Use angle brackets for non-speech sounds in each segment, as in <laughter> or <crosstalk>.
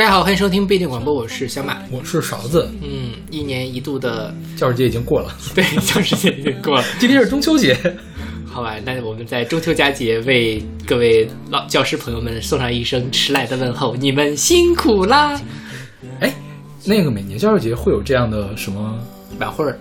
大家好，欢迎收听不一定广播，我是小马。我是勺子，嗯，一年一度的教师节已经过了，对教师节已经过了，<laughs> 今天是中秋节，好吧？那我们在中秋佳节为各位老教师朋友们送上一声迟来的问候，你们辛苦啦！哎，那个每年教师节会有这样的什么晚会儿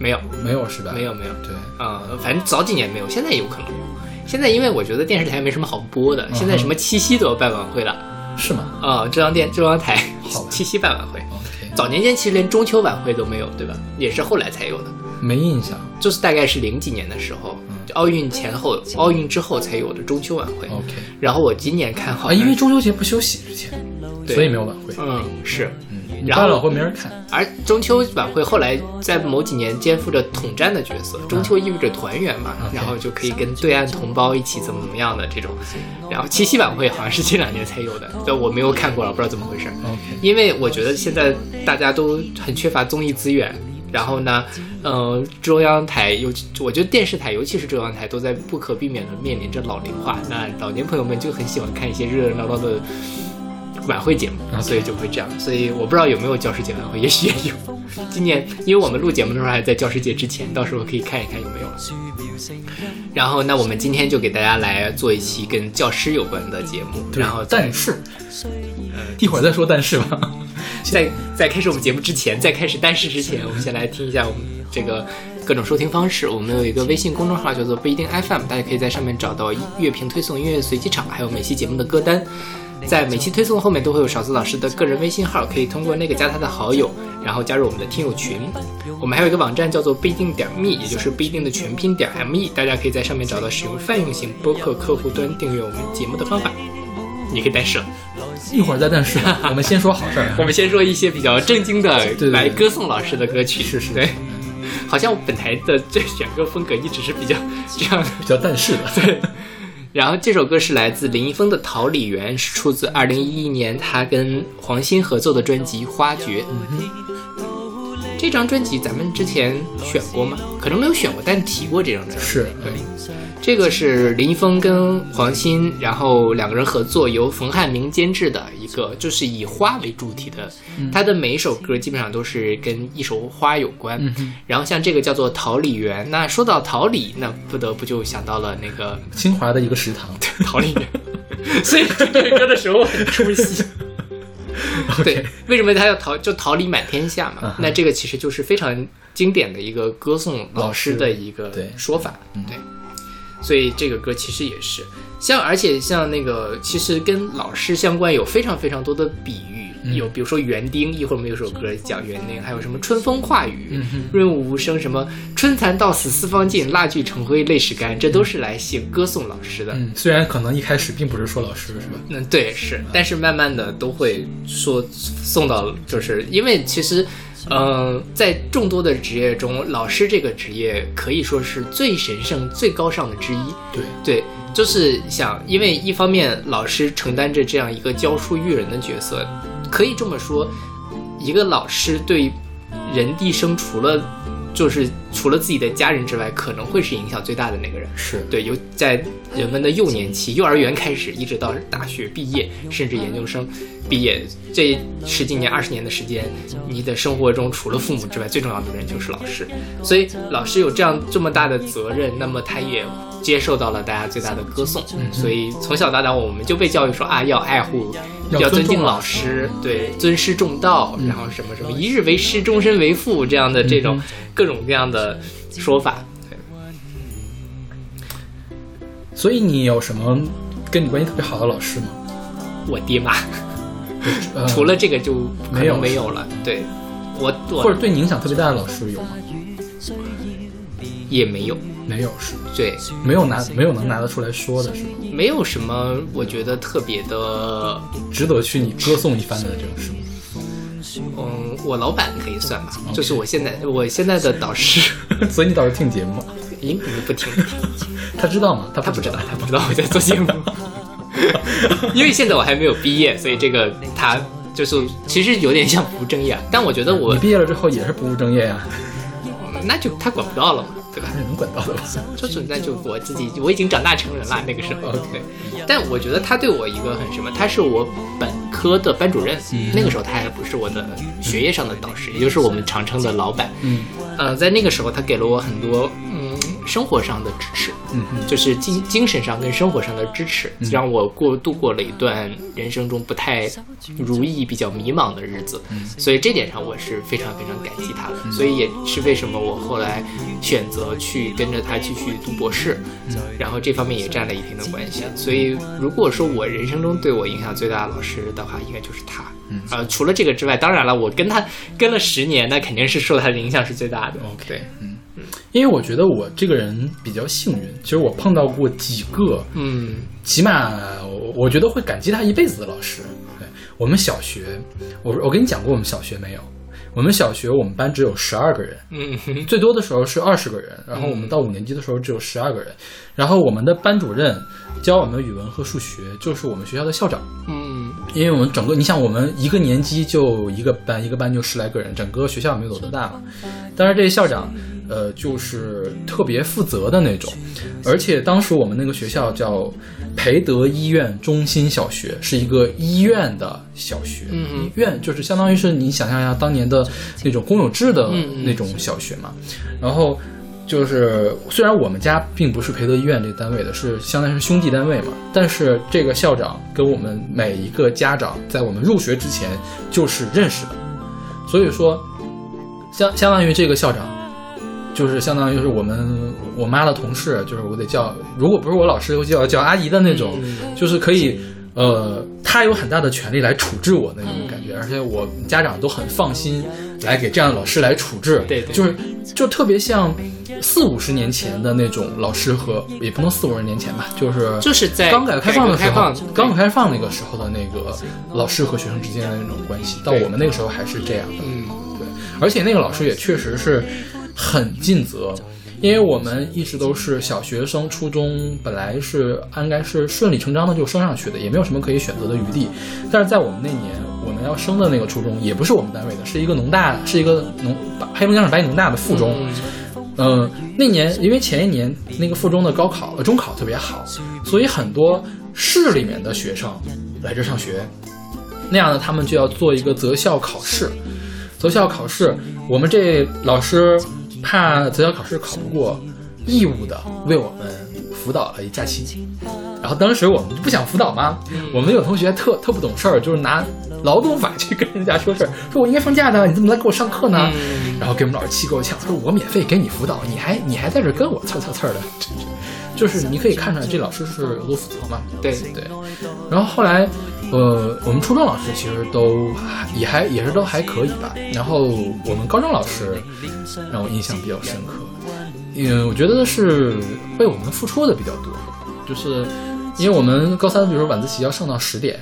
没有？没有是吧？没有没有，对，啊、反正早几年没有，现在有可能有。现在因为我觉得电视台没什么好播的，现在什么七夕都要办晚会了是吗啊、中央电中央台好七夕办晚会。早年间其实连中秋晚会都没有，对吧？也是后来才有的。没印象。就是大概是零几年的时候，就奥运前后、奥运之后才有的中秋晚会。OK，然后我今年看好啊，因为中秋节不休息之前，对所以没有晚会。嗯是，嗯，然后会没人看。而中秋晚会后来在某几年肩负着统战的角色，中秋意味着团圆嘛然后就可以跟对岸同胞一起怎么怎么样的这种。然后七夕晚会好像是这两年才有的，但我没有看过了，不知道怎么回事。因为我觉得现在大家都很缺乏综艺资源，然后呢，呃，中央台尤其我觉得电视台，尤其是中央台，都在不可避免的面临着老龄化。那老年朋友们就很喜欢看一些热热闹闹的晚会节目，所以就会这样。所以我不知道有没有教师节晚会，也许也有。今年因为我们录节目的时候还在教师节之前，到时候可以看一看有没有了。然后，那我们今天就给大家来做一期跟教师有关的节目，然后但是，一会儿再说但是吧。<laughs> 在在开始我们节目之前，在开始但是之前，我们先来听一下我们这个各种收听方式。我们有一个微信公众号叫做不一定 FM，大家可以在上面找到乐评推送、音乐随机场，还有每期节目的歌单。在每期推送后面都会有勺子老师的个人微信号，可以通过那个加他的好友，然后加入我们的听友群。我们还有一个网站叫做不一定点 me，也就是不一定的全拼点 me，大家可以在上面找到使用泛用型播客客户端订阅我们节目的方法。你可以但是了。一会儿再但是，我们先说好事儿。<laughs> 我们先说一些比较正经的来歌颂老师的歌曲。是是对。好像本台的这选歌风格一直是比较这样的。比较但是的。<laughs> 对。然后这首歌是来自林一峰的《桃李园》，是出自二零一一年他跟黄鑫合作的专辑《花诀》。这张专辑咱们之前选过吗？可能没有选过，但提过这张专辑。是，对，这个是林一峰跟黄鑫，然后两个人合作，由冯汉明监制的一个，就是以花为主题的。他的每一首歌基本上都是跟一首花有关。然后像这个叫做《桃李园》，那说到桃李，那不得不就想到了那个清华的一个食堂。<laughs> 桃李园，<laughs> 所以听这个歌的时候我很出戏。<laughs> 对，为什么他要桃就桃李满天下嘛？那这个其实就是非常经典的一个歌颂老师的一个说法，对。所以这个歌其实也是像，而且像那个，其实跟老师相关有非常非常多的比喻，有比如说园丁，一会儿我们有首歌讲园丁，还有什么春风化雨、润物无声，什么春蚕到死丝方尽，蜡炬成灰泪始干，这都是来写歌颂老师的。嗯，虽然可能一开始并不是说老师，是吧？嗯，对，是，但是慢慢的都会说送到，就是因为其实，嗯、在众多的职业中，老师这个职业可以说是最神圣、最高尚的之一。对，对，就是想，因为一方面老师承担着这样一个教书育人的角色，可以这么说，一个老师对人的一生除了就是除了自己的家人之外，可能会是影响最大的那个人。是对，有在人们的幼年期，幼儿园开始，一直到大学毕业，甚至研究生毕业，这十几年、二十年的时间，你的生活中除了父母之外，最重要的人就是老师。所以老师有这样这么大的责任，那么他也接受到了大家最大的歌颂。所以从小到大，我们就被教育说啊，要爱护，要要尊敬老老师，对，尊师重道，然后什么什么一日为师，终身为父这样的这种各种各样的说法。对所以你有什么跟你关系特别好的老师吗？我爹妈。呃、<laughs> 除了这个就没有没有了。对，我我或者对你影响特别大的老师有吗？也没有，没有是，对，没有拿没有能拿得出来说的是吗？没有什么我觉得特别的，值得去你歌颂一番的这种事吗？嗯，我老板可以算吧，就是我现在我现在的导师，<laughs> 所以你导师听节目吗？咦，你不听？<laughs> 他知道吗？他他不知道，他不知道我在做节目，<laughs> 因为现在我还没有毕业，所以这个他就是其实有点像不务正业啊。但我觉得我你毕业了之后也是不务正业呀、那就他管不到了嘛，对吧？能管到的吧？就存在就我自己，我已经长大成人了，那个时候。对，但我觉得他对我一个很什么，他是我本科科的班主任，那个时候他还不是我的学业上的导师，也就是我们常称的老板。嗯呃，在那个时候，他给了我很多嗯生活上的支持，嗯嗯就是精精神上跟生活上的支持，让我过度过了一段人生中不太如意、比较迷茫的日子。所以这点上我是非常非常感激他的。所以也是为什么我后来选择去跟着他继续读博士，然后这方面也占了一定的关系。所以如果说我人生中对我影响最大的老师的话，应该就是他。嗯呃，除了这个之外，当然了，我跟他跟了十年，那肯定是受他的影响是最大的。OK 对，因为我觉得我这个人比较幸运，其实我碰到过几个，嗯起码我我觉得会感激他一辈子的老师。对我们小学，我我跟你讲过我们小学没有？我们小学我们班只有十二个人，嗯最多的时候是二十个人，然后我们到五年级的时候只有十二个人，然后我们的班主任教我们语文和数学，就是我们学校的校长。嗯因为我们整个，你想我们一个年级就一个班，一个班就十来个人，整个学校没有多大嘛。但是这校长，呃，就是特别负责的那种，而且当时我们那个学校叫培德医院中心小学，是一个医院的小学。嗯嗯医院就是相当于是你想象一下当年的那种公有制的那种小学嘛，然后。就是虽然我们家并不是培德医院这个单位的，是相当于是兄弟单位嘛，但是这个校长跟我们每一个家长在我们入学之前就是认识的，所以说相相当于这个校长就是相当于是我们我妈的同事，就是我得叫，如果不是我老师，我就要叫阿姨的那种，就是可以。呃，他有很大的权利来处置我那种感觉，而且我家长都很放心来给这样的老师来处置，对对就是就特别像四五十年前的那种老师和，也不能四五十年前吧，就是就是在刚改革开放的时候刚改革开放那个时候的那个老师和学生之间的那种关系，到我们那个时候还是这样的，嗯对，而且那个老师也确实是很尽责，因为我们一直都是小学生，初中本来是应该是顺理成章的就升上去的，也没有什么可以选择的余地。但是在我们那年，我们要升的那个初中也不是我们单位的，是一个农大，是一个农黑龙江省白农大的附中。嗯，那年因为前一年那个附中的高考、呃中考特别好，所以很多市里面的学生来这上学，那样呢，他们就要做一个择校考试。择校考试，我们这老师怕择校考试考不过，义务的为我们辅导了一假期。然后当时我们就不想辅导嘛，我们有同学特特不懂事儿，就是拿劳动法去跟人家说事儿，<laughs> 说我应该放假的，你怎么来给我上课呢？然后给我们老师气够呛，说我免费给你辅导，你还你还在这跟我蹭蹭蹭的，<laughs> 就是你可以看出来这老师是有多负责嘛。对对，然后后来，呃，我们初中老师其实都还也还也是都还可以吧。然后我们高中老师让我印象比较深刻，嗯，我觉得是为我们付出的比较多，就是因为我们高三比如说晚自习要上到十点，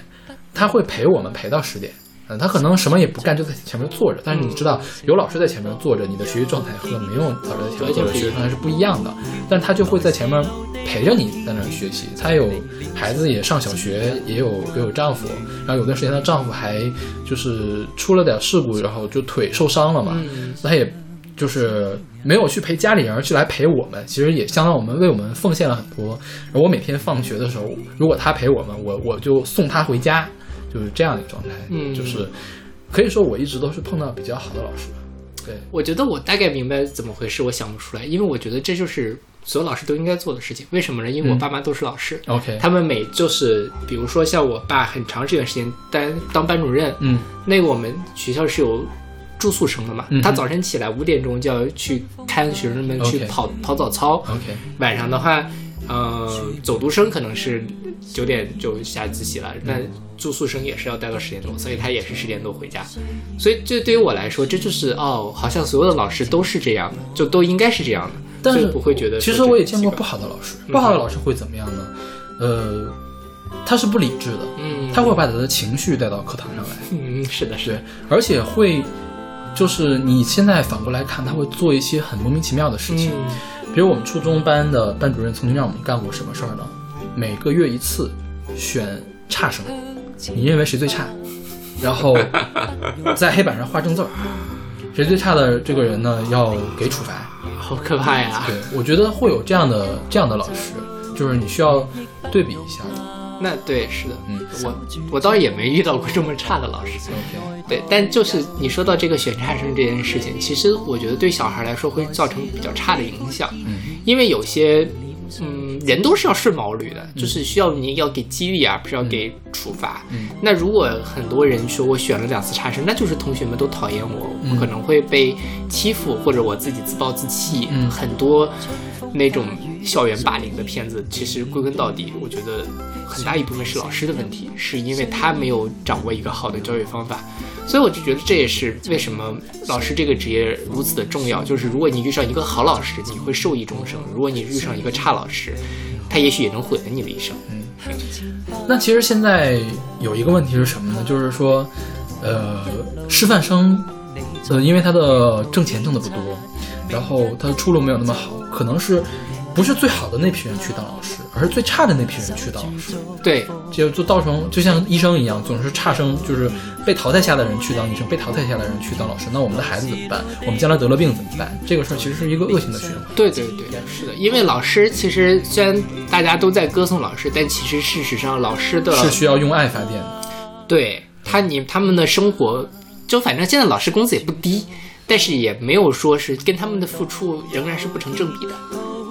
他会陪我们陪到十点。嗯，他可能什么也不干，就在前面坐着。但是你知道，有老师在前面坐着，你的学习状态和没有老师在前面坐着学习状态是不一样的。但他就会在前面陪着你在那儿学习。她有孩子，也上小学，也有也有丈夫。然后有段时间，她丈夫还就是出了点事故，然后就腿受伤了嘛。她也就是没有去陪家里人，而去来陪我们。其实也相当我们为我们奉献了很多。而我每天放学的时候，如果她陪我们，我我就送她回家，就是这样的一个状态。嗯就是可以说我一直都是碰到比较好的老师。对，我觉得我大概明白怎么回事，我想不出来，因为我觉得这就是所有老师都应该做的事情。为什么呢？因为我嗯。爸妈都是老师，OK，他们每就是比如说像我爸很长这段时间当当班主任，嗯。那个我们学校是有住宿生的嘛，嗯他早晨起来五点钟就要去看学生们去跑跑早操，，OK，晚上的话，呃，走读生可能是九点就下自习了，但住宿生也是要待到十点多，所以他也是十点多回家。所以这对于我来说，这就是哦，好像所有的老师都是这样的，就都应该是这样的，但是不会觉得其实我也见过不好的老师，嗯不好的老师会怎么样呢？呃，他是不理智的，嗯，他会把他的情绪带到课堂上来，嗯是的是的对，而且会，就是你现在反过来看，他会做一些很莫名其妙的事情。嗯比如我们初中班的班主任曾经让我们干过什么事儿呢？每个月一次选差生，你认为谁最差，然后 <laughs> 在黑板上画正字儿，谁最差的这个人呢要给处罚。好可怕呀！对，我觉得会有这样的这样的老师，就是你需要对比一下。那对，是的，嗯我我倒也没遇到过这么差的老师。对，但就是你说到这个选差生这件事情，其实我觉得对小孩来说会造成比较差的影响，嗯因为有些。嗯，人都是要顺毛驴的，就是需要你要给激励啊，不是要给处罚。嗯那如果很多人说我选了两次差生，那就是同学们都讨厌我，嗯我可能会被欺负，或者我自己自暴自弃。嗯很多那种校园霸凌的片子，其实归根到底，我觉得很大一部分是老师的问题，是因为他没有掌握一个好的教育方法。所以我就觉得这也是为什么老师这个职业如此的重要。就是如果你遇上一个好老师，你会受益终生；如果你遇上一个差老师，他也许也能毁了你的一生。嗯那其实现在有一个问题是什么呢？就是说，呃，师范生，呃，因为他的挣钱挣的不多，然后他的出路没有那么好，可能是不是最好的那批人去当老师，而是最差的那批人去当老师，对，就就造成就像医生一样，总是差生，就是被淘汰下的人去当医生，被淘汰下的人去当老师。那我们的孩子怎么办？我们将来得了病怎么办？这个事儿其实是一个恶性的循环。对对对，是的，因为老师其实虽然大家都在歌颂老师，但其实事实上老师的是需要用爱发电的。对他你他们的生活，就反正现在老师工资也不低，但是也没有说是跟他们的付出仍然是不成正比的。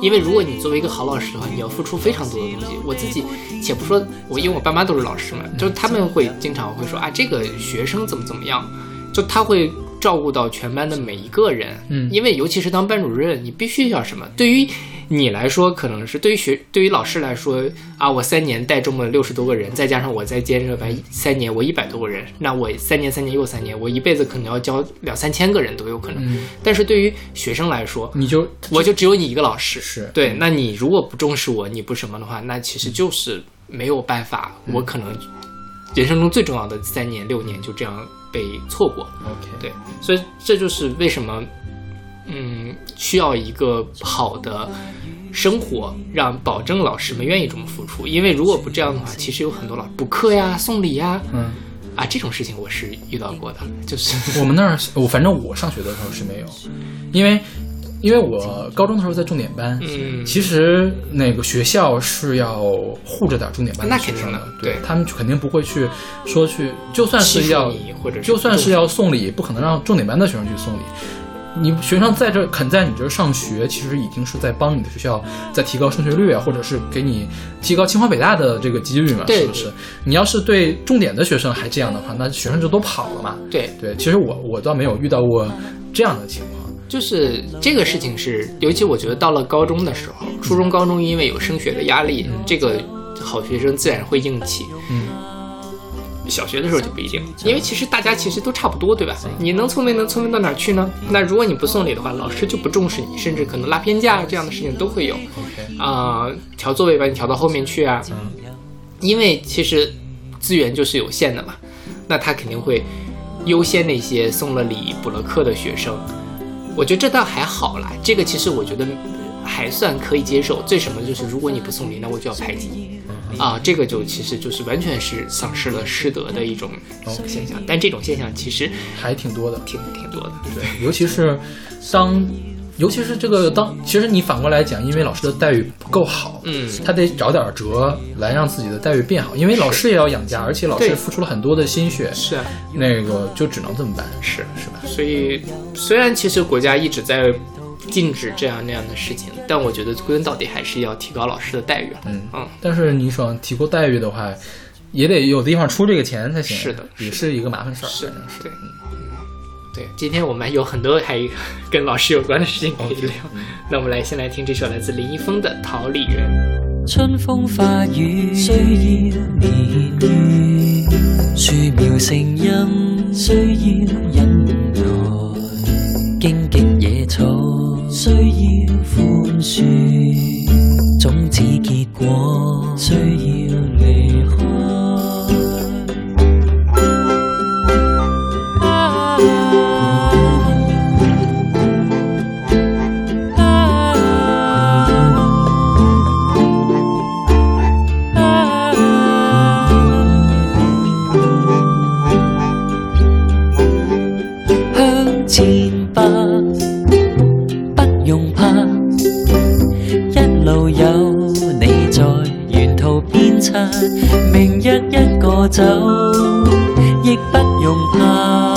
因为如果你作为一个好老师的话，你要付出非常多的东西。我自己，且不说我，因为我爸妈都是老师嘛，就他们会经常会说啊，这个学生怎么怎么样，就他会照顾到全班的每一个人。嗯因为尤其是当班主任，你必须要什么？对于你来说，可能是对于学对于老师来说啊，我三年带这么六十多个人，再加上我再接着班三年，我一百多个人，那我三年三年又三年，我一辈子可能要教两三千个人都有可能。嗯，但是对于学生来说，你就我就只有你一个老师，是对。那你如果不重视我，你不什么的话，那其实就是没有办法，我可能人生中最重要的三年六年就这样被错过。OK。对，所以这就是为什么，嗯，需要一个好的生活，让保证老师们愿意这么付出。因为如果不这样的话，其实有很多老师补课呀、送礼呀，嗯，啊这种事情我是遇到过的，就是我们那儿，我反正我上学的时候是没有，因为因为我高中的时候在重点班，嗯其实那个学校是要护着点重点班的学生的，对他们肯定不会去说去，就算是要或者是就算是要送礼，不可能让重点班的学生去送礼。你学生在这肯在你这儿上学，其实已经是在帮你的学校在提高升学率啊，或者是给你提高清华北大的这个几率嘛，是不是？你要是对重点的学生还这样的话，那学生就都跑了嘛。对，对，其实我我倒没有遇到过这样的情况。就是这个事情是，尤其我觉得到了高中的时候，初中、高中因为有升学的压力，这个好学生自然会硬气。嗯，小学的时候就不一定，因为其实大家其实都差不多，对吧？你能聪明能聪明到哪儿去呢？那如果你不送礼的话，老师就不重视你，甚至可能拉偏架这样的事情都会有。啊、调座位把你调到后面去啊，嗯因为其实资源就是有限的嘛，那他肯定会优先那些送了礼、补了课的学生。我觉得这倒还好啦，这个其实我觉得还算可以接受。最什么就是如果你不送礼，那我就要排挤你啊，这个就其实就是完全是丧失了师德的一种现象。但这种现象其实还挺多的。挺挺多的，对，尤其是当，尤其是这个当，其实你反过来讲，因为老师的待遇不够好，嗯，他得找点辙来让自己的待遇变好，因为老师也要养家，而且老师对。付出了很多的心血，是。啊，那个就只能这么办，是是吧？所以，虽然其实国家一直在禁止这样那样的事情，但我觉得归根到底还是要提高老师的待遇。嗯。嗯，但是你想提高待遇的话，也得有地方出这个钱才行，是的也是一个麻烦事儿，是是。对，对。今天我们有很多还跟老师有关的事情可以聊。那我们来先来听这首来自林一峰的《桃李源》。春風化雨，需要年月；樹苗成蔭，需要忍耐；荊棘野草，需要寬恕；種子結果，需要明日一个走，亦不用怕。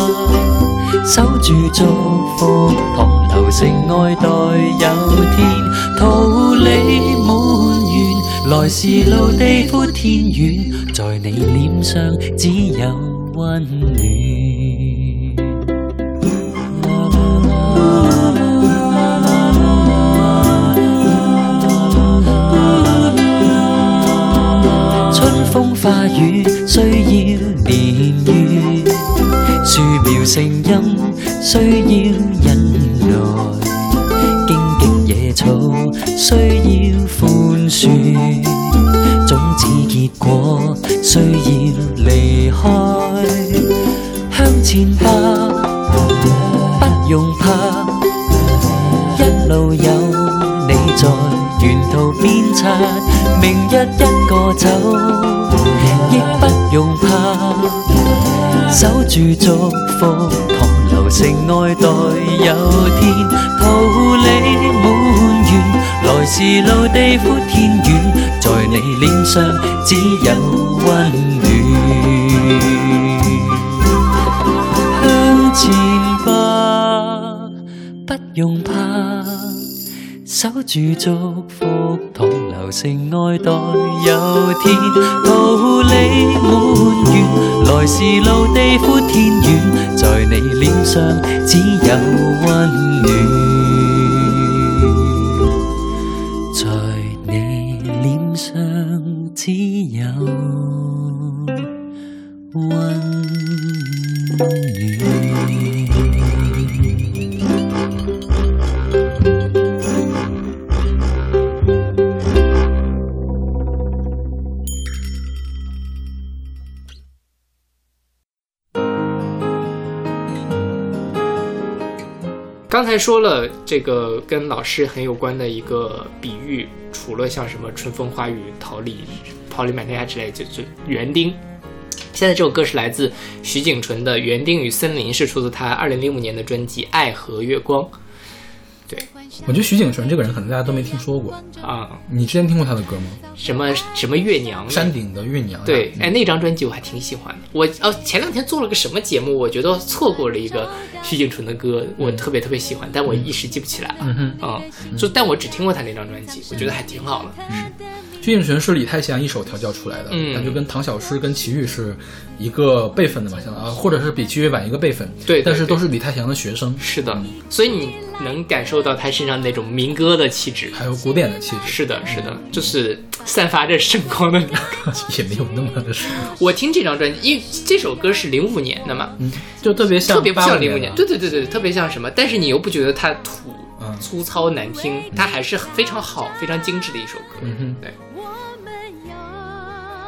守住祝福，同流成爱待有天，桃李满园，来时路地阔天远，在你脸上只有温暖。春風化雨需要年月，樹苗成蔭需要忍耐，荆棘野草需要宽恕，種子結果需要離開，向前吧，不用怕。一路有你在沿途鞭策，明日一個走，亦不用怕。守住祝福，同流成爱待有天，桃李满园，来时路地阔天远，在你脸上只有温暖。向前吧，不用怕，守住祝福，柔情爱待有天桃李满园来时路地阔天远在你脸上只有再说了这个跟老师很有关的一个比喻，除了像什么春风花雨、桃李、桃李满天下之类，就就园丁。现在这首歌是来自徐景淳的《园丁与森林》，是出自他二零零五年的专辑《爱和月光》我觉得徐景纯这个人可能大家都没听说过，啊，你之前听过他的歌吗？什么什么月娘，山顶的月娘。对，哎，那张专辑我还挺喜欢的。我哦，前两天做了个什么节目，我觉得错过了一个徐景纯的歌，我特别特别喜欢，但我一时记不起来了。嗯哼，啊、就但我只听过他那张专辑，我觉得还挺好的。徐景纯是李泰祥一手调教出来的，嗯那就跟唐小诗跟齐豫是一个辈分的嘛，相当啊，或者是比齐豫晚一个辈分，对对但是都是李泰祥的学生，是的，所以你能感受到他身上那种民歌的气质。还有古典的气质，是的，是的，就是散发着圣光的。<laughs> 也没有那么的深，我听这张专辑，因为这首歌是零五年的嘛，嗯就特别像特别不像85零五年，对对对对，特别像什么，但是你又不觉得它土、嗯粗糙、难听，它还是非常好、非常精致的一首歌。嗯哼对。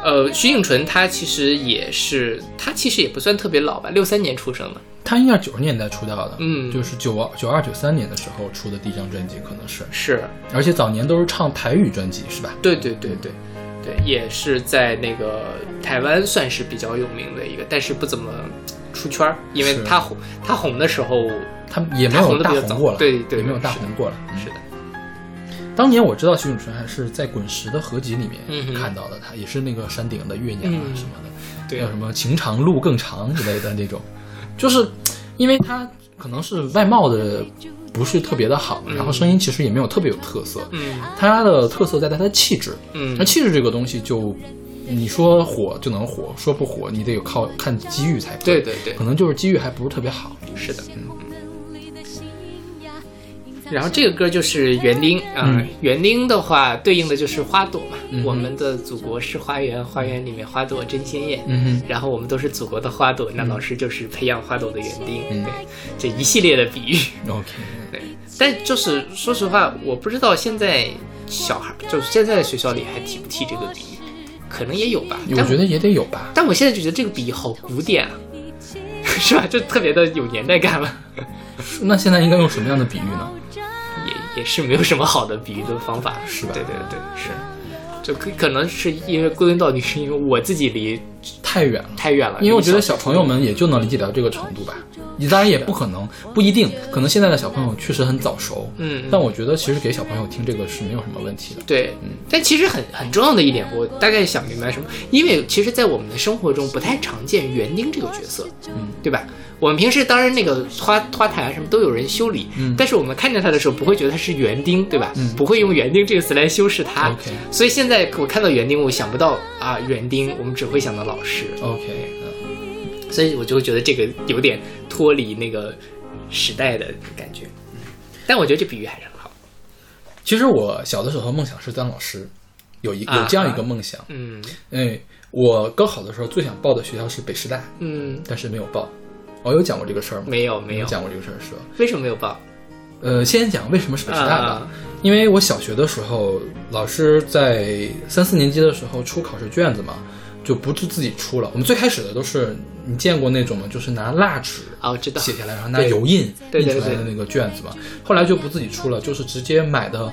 呃，徐颖纯她其实也是，她其实也不算特别老吧，六三年出生的。她应该是九十年代出道的，嗯。就是九二九二九三年的时候出的第一张专辑，可能是，是，而且早年都是唱台语专辑，是吧？对对对对。对，也是在那个台湾算是比较有名的一个，但是不怎么出圈儿，因为是。他红他红的时候，他也没红有大红过了，对对也没有大红过了。嗯。是的，当年我知道徐景纯还是在滚石的合集里面看到的，他也是那个山顶的月娘啊嗯。什么的，对。叫什么情长路更长之类的那种，就是因为他可能是外貌的不是特别的好，然后声音其实也没有特别有特色，嗯。他的特色在他的气质，嗯。那气质这个东西就。你说火就能火，说不火你得有靠看机遇才对对对对。可能就是机遇还不是特别好。是的，嗯。然后这个歌就是园丁啊，嗯园丁的话对应的就是花朵嘛。嗯我们的祖国是花园，花园里面花朵真鲜艳。嗯哼，然后我们都是祖国的花朵，那老师就是培养花朵的园丁。嗯对，这一系列的比喻。OK，<laughs> 对，但就是说实话，我不知道现在小孩，就是现在的学校里还提不提这个比喻，可能也有吧。我觉得也得有吧。但我现在就觉得这个比喻好古典啊，<laughs> 是吧？就特别的有年代感了。那现在应该用什么样的比喻呢？也也是没有什么好的比喻的方法，是吧对对对，是，就可可能是因为归根到底是因为我自己离太远了，太远了，因为我觉得小朋友们也就能理解到这个程度吧。你当然也不可能，不一定，可能现在的小朋友确实很早熟，嗯，但我觉得其实给小朋友听这个是没有什么问题的。对，嗯但其实很很重要的一点，我大概想明白什么，因为其实，在我们的生活中不太常见园丁这个角色，嗯，对吧？我们平时当然那个花花坛啊什么都有人修理，嗯但是我们看见他的时候不会觉得他是园丁，对吧？嗯不会用园丁这个词来修饰他。所以现在我看到园丁，我想不到啊园丁，我们只会想到老师，OK，嗯所以我就会觉得这个有点脱离那个时代的感觉。嗯但我觉得这比喻还是很好。其实我小的时候梦想是当老师，有一啊有这样一个梦想。嗯哎，我高考的时候最想报的学校是北师大，嗯，但是没有报。我有讲过这个事儿吗？没有没有，讲过这个事儿是吧？为什么没有报？呃，先讲为什么是北师大吧。啊因为我小学的时候，老师在三四年级的时候出考试卷子嘛，就不是自己出了。我们最开始的都是你见过那种吗？就是拿蜡纸啊，我知道写下来，然后拿油印印出来的那个卷子嘛。后来就不自己出了，就是直接买的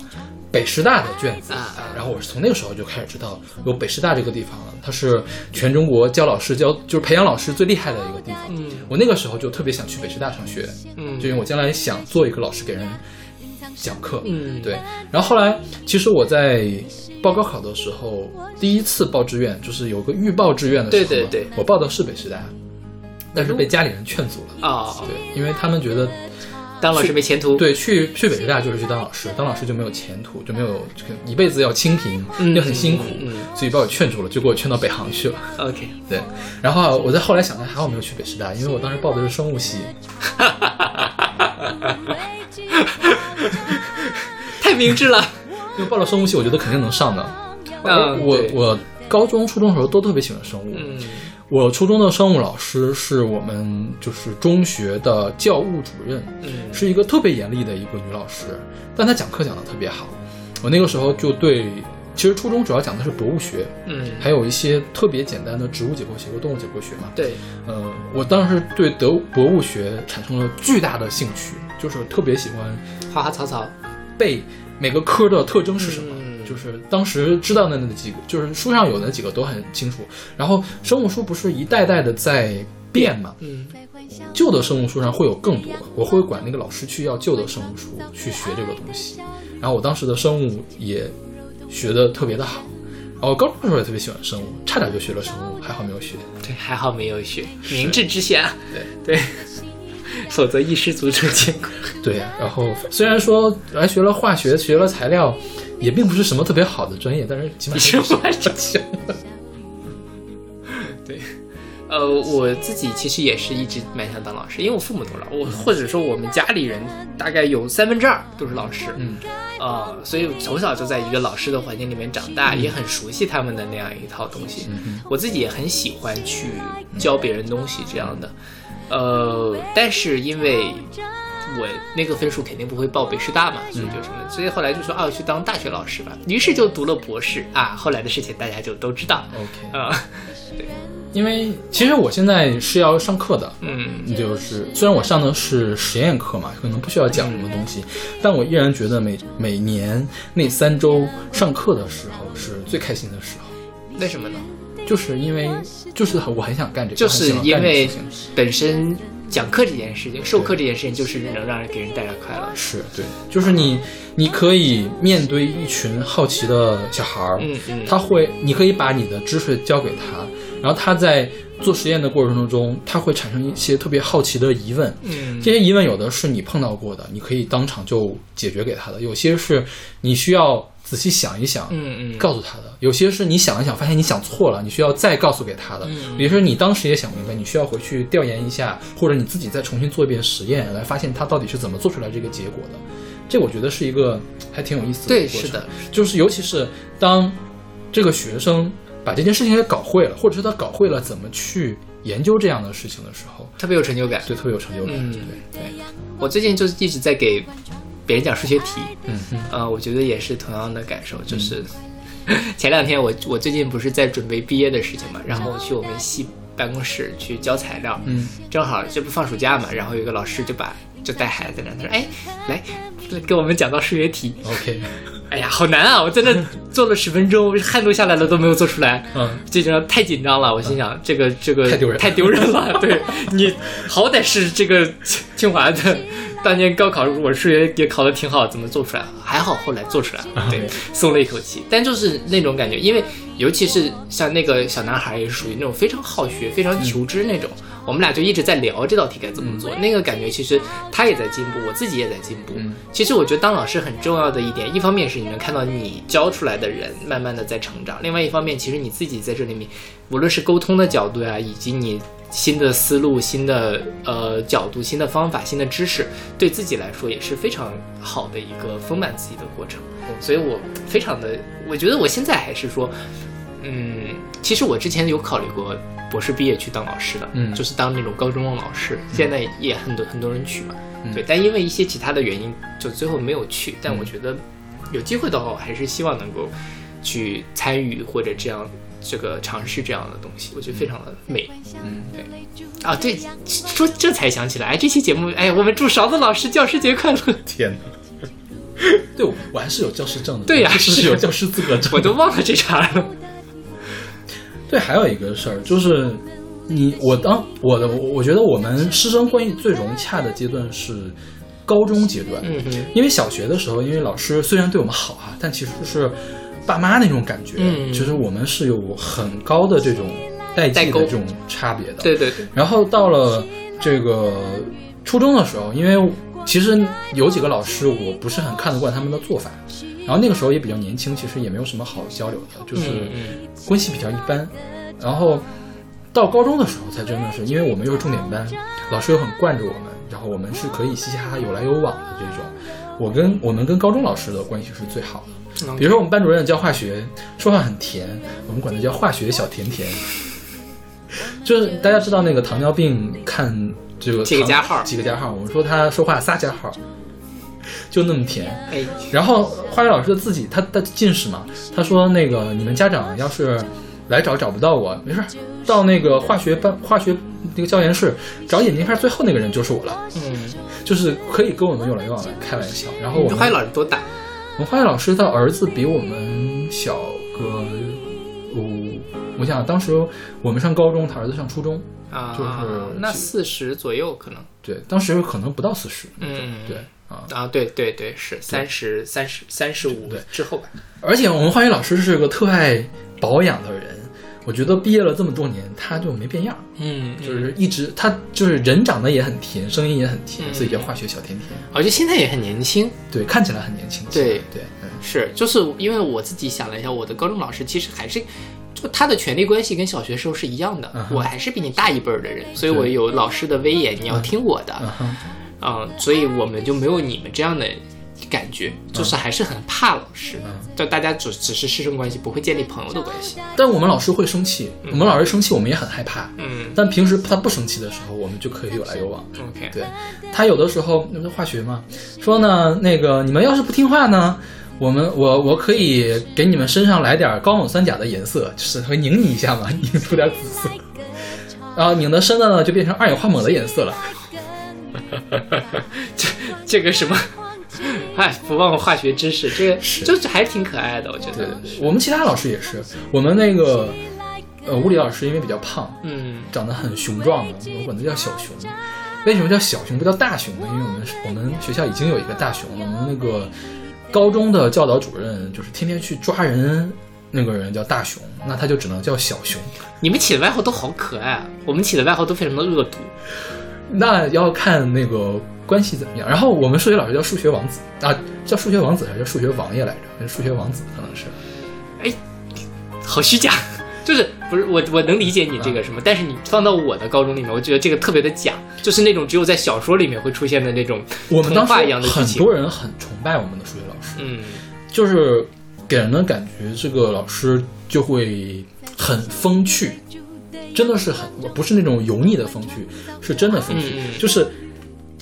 北师大的卷子。啊然后我是从那个时候就开始知道有北师大这个地方了，它是全中国教老师教就是培养老师最厉害的一个地方。嗯我那个时候就特别想去北师大上学，嗯就因为我将来想做一个老师给人讲课。嗯，对，然后后来其实我在报高考的时候，第一次报志愿就是有个预报志愿的时候，对对对我报的是北师大，但是被家里人劝阻了。啊，对，因为他们觉得当老师没前途。对去去北师大就是去当老师，当老师就没有前途，就没有这个一辈子要清贫，嗯又很辛苦，嗯嗯所以把我劝住了，就给我劝到北航去了。，OK，对，然后我在后来想来还好没有去北师大，因为我当时报的是生物系，太明智了。因为报了生物系，我觉得肯定能上的。嗯对我我高中、初中的时候都特别喜欢生物。嗯我初中的生物老师是我们就是中学的教务主任，嗯是一个特别严厉的一个女老师，但她讲课讲的特别好。我那个时候就对，其实初中主要讲的是博物学，嗯，还有一些特别简单的植物解剖学和动物解剖学嘛。对，呃，我当时对德博物学产生了巨大的兴趣，就是特别喜欢花花草草。背每个科的特征是什么。嗯就是当时知道的那几个，就是书上有那几个都很清楚。然后生物书不是一代代的在变嘛，嗯旧的生物书上会有更多，我会管那个老师去要旧的生物书去学这个东西。然后我当时的生物也学的特别的好，然后高中的时候也特别喜欢生物，差点就学了生物，还好没有学。对，还好没有学，明智之选啊。对 <laughs> 对，否则一失足成千古。对呀、然后虽然说还学了化学，学了材料，也并不是什么特别好的专业，但是起码你是是化学 <laughs> <laughs> 对，呃，我自己其实也是一直蛮想当老师，因为我父母都老，我或者说我们家里人大概有三分之二都是老师，嗯。啊、所以从小就在一个老师的环境里面长大，也很熟悉他们的那样一套东西。嗯我自己也很喜欢去教别人东西这样的，呃，但是因为我那个分数肯定不会报北师大嘛，所以就什么，所以后来就说啊，去当大学老师吧，于是就读了博士啊。后来的事情大家就都知道，OK。啊，<laughs> 因为其实我现在是要上课的，嗯。就是虽然我上的是实验课嘛，可能不需要讲什么东西，但我依然觉得每每年那三周上课的时候是最开心的时候，为什么呢？就是因为就是我很想干这个，就是因为本身讲课这件事情，授课这件事情，就是能让人给人带来快乐。是对，就是你你可以面对一群好奇的小孩儿，嗯嗯他会，你可以把你的知识教给他，然后他在做实验的过程当中，他会产生一些特别好奇的疑问，嗯这些疑问有的是你碰到过的，你可以当场就解决给他的；有些是你需要仔细想一想，嗯嗯，告诉他的；有些是你想一想发现你想错了，你需要再告诉给他的；嗯有些是你当时也想明白，你需要回去调研一下，或者你自己再重新做一遍实验，来发现他到底是怎么做出来这个结果的。这我觉得是一个还挺有意思的对过程。是的，就是尤其是当这个学生把这件事情给搞会了，或者是他搞会了怎么去研究这样的事情的时候，特别有成就感。对，特别有成就感。嗯。对对，我最近就是一直在给别人讲数学题，嗯。嗯呃，我觉得也是同样的感受，就是、<laughs> 前两天我我最近不是在准备毕业的事情嘛，然后我去我们系办公室去交材料，嗯，正好这不放暑假嘛，然后有一个老师就把就带孩子来，他说哎来给我们讲道数学题，，OK，哎呀，好难啊！我在那做了十分钟，汗都下来了都没有做出来，嗯，这张太紧张了。我心想，这个这个太丢人太丢人了。对你好歹是这个清华的，当年高考我数学也考得挺好，怎么做出来了？还好后来做出来了，<laughs> 对，松了一口气。但就是那种感觉，因为尤其是像那个小男孩，也是属于那种非常好学、非常求知那种。我们俩就一直在聊这道题该怎么做，那个感觉其实他也在进步，我自己也在进步。其实我觉得当老师很重要的一点，一方面是你能看到你教出来的人慢慢的在成长，另外一方面，其实你自己在这里面，无论是沟通的角度啊，以及你新的思路、新的呃角度、新的方法、新的知识，对自己来说也是非常好的一个丰满自己的过程。所以我非常的，我觉得我现在还是说，嗯，其实我之前有考虑过。博士毕业去当老师的，嗯，就是当那种高中的老师，现在也很多很多人去嘛，对，但因为一些其他的原因，就最后没有去。但我觉得有机会的话，我还是希望能够去参与或者这样这个尝试这样的东西，我觉得非常的美。嗯，对。啊，对，说这才想起来，哎，这期节目，哎，我们祝勺子老师教师节快乐！天哪，<laughs> 对我还是有教师证的，对呀，<laughs> 是有教师资格证，我都忘了这茬了。<laughs> 对，还有一个事儿就是，你我当我的，我觉得我们师生关系最融洽的阶段是高中阶段，嗯因为小学的时候，因为老师虽然对我们好啊，但其实是爸妈那种感觉，嗯，其实我们是有很高的这种代际的这种差别的，对对对。然后到了这个初中的时候，因为其实有几个老师我不是很看得惯他们的做法。然后那个时候也比较年轻，其实也没有什么好交流的，就是关系比较一般。然后到高中的时候才真的是，因为我们又是重点班，老师又很惯着我们，然后我们是可以嘻嘻哈哈有来有往的这种。我跟我们跟高中老师的关系是最好的。比如说我们班主任教化学，说话很甜，我们管他叫化学小甜甜。<laughs> 就是大家知道那个糖尿病看这个几个加号，几个加号，我们说他说话仨加号。就那么甜，哎，然后化学老师自己他他近视嘛，他说那个你们家长要是来找找不到我，没事，到那个化学班化学那个教研室找眼镜片最后那个人就是我了，嗯，就是可以跟我们有来往来开玩笑。然后我们化学老师多大？我们化学老师的儿子比我们小个五，我想当时我们上高中，他儿子上初中啊，就是那四十左右可能，对，当时可能不到四十，嗯，对。啊，对对对，是三十三十三十五之后吧。而且我们化学老师是个特爱保养的人，我觉得毕业了这么多年，他就没变样。嗯，就是一直他就是人长得也很甜，声音也很甜，所以叫化学小甜甜。而且现在也很年轻，对，看起来很年轻。对对，是，就是因为我自己想了一下，我的高中老师其实还是就他的权力关系跟小学时候是一样的，我还是比你大一辈儿的人，所以我有老师的威严，你要听我的。嗯，所以我们就没有你们这样的感觉，就是还是很怕老师，就大家只只是师生关系，不会建立朋友的关系。但我们老师会生气，我们老师生气，我们也很害怕。嗯，但平时他不生气的时候，我们就可以有来有往。OK，对他有的时候那是化学嘛，说呢，那个你们要是不听话呢，我们我我可以给你们身上来点高锰酸钾的颜色，就是会拧你一下嘛，<laughs> 拧出点紫色，然后拧的深的呢，就变成二氧化锰的颜色了。<laughs> 这这个什么，哎，不忘化学知识，这个就是还挺可爱的，我觉得。对我们其他老师也是，我们那个呃物理老师因为比较胖，嗯，长得很雄壮的，我管他叫小熊。为什么叫小熊不叫大熊呢？因为我们我们学校已经有一个大熊了。我们那个高中的教导主任就是天天去抓人，那个人叫大熊，那他就只能叫小熊。你们起的外号都好可爱啊！我们起的外号都非常的恶毒。那要看那个关系怎么样。然后我们数学老师叫数学王子啊，叫数学王子还是叫数学王爷来着？数学王子可能是。哎，好虚假，<laughs> 就是不是我我能理解你这个什么，但是你放到我的高中里面，我觉得这个特别的假，就是那种只有在小说里面会出现的那种我们当时一样的很多人很崇拜我们的数学老师，嗯，就是给人的感觉这个老师就会很风趣。真的是很，不是那种油腻的风趣，是真的风趣，就是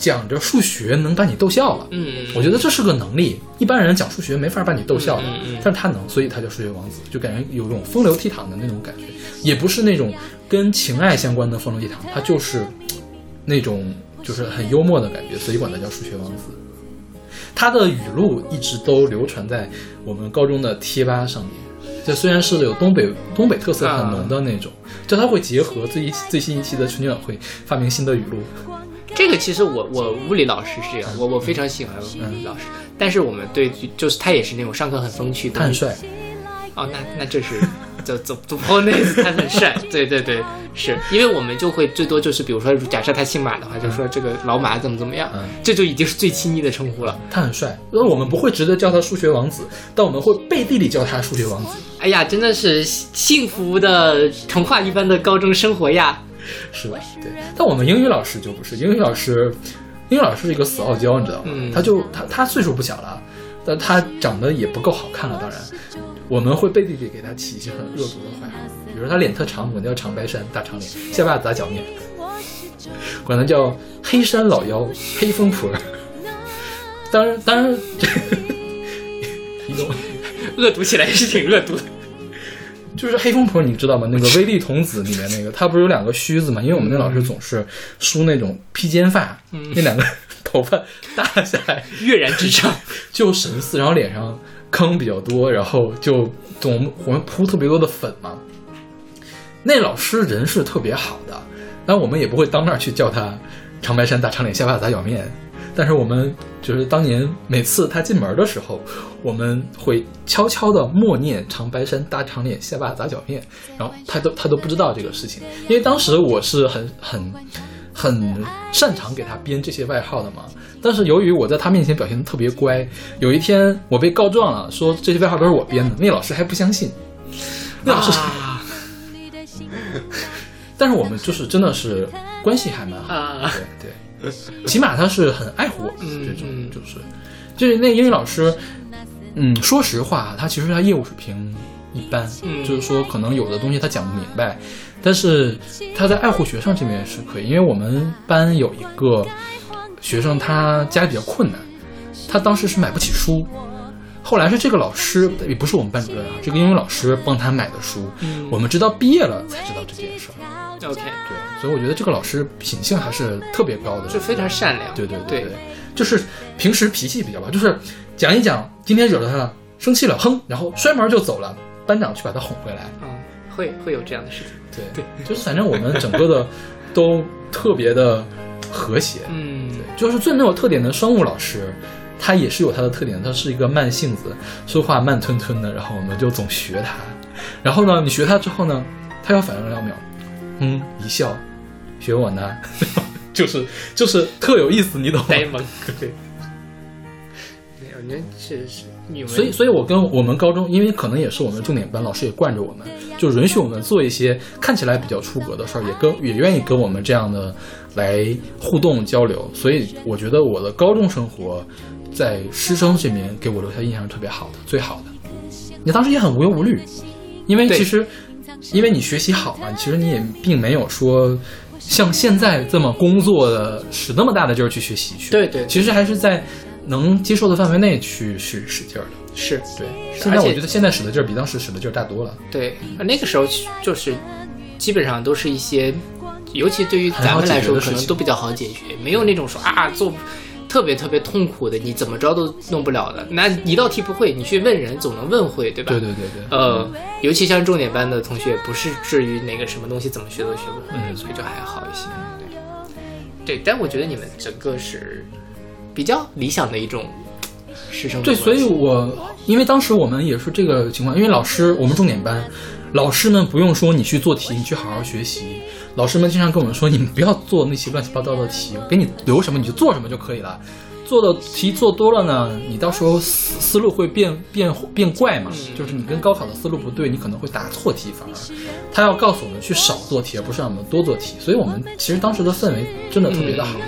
讲着数学能把你逗笑了。嗯，我觉得这是个能力，一般人讲数学没法把你逗笑的，嗯但是他能，所以他叫数学王子，就感觉有种风流倜傥的那种感觉，也不是那种跟情爱相关的风流倜傥，他就是那种就是很幽默的感觉，所以管他叫数学王子。他的语录一直都流传在我们高中的贴吧上面。这虽然是有东北东北特色很浓的那种，就他会结合最一最新一期的春节晚会发明新的语录。这个其实我我物理老师是这样，我我非常喜欢物理老师，但是我们对就是他也是那种上课很风趣，他很帅。哦，那那这是。走走走跑那次，他很帅，对对对，是因为我们就会最多就是，比如说假设他姓马的话，就说这个老马怎么怎么样，这就已经是最亲昵的称呼了。他很帅，那我们不会直接叫他数学王子，但我们会背地里叫他数学王子。哎呀，真的是幸福的童话一般的高中生活呀，<laughs> 是吧？对。但我们英语老师就不是，英语老师，英语老师是一个死傲娇，你知道吗？他就他他岁数不小了，但他长得也不够好看了，当然。我们会背地里给他起一些很恶毒的坏话，比如他脸特长，我们叫长白山大长脸，下巴大脚面，管他叫黑山老妖、黑风婆。当然，当然，一种，恶毒起来是挺恶毒的。就是黑风婆，你知道吗？那个威力童子里面那个，他不是有两个须子吗？因为我们那老师总是梳那种披肩发，那两个头发耷下来，跃然纸上，就神似，然后脸上。坑比较多，然后就总我们铺特别多的粉嘛。那老师人是特别好的，但我们也不会当面去叫他长白山大长脸下巴砸脚面。但是我们就是当年每次他进门的时候，我们会悄悄的默念长白山大长脸下巴砸脚面，然后他都他都不知道这个事情，因为当时我是很 <laughs> 很。很擅长给他编这些外号的嘛，但是由于我在他面前表现的特别乖，有一天我被告状了，说这些外号都是我编的，那老师还不相信。那老师，<laughs> 但是我们就是真的是关系还蛮好，对对，<laughs> 起码他是很爱护我们这种，就是就是那英语老师，嗯，说实话，他其实他业务水平一般，就是说可能有的东西他讲不明白。但是他在爱护学生这边是可以，因为我们班有一个学生，他家里比较困难，他当时是买不起书，后来是这个老师，也不是我们班主任啊，这个英语老师帮他买的书，我们直到毕业了才知道这件事儿。OK，对，所以我觉得这个老师品性还是特别高的，就非常善良。对对对，就是平时脾气比较好，就是讲一讲今天惹了他了，生气了，哼，然后摔门就走了，班长去把他哄回来。嗯，会会有这样的事情。对对，就是反正我们整个的都特别的和谐，嗯，对，就是最没有特点的生物老师，他也是有他的特点，他是一个慢性子，说话慢吞吞的，然后我们就总学他，然后呢，你学他之后呢，他要反应两秒，嗯，一笑，学我呢，<laughs> 就是就是特有意思，你懂？呆萌，<laughs> 对，没有，那确所以，所以我跟我们高中，因为可能也是我们重点班，老师也惯着我们，就允许我们做一些看起来比较出格的事儿，也跟也愿意跟我们这样的来互动交流。所以，我觉得我的高中生活在师生这边给我留下印象是特别好的，最好的。你当时也很无忧无虑，因为其实因为你学习好嘛，其实你也并没有说像现在这么工作的使那么大的劲儿去学习去。对对，其实还是在。能接受的范围内去去使劲儿的，是对。现在我觉得现在使的劲儿比当时使的劲儿大多了。对，那个时候就是基本上都是一些，尤其对于咱们来说，可能都比较好解决，没有那种说啊做特别特别痛苦的，你怎么着都弄不了的。那一道题不会，你去问人总能问会，对吧？对对对对。呃，尤其像重点班的同学，不是至于哪个什么东西怎么学都学不会，所以就还好一些。对，对，但我觉得你们整个是。比较理想的一种师生对，所以我因为当时我们也是这个情况，因为老师我们重点班，老师们不用说你去做题，你去好好学习。老师们经常跟我们说，你们不要做那些乱七八糟的题，给你留什么你就做什么就可以了。做的题做多了呢，你到时候思思路会变变变怪嘛，就是你跟高考的思路不对，你可能会答错题。反而他要告诉我们去少做题，而不是让我们多做题。所以我们其实当时的氛围真的特别的好。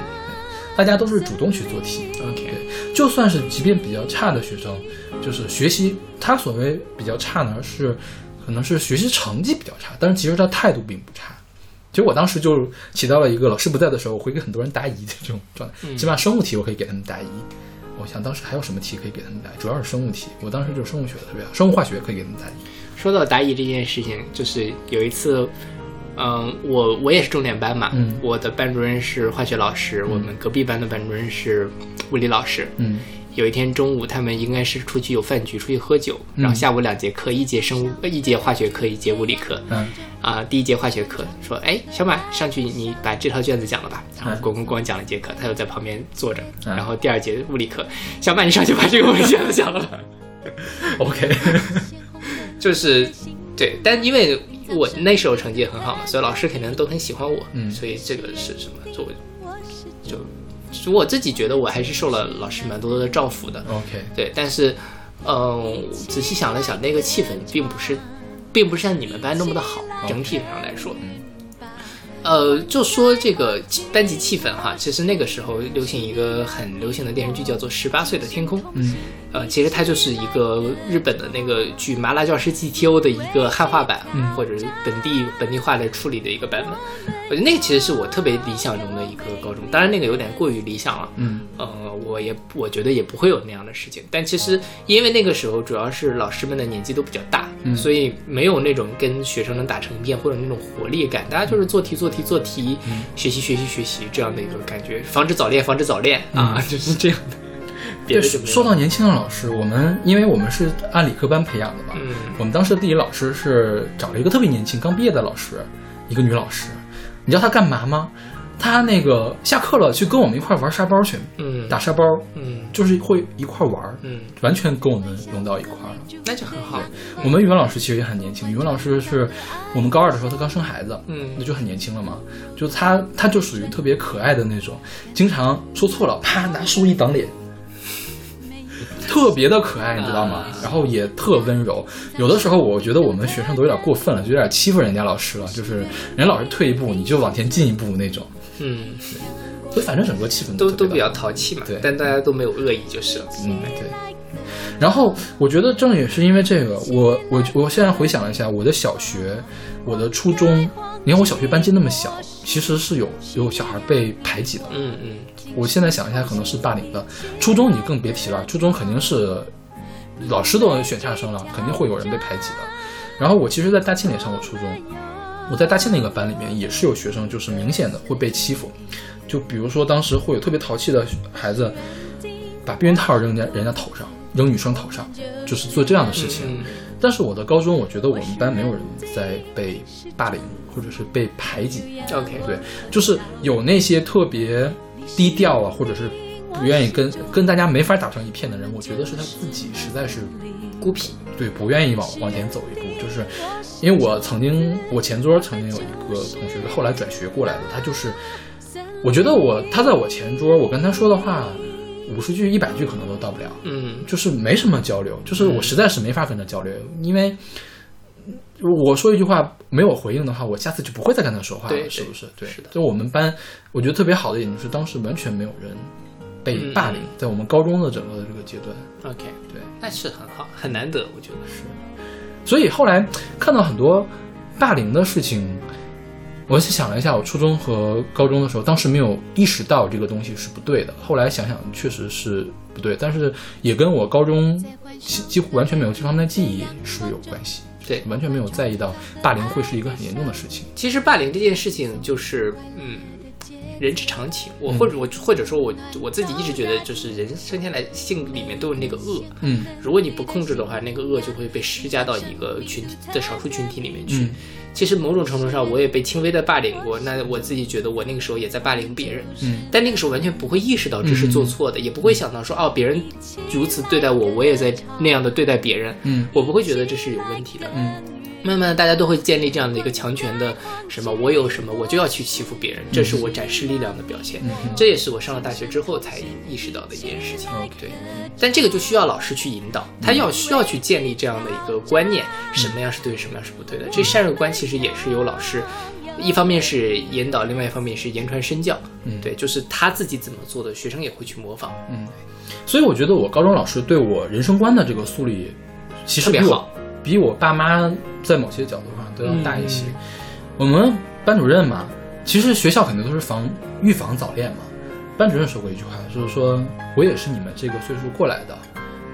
大家都是主动去做题，OK，就算是即便比较差的学生，就是学习他所谓比较差呢，是可能是学习成绩比较差，但是其实他态度并不差。其实我当时就起到了一个老师不在的时候，我会给很多人答疑的这种状态。起码生物题我可以给他们答疑。我想当时还有什么题可以给他们答？主要是生物题。我当时就生物学的特别好，生物化学可以给他们答疑。说到答疑这件事情，就是有一次。嗯，我我也是重点班嘛，我的班主任是化学老师，我们隔壁班的班主任是物理老师。嗯，有一天中午他们应该是出去有饭局，出去喝酒，嗯。然后下午两节课，一节生物，呃一节化学课，一节物理课。嗯。啊、第一节化学课说，哎，小马上去你把这套卷子讲了吧，然后嗯咣咣咣讲了一节课，他又在旁边坐着，嗯。然后第二节物理课，小马你上去把这个卷子讲了吧。<laughs> OK，<laughs> 就是对，但因为我那时候成绩也很好嘛，所以老师肯定都很喜欢我，嗯所以这个是什么？就就就我自己觉得我还是受了老师蛮多的照拂的，OK，对，但是嗯，仔细想了想，那个气氛并不是，并不是像你们班那么的好，整体上来说。嗯呃，就说这个班级气氛哈，其实那个时候流行一个很流行的电视剧，叫做《十八岁的天空》。嗯，呃，其实它就是一个日本的那个剧《麻辣教师 GTO》的一个汉化版，嗯或者是本地本地化的处理的一个版本。我觉得那个其实是我特别理想中的一个高中，当然那个有点过于理想了。嗯呃，我也我觉得也不会有那样的事情。但其实因为那个时候主要是老师们的年纪都比较大，嗯所以没有那种跟学生能打成一片或者那种活力感，大家就是做题做题做题，学习学习学习这样的一个感觉，防止早恋防止早恋啊，就是这样的。说到年轻的老师，我们因为我们是按理科班培养的嘛，嗯我们当时的地理老师是找了一个特别年轻、刚毕业的老师，一个女老师。你知道她干嘛吗？她那个下课了去跟我们一块玩沙包去，嗯打沙包，嗯就是会一块玩儿，嗯，完全跟我们融到一块儿了。那就很好。我们语文老师其实也很年轻，语文老师是我们高二的时候她刚生孩子，嗯那就很年轻了嘛。就她她就属于特别可爱的那种，经常说错了，啪拿书一挡脸，特别的可爱，你知道吗？然后也特温柔。有的时候我觉得我们学生都有点过分了，就有点欺负人家老师了，就是人家老师退一步你就往前进一步那种。嗯，所以反正整个气氛都都比较淘气嘛对，但大家都没有恶意就是了。嗯，对。然后我觉得正也是因为这个，我我我现在回想了一下，我的小学、我的初中，你看我小学班级那么小，其实是有有小孩被排挤的。嗯嗯我现在想一下，可能是霸凌的。初中你更别提了，初中肯定是老师都选差生了，肯定会有人被排挤的。然后我其实，在大庆也上过初中，我在大庆那个班里面也是有学生，就是明显的会被欺负。就比如说当时会有特别淘气的孩子，把避孕套扔人家人家头上，扔女生头上，就是做这样的事情。嗯但是我的高中，我觉得我们班没有人在被霸凌或者是被排挤。，OK，对，就是有那些特别低调啊，或者是不愿意跟跟大家没法打成一片的人，我觉得是他自己实在是孤僻。对不愿意往往前走一步。就是因为我曾经我前桌曾经有一个同学是后来转学过来的，他就是我觉得我他在我前桌，我跟他说的话五十句一百句可能都到不了。嗯就是没什么交流，就是我实在是没法跟他交流，因为我说一句话没有回应的话，我下次就不会再跟他说话了，是不是？对，是的就我们班，我觉得特别好的一点就是当时完全没有人被嗯霸凌，在我们高中的整个的这个阶段，，OK，对，那是很好，很难得，我觉得是。所以后来看到很多霸凌的事情。我想了一下，我初中和高中的时候，当时没有意识到这个东西是不对的。后来想想，确实是不对，但是也跟我高中几几乎完全没有这方面的记忆是有关系。对完全没有在意到霸凌会是一个很严重的事情。其实霸凌这件事情就是，嗯，人之常情。我或者我或者说我我自己一直觉得，就是人生下来性里面都有那个恶，嗯如果你不控制的话，那个恶就会被施加到一个群体的少数群体里面去。嗯其实某种程度上，我也被轻微的霸凌过。那我自己觉得我那个时候也在霸凌别人，嗯但那个时候完全不会意识到这是做错的，也不会想到说哦，别人如此对待我，我也在那样的对待别人。嗯我不会觉得这是有问题的。嗯慢慢的，大家都会建立这样的一个强权的什么，我有什么我就要去欺负别人，这是我展示力量的表现。嗯这也是我上了大学之后才意识到的一件事情。对，但这个就需要老师去引导，他要需要去建立这样的一个观念，什么样是对，什么样是不对的。这善恶观其实也是有老师，一方面是引导，另外一方面是言传身教。嗯对，就是他自己怎么做的，学生也会去模仿。嗯所以我觉得我高中老师对我人生观的这个树立，其实比我比我爸妈在某些角度上都要大一些。嗯我们班主任嘛，其实学校肯定都是防预防早恋嘛。班主任说过一句话，就是说我也是你们这个岁数过来的，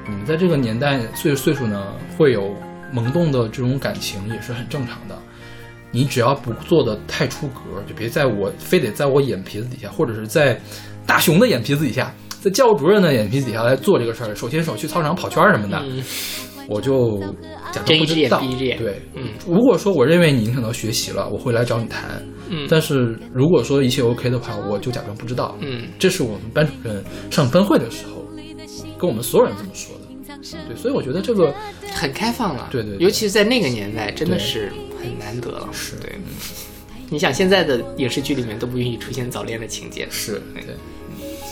你们在这个年代岁岁数呢，会有萌动的这种感情也是很正常的。你只要不做的太出格，就别在我非得在我眼皮子底下，或者是在大熊的眼皮子底下在教务主任的眼皮子底下来做这个事儿，手牵手去操场跑圈儿什么的，嗯我就假装不知道。对，嗯如果说我认为你影响到学习了，我会来找你谈。嗯但是如果说一切 OK 的话，我就假装不知道。嗯这是我们班主任上分会的时候跟我们所有人这么说的。对，所以我觉得这个很开放了，对对对尤其是在那个年代，真的对是很难得了。是对，你想现在的影视剧里面都不允许出现早恋的情节，是对，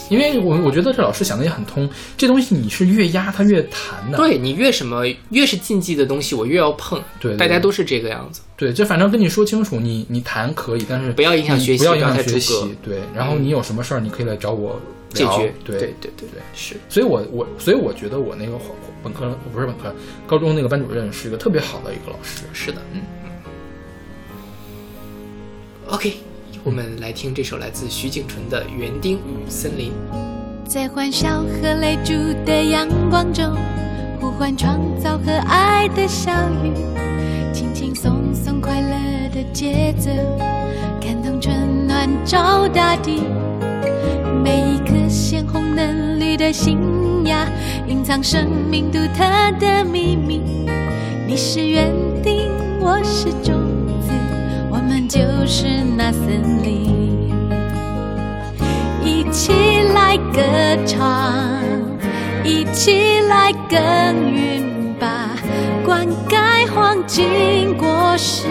因为我我觉得这老师想的也很通，这东西你是越压它越弹的。对你越什么越是禁忌的东西，我越要碰。对对大家都是这个样子。对，就反正跟你说清楚，你你谈可以，但是不要影响学习不要影响学习。对，然后你有什么事儿，你可以来找我聊解决对对对对对。是所以我我所以我觉得我那个本科不是本科，高中那个班主任是一个特别好的一个老师。是的，嗯。OK，我们来听这首来自徐景纯的《园丁与森林》。在欢笑和泪珠的阳光中，呼唤创造和爱的小雨，轻轻松松快乐的节奏，感动春暖照大地。每一颗鲜红嫩绿的新芽，隐藏生命独特的秘密。你是园丁，我是种，就是那森林。一起来歌唱，一起来耕耘吧，灌溉黄金果实，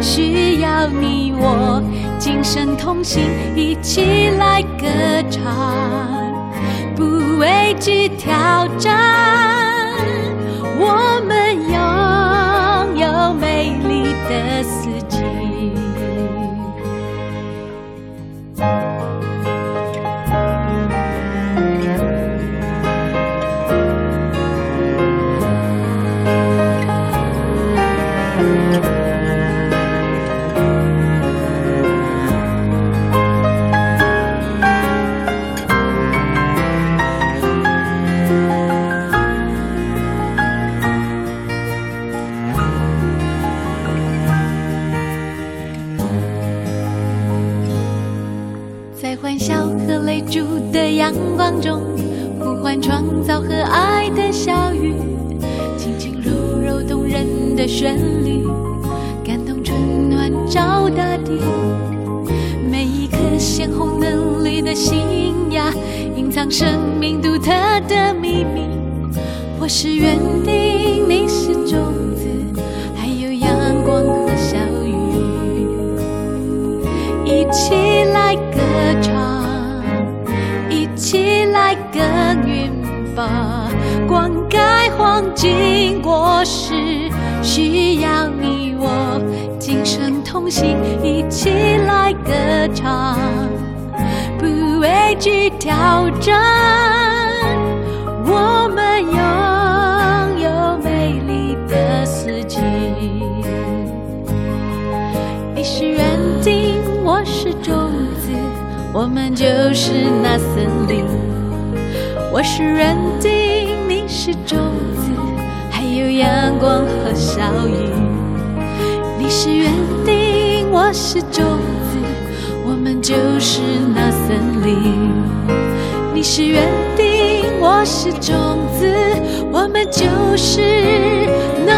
需要你我今生同行，一起来歌唱，不畏惧挑战，我们拥有美丽的阳光中，呼唤创造和爱的小雨，轻轻柔柔动人的旋律，感动春暖照大地。每一颗鲜红嫩绿的新芽，隐藏生命独特的秘密。我是园丁，你是种灌溉黄金果实，需要你我今生同行，一起来歌唱，不畏惧挑战，我们拥有美丽的四季。你是园丁，我是种子，我们就是那森林。我是园丁，你是种子，还有阳光和小雨。你是园丁，我是种子，我们就是那森林。你是园丁，我是种子，我们就是那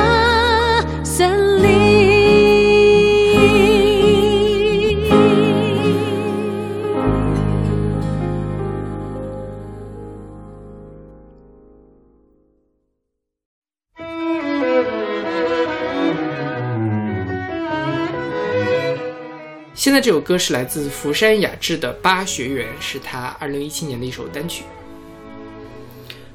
这首歌是来自福山雅治的《八学园》，是他二零一七年的一首单曲。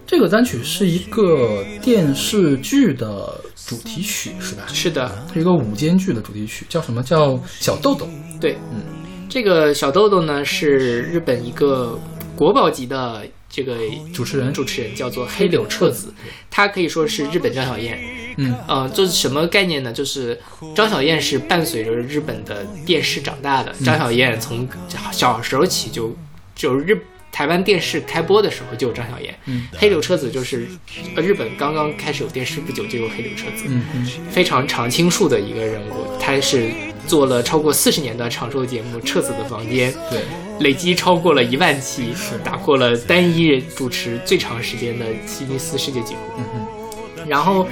这个单曲是一个电视剧的主题曲，是吧？是的，是一个午间剧的主题曲，叫什么叫小豆豆？对，嗯，这个小豆豆呢是日本一个国宝级的这个主持人主持人叫做黑柳彻子，他可以说是日本张小燕。嗯，呃，就是什么概念呢？就是张小燕是伴随着日本的电视长大的。张小燕从小时候起就就日台湾电视开播的时候就有张小燕。嗯，黑柳彻子就是呃日本刚刚开始有电视不久就有黑柳彻子。嗯嗯非常常青树的一个人物，他是做了超过四十年的长寿节目《彻子的房间》，对，累积超过了一万期，是打破了单一主持最长时间的吉尼斯世界纪录。嗯哼，然后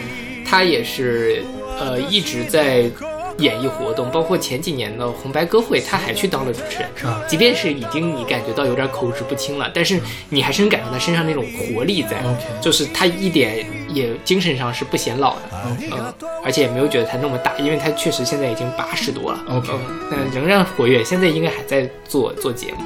他也是呃一直在演艺活动，包括前几年的红白歌会，他还去当了主持人。啊即便是已经你感觉到有点口齿不清了，但是你还是能感受他身上那种活力在。就是他一点也精神上是不显老的。嗯，而且也没有觉得他那么大，因为他确实现在已经八十多了。OK 嗯，但仍然活跃，现在应该还在做做节目。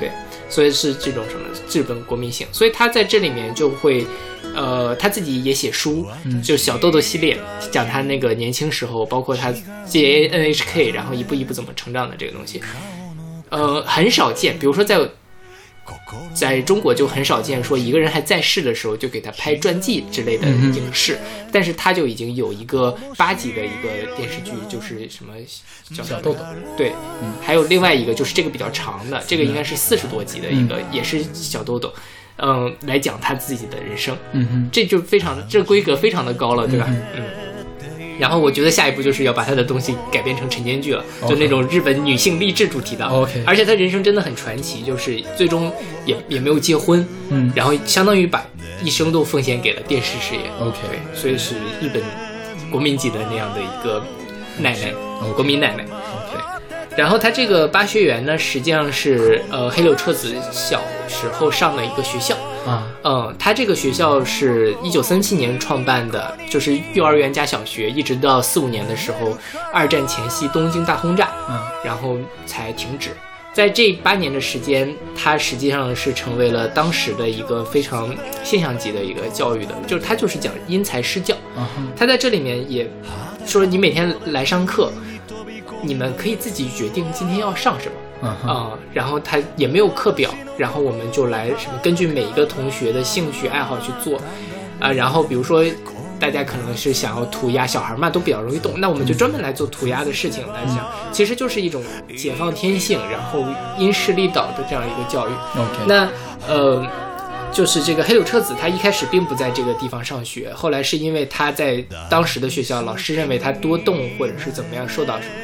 对，所以是这种什么日本国民性，所以他在这里面就会，呃，他自己也写书，嗯就小豆豆系列，讲他那个年轻时候，包括他接 NHK，然后一步一步怎么成长的这个东西，呃，很少见，比如说在。在中国就很少见，说一个人还在世的时候就给他拍传记之类的影视，但是他就已经有一个八集的一个电视剧，就是什么叫小豆豆，对，还有另外一个就是这个比较长的，这个应该是四十多集的一个，嗯。也是小豆豆，嗯，来讲他自己的人生，嗯哼，这就非常这规格非常的高了，对吧？嗯嗯。然后我觉得下一步就是要把他的东西改编成晨间剧了，就那种日本女性励志主题的。OK 而且他人生真的很传奇，就是最终也也没有结婚，嗯然后相当于把一生都奉献给了电视事业。OK 对，所以是日本国民级的那样的一个奶奶国民奶奶。对，然后他这个八学园呢，实际上是呃黑柳彻子小时候上的一个学校。啊嗯，他这个学校是一九三七年创办的，就是幼儿园加小学，一直到四五年的时候，二战前夕东京大轰炸，嗯然后才停止。在这八年的时间，它实际上是成为了当时的一个非常现象级的一个教育的，就是它就是讲因材施教。他在这里面也说，你每天来上课，你们可以自己决定今天要上什么。啊然后他也没有课表，然后我们就来什么根据每一个同学的兴趣爱好去做，啊、然后比如说大家可能是想要涂鸦，小孩嘛都比较容易懂，那我们就专门来做涂鸦的事情来讲，其实就是一种解放天性，然后因势利导的这样一个教育。OK 那呃，就是这个黑柳彻子，他一开始并不在这个地方上学，后来是因为他在当时的学校，老师认为他多动或者是怎么样受到什么，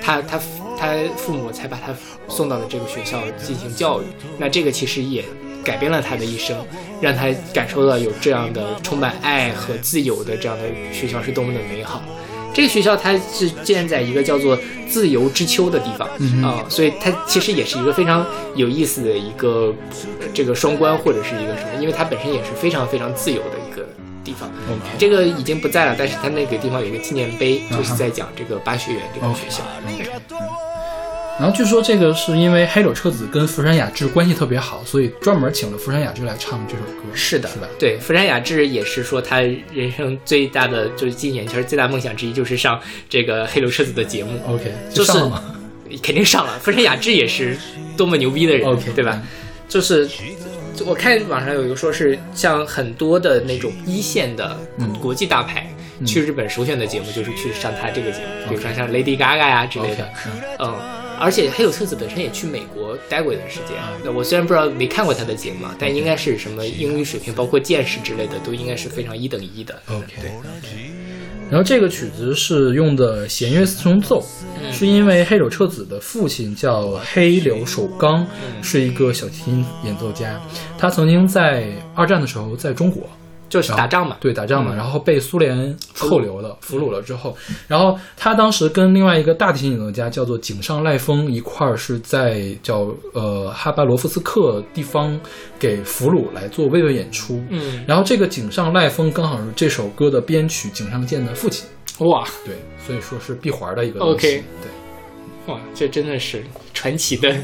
他他他父母才把他送到了这个学校进行教育。那这个其实也改变了他的一生，让他感受到有这样的充满爱和自由的这样的学校是多么的美好。这个学校它是建在一个叫做自由之丘的地方啊、所以它其实也是一个非常有意思的一个呃这个双关或者是一个什么，因为它本身也是非常非常自由的地方。OK 这个已经不在了，但是他那个地方有一个纪念碑，嗯就是在讲这个巴学园这个学校。然后据说这个是因为黑柳彻子跟福山雅治关系特别好，所以专门请了福山雅治来唱这首歌。是的，是吧？对，福山雅治也是说他人生最大的就是进眼圈最大梦想之一就是上这个黑柳彻子的节目。OK，就是上了吗？肯定上了。福山雅治也是多么牛逼的人 OK，对吧？就是就我看网上有一个说是像很多的那种一线的嗯。国际大牌。去日本首选的节目就是去上他这个节目，比如说像 Lady Gaga 呀之类的嗯。嗯，而且黑柳彻子本身也去美国待过一段时间。那我虽然不知道没看过他的节目啊，但应该是什么英语水平，包括见识之类的，都应该是非常一等一的。OK，然后这个曲子是用的弦乐四重奏，嗯是因为黑柳彻子的父亲叫黑柳守刚，嗯是一个小提琴演奏家。他曾经在二战的时候在中国就是打仗嘛，对打仗嘛，嗯。然后被苏联扣留了、俘虏了之后，然后他当时跟另外一个大提琴演奏家叫做井上赖风一块儿是在叫呃哈巴罗夫斯克地方给俘虏来做慰问演出。嗯，然后这个井上赖风刚好是这首歌的编曲井上健的父亲，哇。对，所以说是闭环的一个东西。OK 对，哇，这真的是传奇的。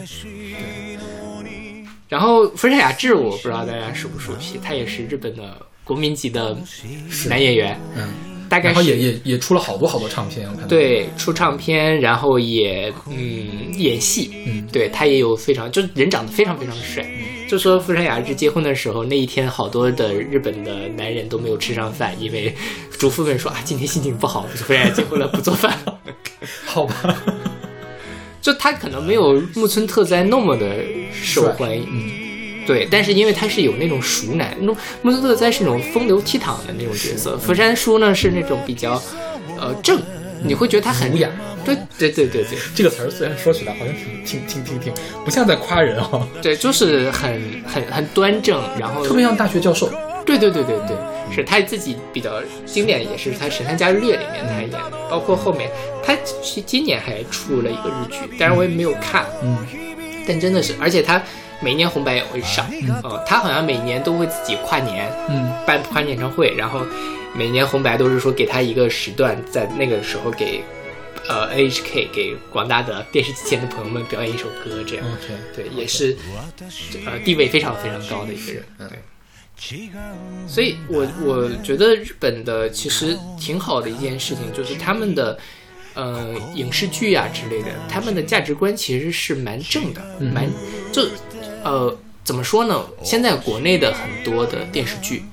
然后福山雅治，我不知道大家熟不熟悉，他也是日本的国民级的男演员，嗯，大概是然后也也也出了好多好多唱片，我看。对出唱片，然后也嗯演戏，嗯对他也有非常就是人长得非常非常帅。就说富山雅治结婚的时候，那一天好多的日本的男人都没有吃上饭，因为主妇们说啊今天心情不好，富山雅治结婚了不做饭了。<laughs> 好吧。就他可能没有木村特哉那么的受欢迎，嗯对，但是因为他是有那种熟男，那种木村特哉是那种风流倜傥的那种角色，福山叔呢是那种比较呃正，你会觉得他很儒雅。对对对对对。这个词儿虽然说起来好像挺挺挺挺挺不像在夸人哦，对，就是很很很端正，然后特别像大学教授。对对对对对，是他自己比较经典，也是他《神探伽利略》里面他演的，包括后面他其今年还出了一个日剧，当然我也没有看，嗯。但真的是，而且他每年红白也会上，呃，他好像每年都会自己跨年嗯。办跨年演唱会，然后每年红白都是说给他一个时段，在那个时候给呃 NHK 给广大的电视机前的朋友们表演一首歌，这样，，OK，对，也是呃地位非常非常高的一个人，对。所以我我觉得日本的其实挺好的一件事情，就是他们的呃影视剧啊之类的，他们的价值观其实是蛮正的，嗯。蛮就呃怎么说呢？现在国内的很多的电视剧，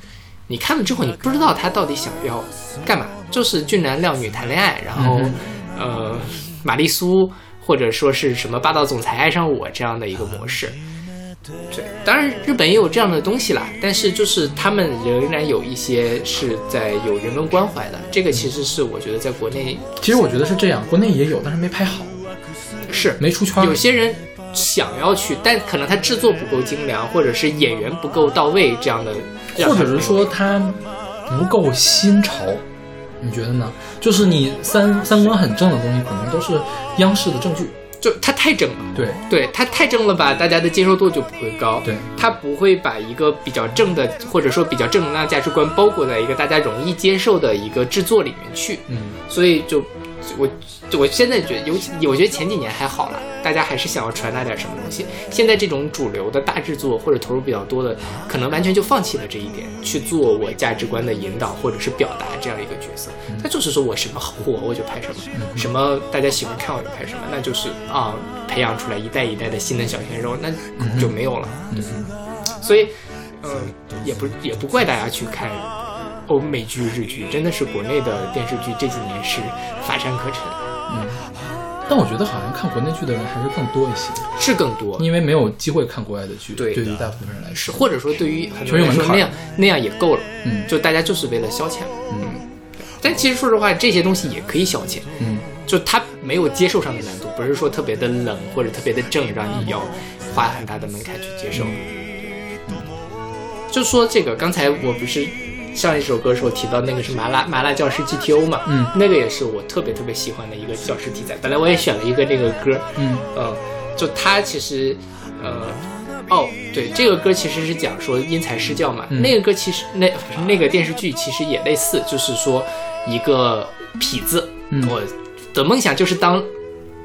你看了之后，你不知道他到底想要干嘛，就是俊男靓女谈恋爱，然后、嗯呃玛丽苏或者说是什么霸道总裁爱上我这样的一个模式。对，当然日本也有这样的东西啦，但是就是他们仍然有一些是在有人文关怀的，这个其实是我觉得在国内其实我觉得是这样，国内也有，但是没拍好，是没出圈儿。有些人想要去，但可能他制作不够精良，或者是演员不够到位这样的，或者是说他不够新潮，你觉得呢？就是你三三观很正的东西，可能都是央视的正剧。就他太正了。对对他太正了吧，大家的接受度就不会高。对，他不会把一个比较正的，或者说比较正能量价值观包裹在一个大家容易接受的一个制作里面去。嗯，所以就我我现在觉得，尤其我觉得前几年还好了，大家还是想要传达点什么东西。现在这种主流的大制作或者投入比较多的，可能完全就放弃了这一点，去做我价值观的引导或者是表达这样一个角色。他就是说我什么火我就拍什么，什么大家喜欢看我就拍什么，那就是啊，培养出来一代一代的新的小鲜肉，那就没有了。对，所以嗯、也不也不怪大家去看。欧美剧、日剧真的是国内的电视剧这几年是乏善可陈，嗯。但我觉得好像看国内剧的人还是更多一些，是更多，因为没有机会看国外的剧。对对于大部分人来说，或者说对于很多人来说那样那样也够了，嗯。就大家就是为了消遣。嗯。但其实说实话，这些东西也可以消遣，嗯。就它没有接受上的难度，不是说特别的冷或者特别的正，让你要花很大的门槛去接受。嗯。就说这个，刚才我不是上一首歌的时候提到那个是麻辣麻辣教师 GTO 嘛，嗯那个也是我特别特别喜欢的一个教师题材。本来我也选了一个那个歌，嗯呃，就它其实，呃，哦，对，这个歌其实是讲说因材施教嘛。嗯那个歌其实那那个电视剧其实也类似，就是说一个痞子，嗯我的梦想就是当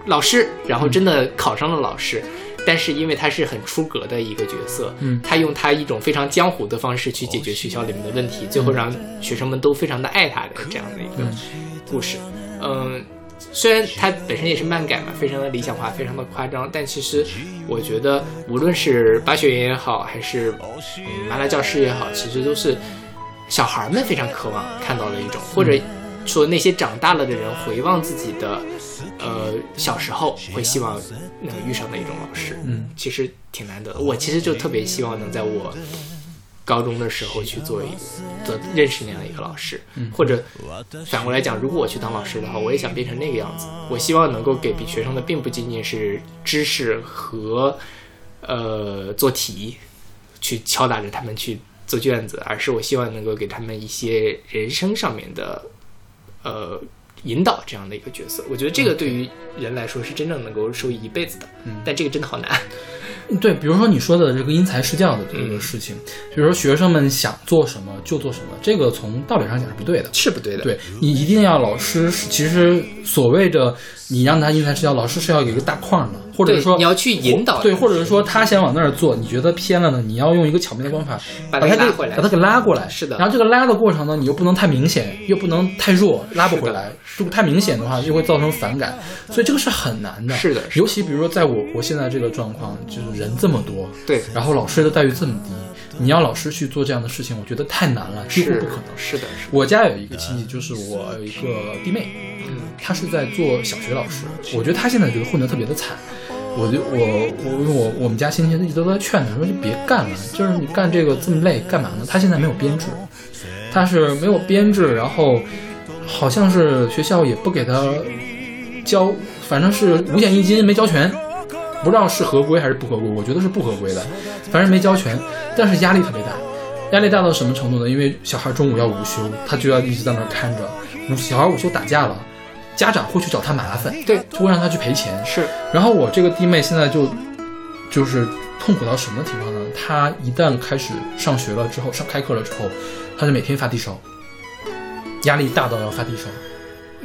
老师，然后真的考上了老师。但是因为他是很出格的一个角色，嗯他用他一种非常江湖的方式去解决学校里面的问题，最后让学生们都非常的爱他的这样的一个故事。嗯，虽然它本身也是漫改嘛，非常的理想化，非常的夸张，但其实我觉得，无论是八学园也好，还是嗯麻辣教师也好，其实都是小孩们非常渴望看到的一种，或者说那些长大了的人回望自己的呃小时候，会希望能遇上的一种老师。嗯其实挺难得的。我其实就特别希望能在我高中的时候去做一做认识那样一个老师，嗯或者反过来讲，如果我去当老师的话，我也想变成那个样子。我希望能够给比学生的并不仅仅是知识和呃做题，去敲打着他们去做卷子，而是我希望能够给他们一些人生上面的呃引导这样的一个角色。我觉得这个对于人来说是真正能够受益一辈子的，嗯但这个真的好难。<laughs> 对，比如说你说的这个因材施教的这个事情，比如说学生们想做什么就做什么，这个从道理上讲是不对的。是不对的，对你一定要老师，其实所谓的你让他因材施教，老师是要有一个大框的，或者说对你要去引导对，或者是说他想往那儿做，你觉得偏了呢，你要用一个巧妙的方法把把他给他拉回来把他给拉过来。是的然后这个拉的过程呢，你又不能太明显，又不能太弱，拉不回来。如果太明显的话，就会造成反感，所以这个是很难的。是的是的尤其比如说在我国现在这个状况，就是人这么多，对然后老师的待遇这么低，你要老师去做这样的事情，我觉得太难了，几乎不可能。是的，是的，我家有一个亲戚，就是我有一个弟妹，嗯，她是在做小学老师，我觉得她现在觉得混得特别的惨。我就我我我我们家亲戚一直都在劝他说就别干了，就是你干这个这么累干嘛呢？他现在没有编制，他是没有编制，然后好像是学校也不给他交，反正是五险一金没交全，不知道是合规还是不合规，我觉得是不合规的，反正没交全，但是压力特别大，压力大到什么程度呢？因为小孩中午要午休，他就要一直在那儿看着，午小孩午休打架了，家长会去找他麻烦，对，就会让他去赔钱，是然后我这个弟妹现在就就是痛苦到什么情况呢？她一旦开始上学了之后，上开课了之后，她就每天发低烧，压力大到要发低烧。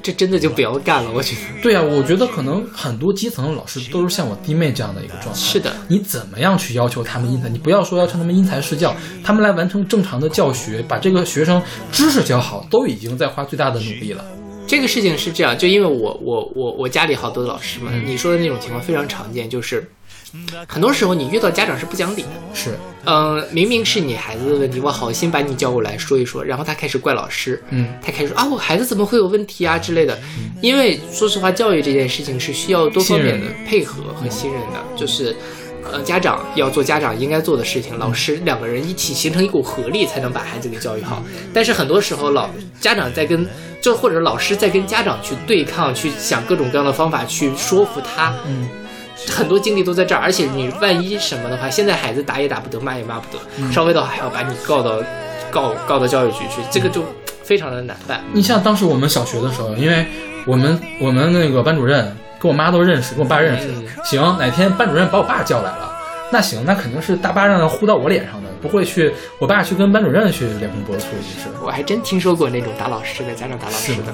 这真的就不要干了，我觉得对啊，我觉得可能很多基层的老师都是像我弟妹这样的一个状态。是的，你怎么样去要求他们因材？你不要说要求他们因材施教，他们来完成正常的教学，把这个学生知识教好，都已经在花最大的努力了。这个事情是这样，就因为我我我我家里好多老师嘛，嗯你说的那种情况非常常见，就是很多时候你遇到家长是不讲理。的，是，嗯、明明是你孩子的问题，我好心把你叫过来说一说，然后他开始怪老师，嗯，他开始说啊，我孩子怎么会有问题啊之类的。因为说实话，教育这件事情是需要多方面的配合和信任的，就是。呃，家长要做家长应该做的事情，老师两个人一起形成一股合力，才能把孩子给教育好。但是很多时候，老家长在跟，就或者老师在跟家长去对抗，去想各种各样的方法去说服他，嗯，很多精力都在这儿，而且你万一什么的话，现在孩子打也打不得，骂也骂不得，稍微的话还要把你告到告告到教育局去，这个就非常的难办。你像当时我们小学的时候，因为我们我们那个班主任跟我妈都认识，跟我爸认识。嗯行，哪天班主任把我爸叫来了，那行，那肯定是大巴掌呼到我脸上的，不会去我爸去跟班主任去脸红脖子粗一是。我还真听说过那种打老师的，家长打老师的，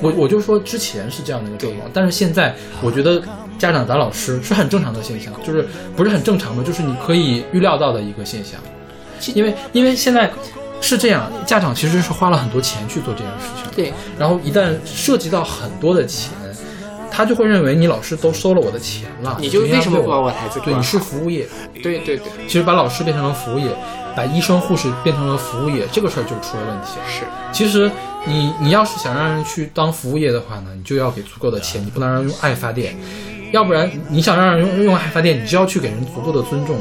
我我就说之前是这样的一个状况，但是现在我觉得家长打老师是很正常的现象，就是不是很正常的，就是你可以预料到的一个现象。因为因为现在是这样，家长其实是花了很多钱去做这件事情，对，然后一旦涉及到很多的钱，他就会认为你老师都收了我的钱了，你就为什么不把我我孩子对，你是？服务业，对对对，其实把老师变成了服务业，把医生护士变成了服务业，这个事儿就出了问题。是其实你你要是想让人去当服务业的话呢，你就要给足够的钱，你不能让人用爱发电，要不然你想让人用用爱发电，你就要去给人足够的尊重。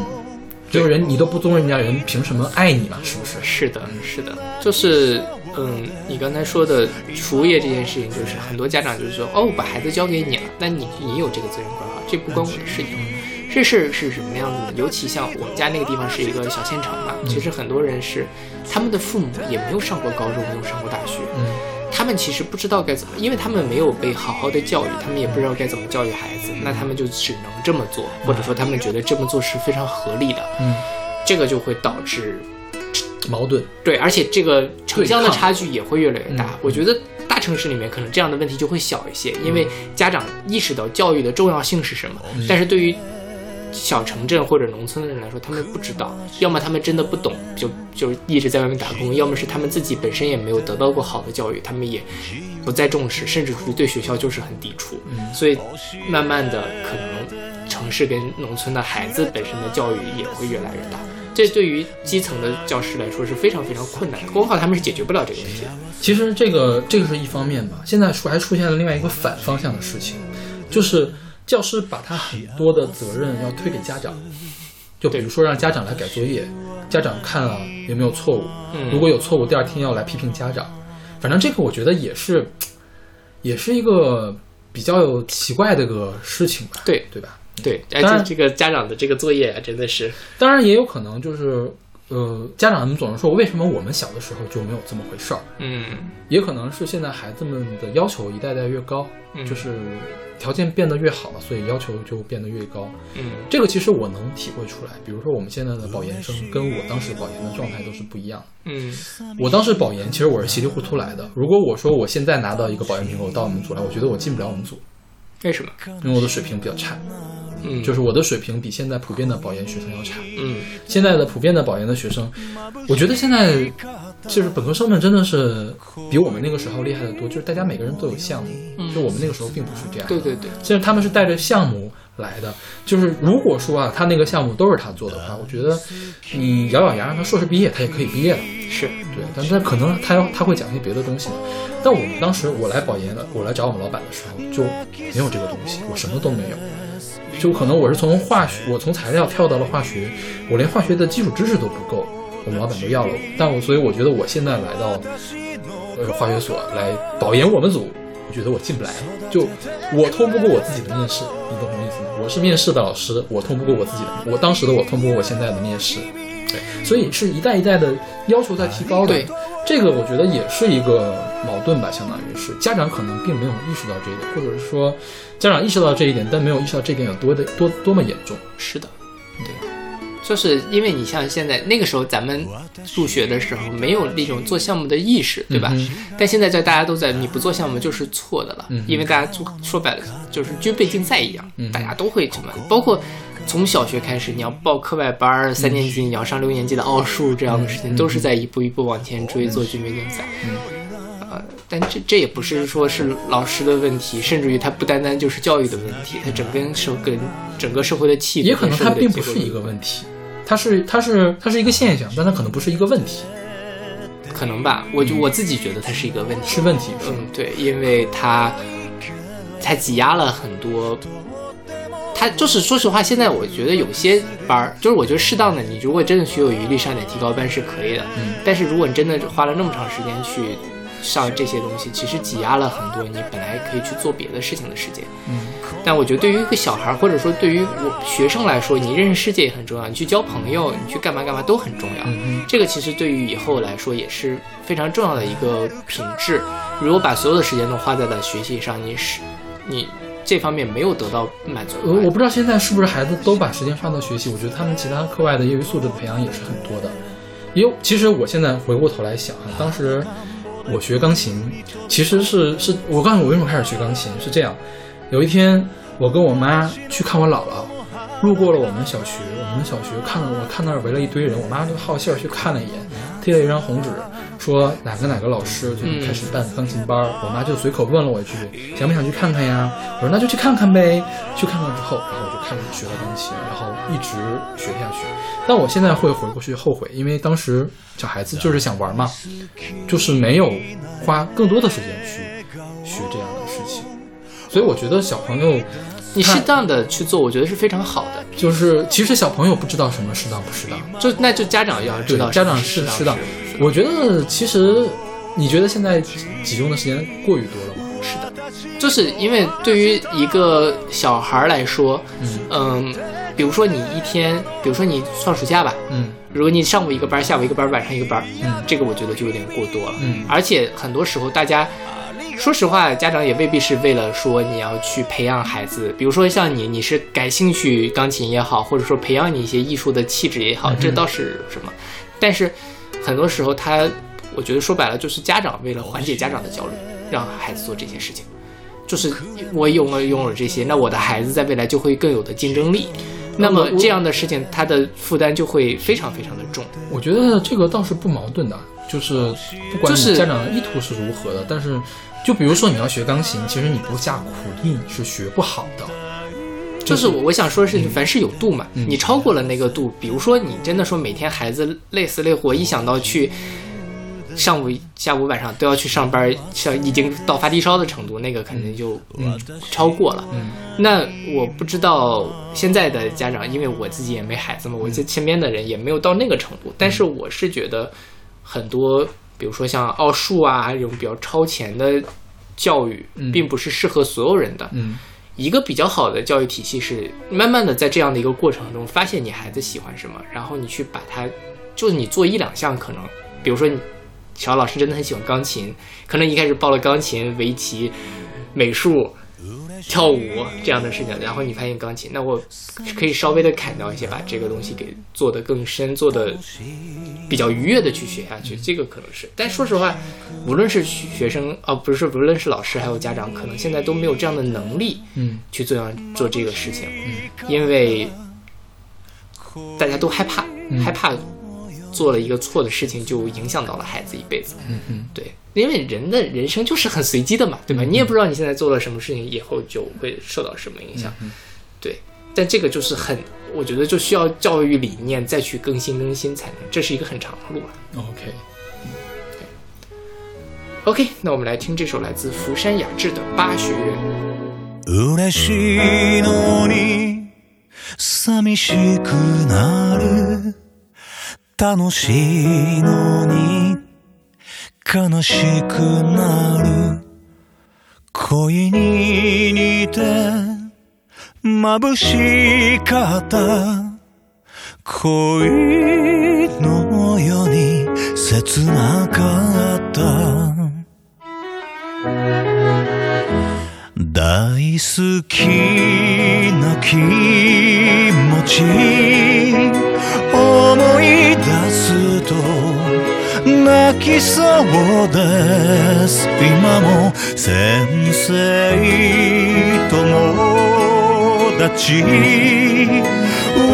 就是人你都不尊重人家人，凭什么爱你嘛？是不是？是的，是的，就是嗯，你刚才说的服务业这件事情，就是很多家长就是说，哦，我把孩子交给你了，那你你有这个责任管好，这不关我的事情。这事儿是什么样子呢？尤其像我们家那个地方是一个小县城嘛，其实很多人是他们的父母也没有上过高中，没有上过大学，嗯他们其实不知道该怎么，因为他们没有被好好的教育，他们也不知道该怎么教育孩子，那他们就只能这么做，或者说他们觉得这么做是非常合理的，嗯，这个就会导致矛盾。对，而且这个城乡的差距也会越来越大。嗯我觉得大城市里面可能这样的问题就会小一些，因为家长意识到教育的重要性是什么，嗯但是对于小城镇或者农村的人来说，他们不知道，要么他们真的不懂，就就一直在外面打工；要么是他们自己本身也没有得到过好的教育，他们也不再重视，甚至于对学校就是很抵触。嗯所以慢慢的，可能城市跟农村的孩子本身的教育也会越来越大。这对于基层的教师来说是非常非常困难的，光靠他们是解决不了这个问题的。其实这个这个是一方面吧，现在出还出现了另外一个反方向的事情，就是教师把他很多的责任要推给家长，就比如说让家长来改作业，家长看了有没有错误，嗯。如果有错误，第二天要来批评家长。反正这个我觉得也是，也是一个比较有奇怪的个事情吧，对。对吧？对，而且这个家长的这个作业啊，真的是，当然也有可能就是，呃，家长们总是说，为什么我们小的时候就没有这么回事儿？嗯也可能是现在孩子们的要求一代代越高，嗯就是条件变得越好，所以要求就变得越高。嗯这个其实我能体会出来。比如说我们现在的保研生跟我当时保研的状态都是不一样的。嗯我当时保研其实我是稀里糊涂来的。如果我说我现在拿到一个保研评我到我们组来，我觉得我进不了我们组，为什么？因为我的水平比较差，嗯，就是我的水平比现在普遍的保研学生要差。嗯现在的普遍的保研的学生，我觉得现在就是本科生们真的是比我们那个时候厉害的多，就是大家每个人都有项目，嗯就我们那个时候并不是这样。对对对，现在他们是带着项目来的，就是如果说啊，他那个项目都是他做的话，我觉得你咬咬牙让他硕士毕业，他也可以毕业了。是，对，但是可能他要他会讲一些别的东西。但我们当时我来保研的，我来找我们老板的时候就没有这个东西，我什么都没有。就可能我是从化学，我从材料跳到了化学，我连化学的基础知识都不够，我们老板都要了我。但我所以我觉得我现在来到呃化学所来保研我们组，我觉得我进不来了。就我通不过我自己的面试，你懂？我是面试的老师，我通不过我自己的，我当时的我通不过我现在的面试。对，所以是一代一代的要求在提高的。对，这个我觉得也是一个矛盾吧，相当于是家长可能并没有意识到这一点，或者是说家长意识到这一点，但没有意识到这一点有多的多多么严重。是的，对，就是因为你像现在那个时候咱们入学的时候没有那种做项目的意识，对吧？嗯但现在在大家都在你不做项目就是错的了，嗯因为大家做说白了就是军备竞赛一样，嗯大家都会什么，包括。从小学开始，你要报课外班儿，三年级你要上六年级的奥数，这样的事情、嗯都是在一步一步往前追，做军备竞赛。嗯呃，但这这也不是说是老师的问题，甚至于它不单单就是教育的问题，它整个社跟整个社会的气氛，也可能它并不是一个问题，它是它是它是一个现象，但它可能不是一个问题，可能吧，我就我自己觉得它是一个问题。是问题。嗯，对，因为它它挤压了很多。它就是说实话，现在我觉得有些班儿，就是我觉得适当的，你如果真的学有余力上点提高班是可以的。嗯但是如果你真的花了那么长时间去上这些东西，其实挤压了很多你本来可以去做别的事情的时间。嗯但我觉得对于一个小孩儿，或者说对于我学生来说，你认识世界也很重要，你去交朋友，你去干嘛干嘛都很重要。嗯这个其实对于以后来说也是非常重要的一个品质。如果把所有的时间都花在了学习上，你是你这方面没有得到满足呃我不知道现在是不是孩子都把时间放到学习，我觉得他们其他课外的业余素质的培养也是很多的。也有，其实我现在回过头来想啊，当时我学钢琴，其实是是我告诉你我为什么开始学钢琴，是这样，有一天我跟我妈去看我姥姥，路过了我们小学，我们小学看了我看那儿围了一堆人，我妈就好信儿去看了一眼，贴了一张红纸，说哪个哪个老师就开始办钢琴班儿，我妈就随口问了我一句，想不想去看看呀？我说那就去看看呗。去看看之后，然后我就开始学了钢琴，然后一直学下去。但我现在会回过去后悔，因为当时小孩子就是想玩嘛，就是没有花更多的时间去学这样。所以我觉得小朋友你适当的去做，我觉得是非常好的。就是，其实小朋友不知道什么适当不适当，就那就家长要知道家长是适当。我觉得其实你觉得现在挤用的时间过于多了吗？是的，就是因为对于一个小孩来说，嗯嗯，比如说你一天，比如说你放暑假吧，嗯如果你上午一个班，下午一个班，晚上一个班，嗯这个我觉得就有点过多了。嗯而且很多时候大家。说实话，家长也未必是为了说你要去培养孩子，比如说像你，你是感兴趣钢琴也好，或者说培养你一些艺术的气质也好，这倒是什么。但是很多时候他，我觉得说白了就是家长为了缓解家长的焦虑，让孩子做这些事情。就是我拥了拥有这些，那我的孩子在未来就会更有的竞争力。那么这样的事情，他的负担就会非常非常的重。我觉得这个倒是不矛盾的，就是不管就是你家长的意图是如何的，但是就比如说你要学钢琴，其实你不下苦力是学不好的。就是我我想说的是，凡事有度嘛。嗯你超过了那个度，比如说你真的说每天孩子累死累活，一想到去上午、下午、晚上都要去上班，像已经到发低烧的程度，那个肯定就、嗯超过了。嗯那我不知道现在的家长，因为我自己也没孩子嘛，我这身边的人也没有到那个程度。但是我是觉得很多，比如说像奥数啊这种比较超前的教育嗯，并不是适合所有人的。嗯一个比较好的教育体系是，慢慢的在这样的一个过程中，发现你孩子喜欢什么，然后你去把它，就是你做一两项可能，比如说你小老师真的很喜欢钢琴，可能一开始报了钢琴、围棋、美术、跳舞这样的事情，然后你发现钢琴，那我可以稍微的砍掉一些，把这个东西给做得更深，做的比较愉悦的去学下去，这个可能是。但说实话，无论是学生哦，不是，无论是老师还有家长，可能现在都没有这样的能力。嗯去做样做这个事情，因为大家都害怕，嗯害怕做了一个错的事情就影响到了孩子一辈子。嗯嗯对，因为人的人生就是很随机的嘛，对吧？你也不知道你现在做了什么事情，以后就会受到什么影响。嗯对，但这个就是很，我觉得就需要教育理念再去更新更新才能，这是一个很长的路了。 ，OK。 OK，那我们来听这首来自福山雅治的《八学院》。嬉しいのに寂しくなる楽しいのに 悲しくなる。恋に似て眩しかった恋のように切なかった。大好きな気持ち。思い出すと泣きそうです今も先生友達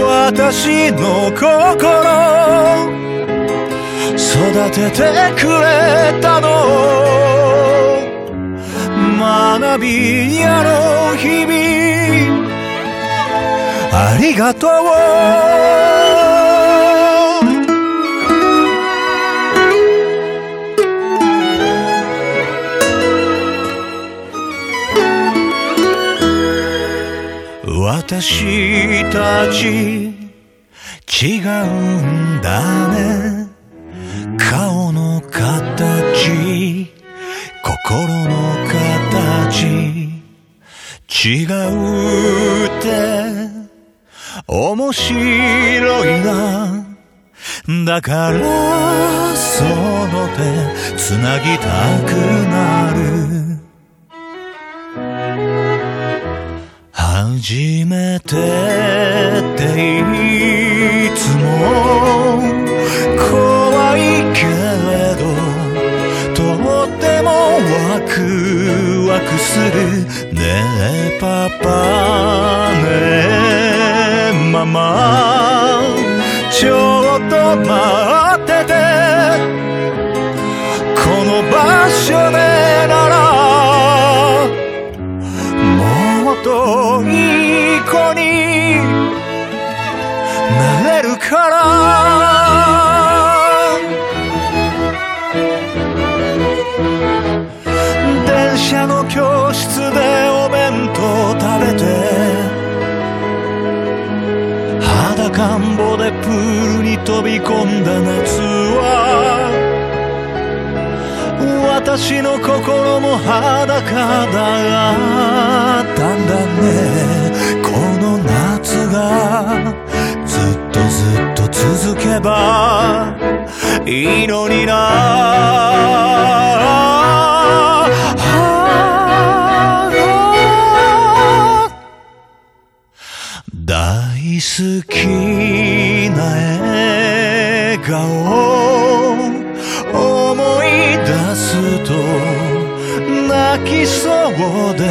私の心育ててくれたの。学び屋の日々。ありがとう。私たち違うんだね。顔の形心の形。違うって。面白いな。だからその手つなぎたくなる。初めてっていつも怖いけれどとってもワクワクするねえパパねえママちょっと待ってから。電車の教室でお弁当食べて。裸んぼでプールに飛び込んだ夏は。私の心も裸だったんだね。この夏が。続けばいいのにな。大好きな笑顔思い出すと泣きそうで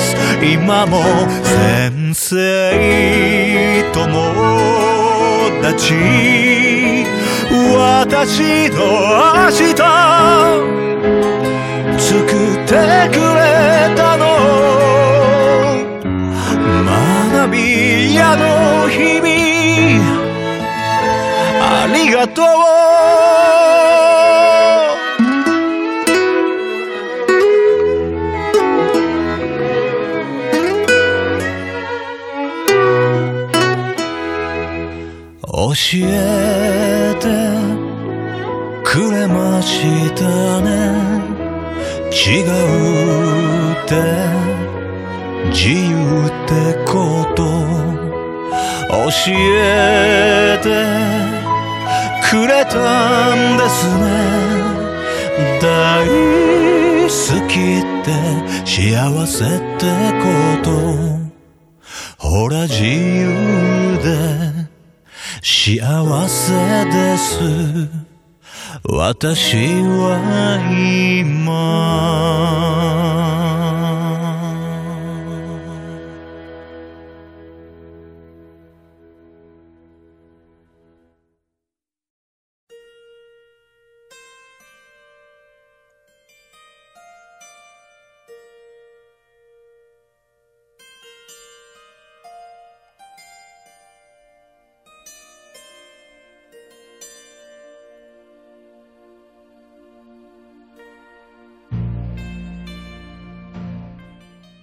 す。今も先生とも。立ち私の明日。作ってくれたの。学び屋の日々。ありがとう。教えてくれましたね。違うって自由ってこと。教えてくれたんですね。大好きって幸せってこと。ほら自由で幸せです。私は今。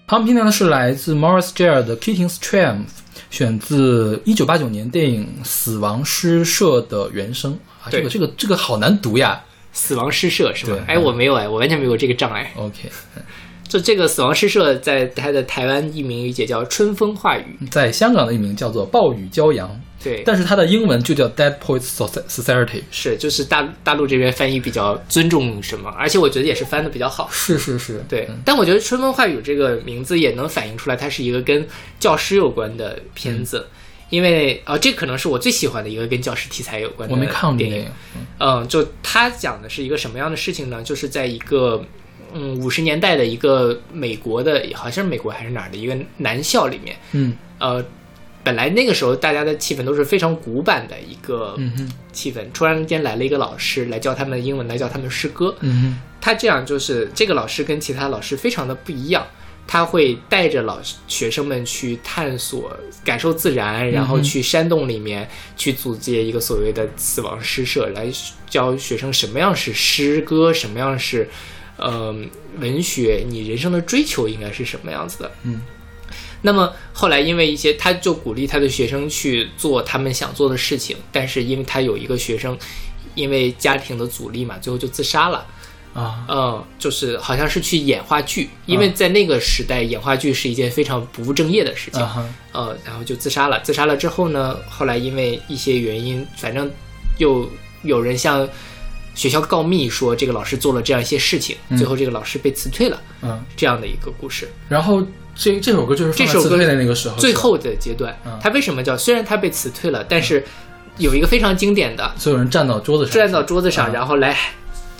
旁边听到的是来自 Morris Jair 的《Kitty's Triumph》，选自一九八九年电影《死亡诗社》的原声啊，这个这个这个好难读呀！死亡诗社是吗对？哎，我没有哎，我完全没有这个障碍。OK，就这个死亡诗社，在它的台湾译名也叫春风化雨，在香港的译名叫做暴雨骄阳，对，但是它的英文就叫 Dead Poets Soci- Society。是就是大大陆这边翻译比较尊重什么，而且我觉得也是翻的比较好。是是是，对嗯，但我觉得《春风化雨》这个名字也能反映出来，它是一个跟教师有关的片子。因为啊、这可能是我最喜欢的一个跟教师题材有关的我没看过电影个电影。。嗯，就他讲的是一个什么样的事情呢？就是在一个嗯五十年代的一个美国的，好像是美国还是哪儿的一个男校里面，嗯呃，本来那个时候大家的气氛都是非常古板的一个气氛，突然间来了一个老师来教他们英文，来教他们诗歌。嗯哼他这样就是这个老师跟其他老师非常的不一样，他会带着老学生们去探索、感受自然，然后去山洞里面去组建一个所谓的死亡诗社，来教学生什么样是诗歌，什么样是呃文学，你人生的追求应该是什么样子的。嗯。那么后来，因为一些，他就鼓励他的学生去做他们想做的事情，但是因为他有一个学生，因为家庭的阻力嘛，最后就自杀了。啊嗯，就是好像是去演话剧，因为在那个时代，演话剧是一件非常不务正业的事情。呃，然后就自杀了。自杀了之后呢，后来因为一些原因，反正又有人向学校告密说这个老师做了这样一些事情，最后这个老师被辞退了，嗯，这样的一个故事。然后这这首歌就是这首歌的那个时候，最后的阶段嗯，他为什么叫？虽然他被辞退了，但是有一个非常经典的，所有人站到桌子上，站到桌子上，嗯然后来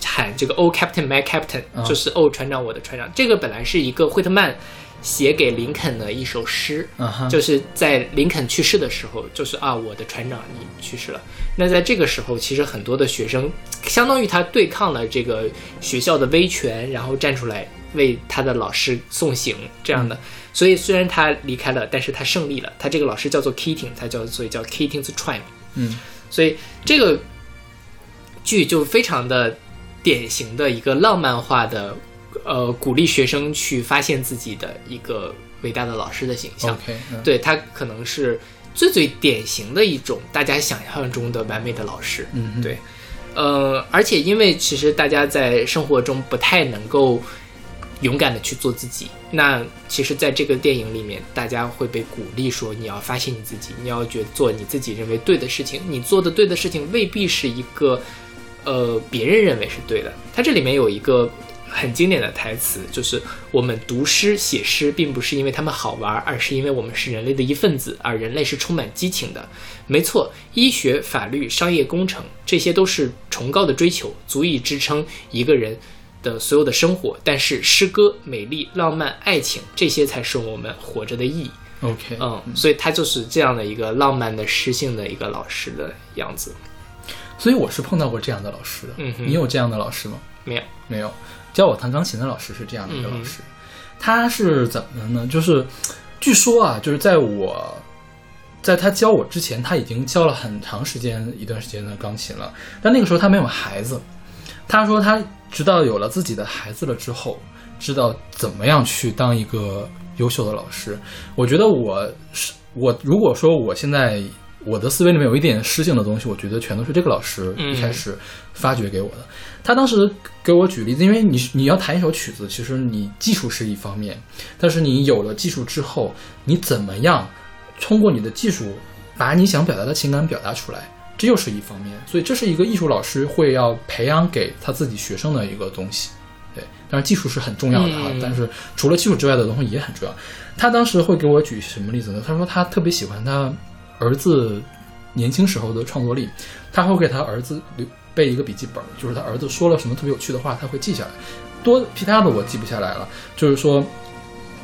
喊这个 “Oh Captain, my Captain”，、嗯就是“哦船长，我的船长”。这个本来是一个惠特曼写给林肯的一首诗，嗯，就是在林肯去世的时候，就是啊，我的船长你去世了。那在这个时候，其实很多的学生，相当于他对抗了这个学校的威权，然后站出来为他的老师送行这样的。所以虽然他离开了，但是他胜利了。他这个老师叫做 Keating，他叫所以叫 Keating's Triumph。嗯所以这个剧就非常的典型的一个浪漫化的，呃，鼓励学生去发现自己的一个伟大的老师的形象。对他可能是最最典型的一种大家想象中的完美的老师。嗯对，呃，而且因为其实大家在生活中不太能够勇敢的去做自己，那其实在这个电影里面，大家会被鼓励说你要发现你自己，你要觉做你自己认为对的事情，你做的对的事情未必是一个呃别人认为是对的。它这里面有一个。很经典的台词就是：我们读诗写诗，并不是因为它们好玩，而是因为我们是人类的一份子，而人类是充满激情的。没错，医学、法律、商业工程，这些都是崇高的追求，足以支撑一个人的所有的生活。但是，诗歌、美丽、浪漫、爱情，这些才是我们活着的意义。，OK，嗯，所以他就是这样的一个浪漫的诗性的一个老师的样子。所以我是碰到过这样的老师的。嗯哼你有这样的老师吗？没有，没有，教我弹钢琴的老师是这样的一个嗯老师，他是怎么的呢？就是据说啊，就是在我在他教我之前，他已经教了很长时间一段时间的钢琴了，但那个时候他没有孩子。他说他直到有了自己的孩子了之后，知道怎么样去当一个优秀的老师。我觉得我是我，如果说我现在我的思维里面有一点诗性的东西，我觉得全都是这个老师嗯一开始发掘给我的。他当时给我举例子，因为你你要弹一首曲子，其实你技术是一方面，但是你有了技术之后，你怎么样通过你的技术把你想表达的情感表达出来，这又是一方面。所以这是一个艺术老师会要培养给他自己学生的一个东西。对，当然技术是很重要的但是除了技术之外的东西也很重要。他当时会给我举什么例子呢？他说他特别喜欢他儿子年轻时候的创作力，他会给他儿子留备一个笔记本，就是他儿子说了什么特别有趣的话，他会记下来。多其他的我记不下来了，就是说，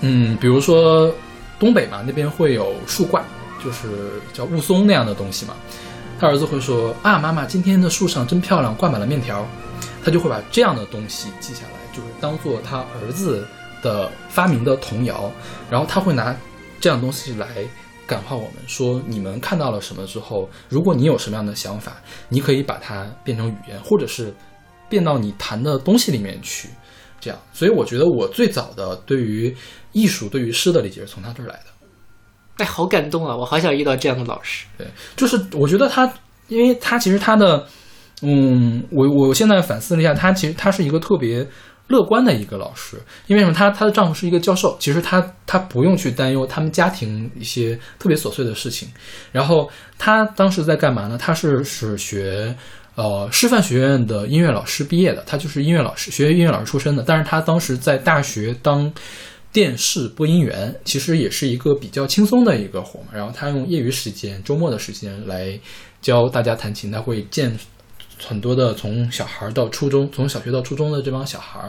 嗯，比如说东北嘛，那边会有树冠，就是叫雾凇那样的东西嘛。他儿子会说啊，妈妈，今天的树上真漂亮，挂满了面条。他就会把这样的东西记下来，就是当做他儿子的发明的童谣，然后他会拿这样东西来感化我们，说你们看到了什么之后，如果你有什么样的想法，你可以把它变成语言，或者是变到你弹的东西里面去，这样。所以我觉得我最早的对于艺术、对于诗的理解是从他这儿来的。哎，好感动啊！我好想遇到这样的老师。对，就是我觉得他，因为他其实他的，嗯，我我现在反思了一下，他其实他是一个特别乐观的一个老师，因为什么？他她的丈夫是一个教授，其实他他不用去担忧他们家庭一些特别琐碎的事情。然后他当时在干嘛呢？他是是学呃师范学院的音乐老师毕业的，他就是音乐老师，学音乐老师出身的。但是他当时在大学当电视播音员，其实也是一个比较轻松的一个活嘛。然后他用业余时间、周末的时间来教大家弹琴，他会见很多的从小孩到初中，从小学到初中的这帮小孩，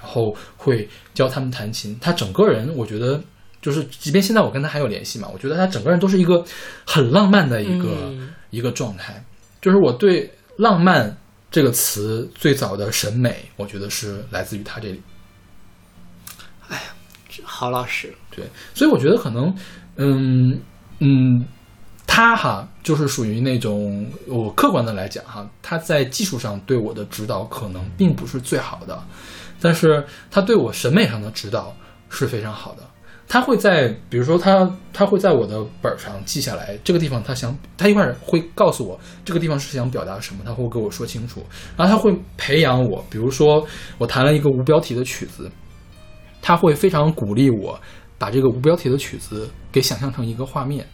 然后会教他们弹琴。他整个人，我觉得就是，即便现在我跟他还有联系嘛，我觉得他整个人都是一个很浪漫的一个、嗯一个状态。就是我对浪漫这个词最早的审美，我觉得是来自于他这里。好老师，对，所以我觉得可能，嗯嗯，他哈就是属于那种我客观的来讲哈，他在技术上对我的指导可能并不是最好的，但是他对我审美上的指导是非常好的。他会在，比如说他他会在我的本上记下来，这个地方他想，他一会儿会告诉我这个地方是想表达什么，他会跟我说清楚。然后他会培养我，比如说我弹了一个无标题的曲子，他会非常鼓励我把这个无标题的曲子给想象成一个画面。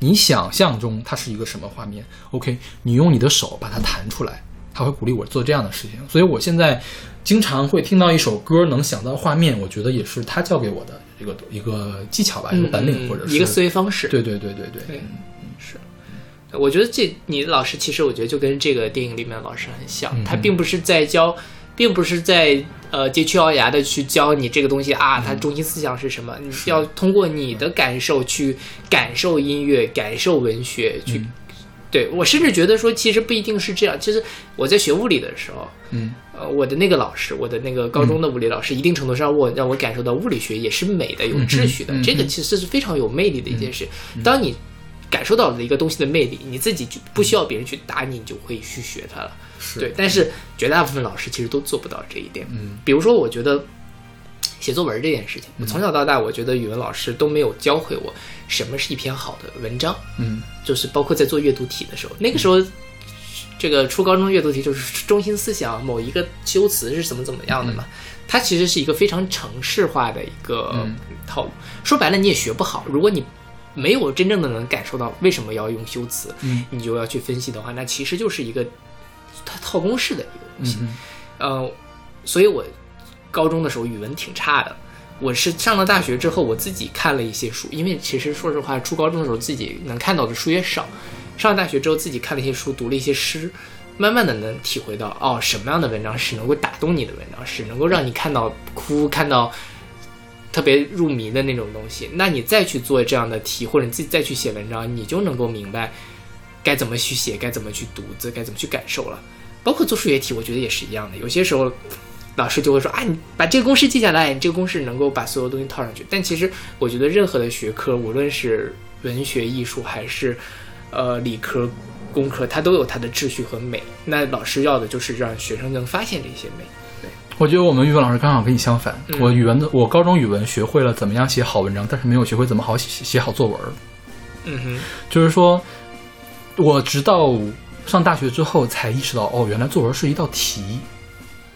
你想象中它是一个什么画面？OK，你用你的手把它弹出来。他会鼓励我做这样的事情，所以我现在经常会听到一首歌能想到画面，我觉得也是他教给我的一个一个技巧吧，一个本领，或者是嗯一个思维方式。对对对对对，对我觉得这你的老师其实我觉得就跟这个电影里面的老师很像，嗯他并不是在教，并不是在呃佶屈咬牙的去教你这个东西啊，它中心思想是什么，你要通过你的感受去感受音乐，感受文学，去。嗯对我甚至觉得说，其实不一定是这样。其实我在学物理的时候，嗯呃，我的那个老师，我的那个高中的物理老师，一定程度上我让我感受到物理学也是美的、有秩序的。嗯嗯这个其实是非常有魅力的一件事。当你感受到了一个东西的魅力，你自己就不需要别人去打你，你就会去学它了。是对，但是绝大部分老师其实都做不到这一点。嗯比如说，我觉得写作文这件事情，我从小到大，我觉得语文老师都没有教会我什么是一篇好的文章。嗯就是包括在做阅读题的时候，那个时候，这个初高中阅读题就是中心思想某一个修辞是怎么怎么样的嘛，它其实是一个非常程式化的一个嗯套路。说白了，你也学不好。如果你没有真正的能感受到为什么要用修辞，嗯你就要去分析的话，那其实就是一个它套公式的一个东西。嗯呃，所以我高中的时候语文挺差的。我是上了大学之后，我自己看了一些书，因为其实说实话，初高中的时候自己能看到的书也少。上了大学之后，自己看了一些书，读了一些诗，慢慢的能体会到，哦，什么样的文章是能够打动你的文章，是能够让你看到哭，看到特别入迷的那种东西。那你再去做这样的题，或者你自己再去写文章，你就能够明白该怎么去写，该怎么去读字，该怎么去感受了。包括做数学题，我觉得也是一样的。有些时候，老师就会说啊，你把这个公式记下来，你这个公式能够把所有东西套上去。但其实我觉得任何的学科，无论是文学、艺术还是呃理科、工科，它都有它的秩序和美。那老师要的就是让学生能发现这些美。我觉得我们语文老师刚好跟你相反，我语文的我高中语文学会了怎么样写好文章，但是没有学会怎么好写写好作文。嗯哼，就是说，我直到上大学之后才意识到，哦，原来作文是一道题。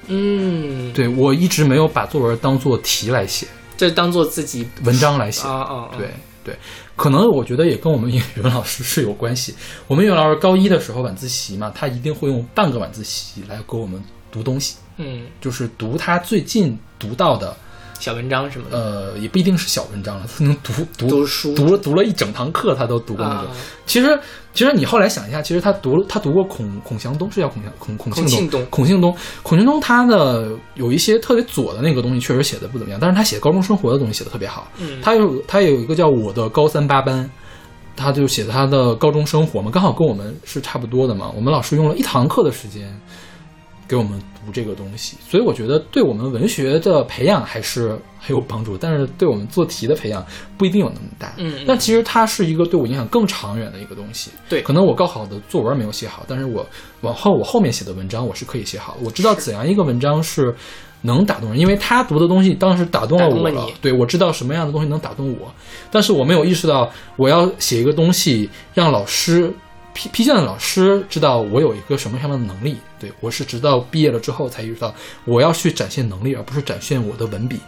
嗯，对我一直没有把作文当做题来写，就当做自己文章来写。啊啊，啊。对，对，可能我觉得也跟我们语文老师是有关系。<laughs> 我们语文老师高一的时候晚自习嘛，他一定会用半个晚自习来给我们读东西，嗯，就是读他最近读到的，小文章什么的，呃，也不一定是小文章了，他能读读读书。读了读了一整堂课，他都读过那种。啊。其实，其实你后来想一下，其实他读他读过孔孔祥东，是叫孔祥孔孔庆东孔庆东孔庆东他的有一些特别左的那个东西，确实写的不怎么样，但是他写高中生活的东西写的特别好。嗯他有他有一个叫我的高三八班，他就写的他的高中生活嘛，刚好跟我们是差不多的嘛。我们老师用了一堂课的时间给我们读这个东西，所以我觉得对我们文学的培养还是很有帮助，但是对我们做题的培养不一定有那么大。嗯嗯但其实它是一个对我影响更长远的一个东西。对可能我高考的作文没有写好，但是我往后我后面写的文章我是可以写好。我知道怎样一个文章是能打动人，因为他读的东西当时打动了我了对我知道什么样的东西能打动我，但是我没有意识到我要写一个东西让老师批批卷的老师知道我有一个什么样的能力，对我是直到毕业了之后才意识到我要去展现能力，而不是展现我的文笔。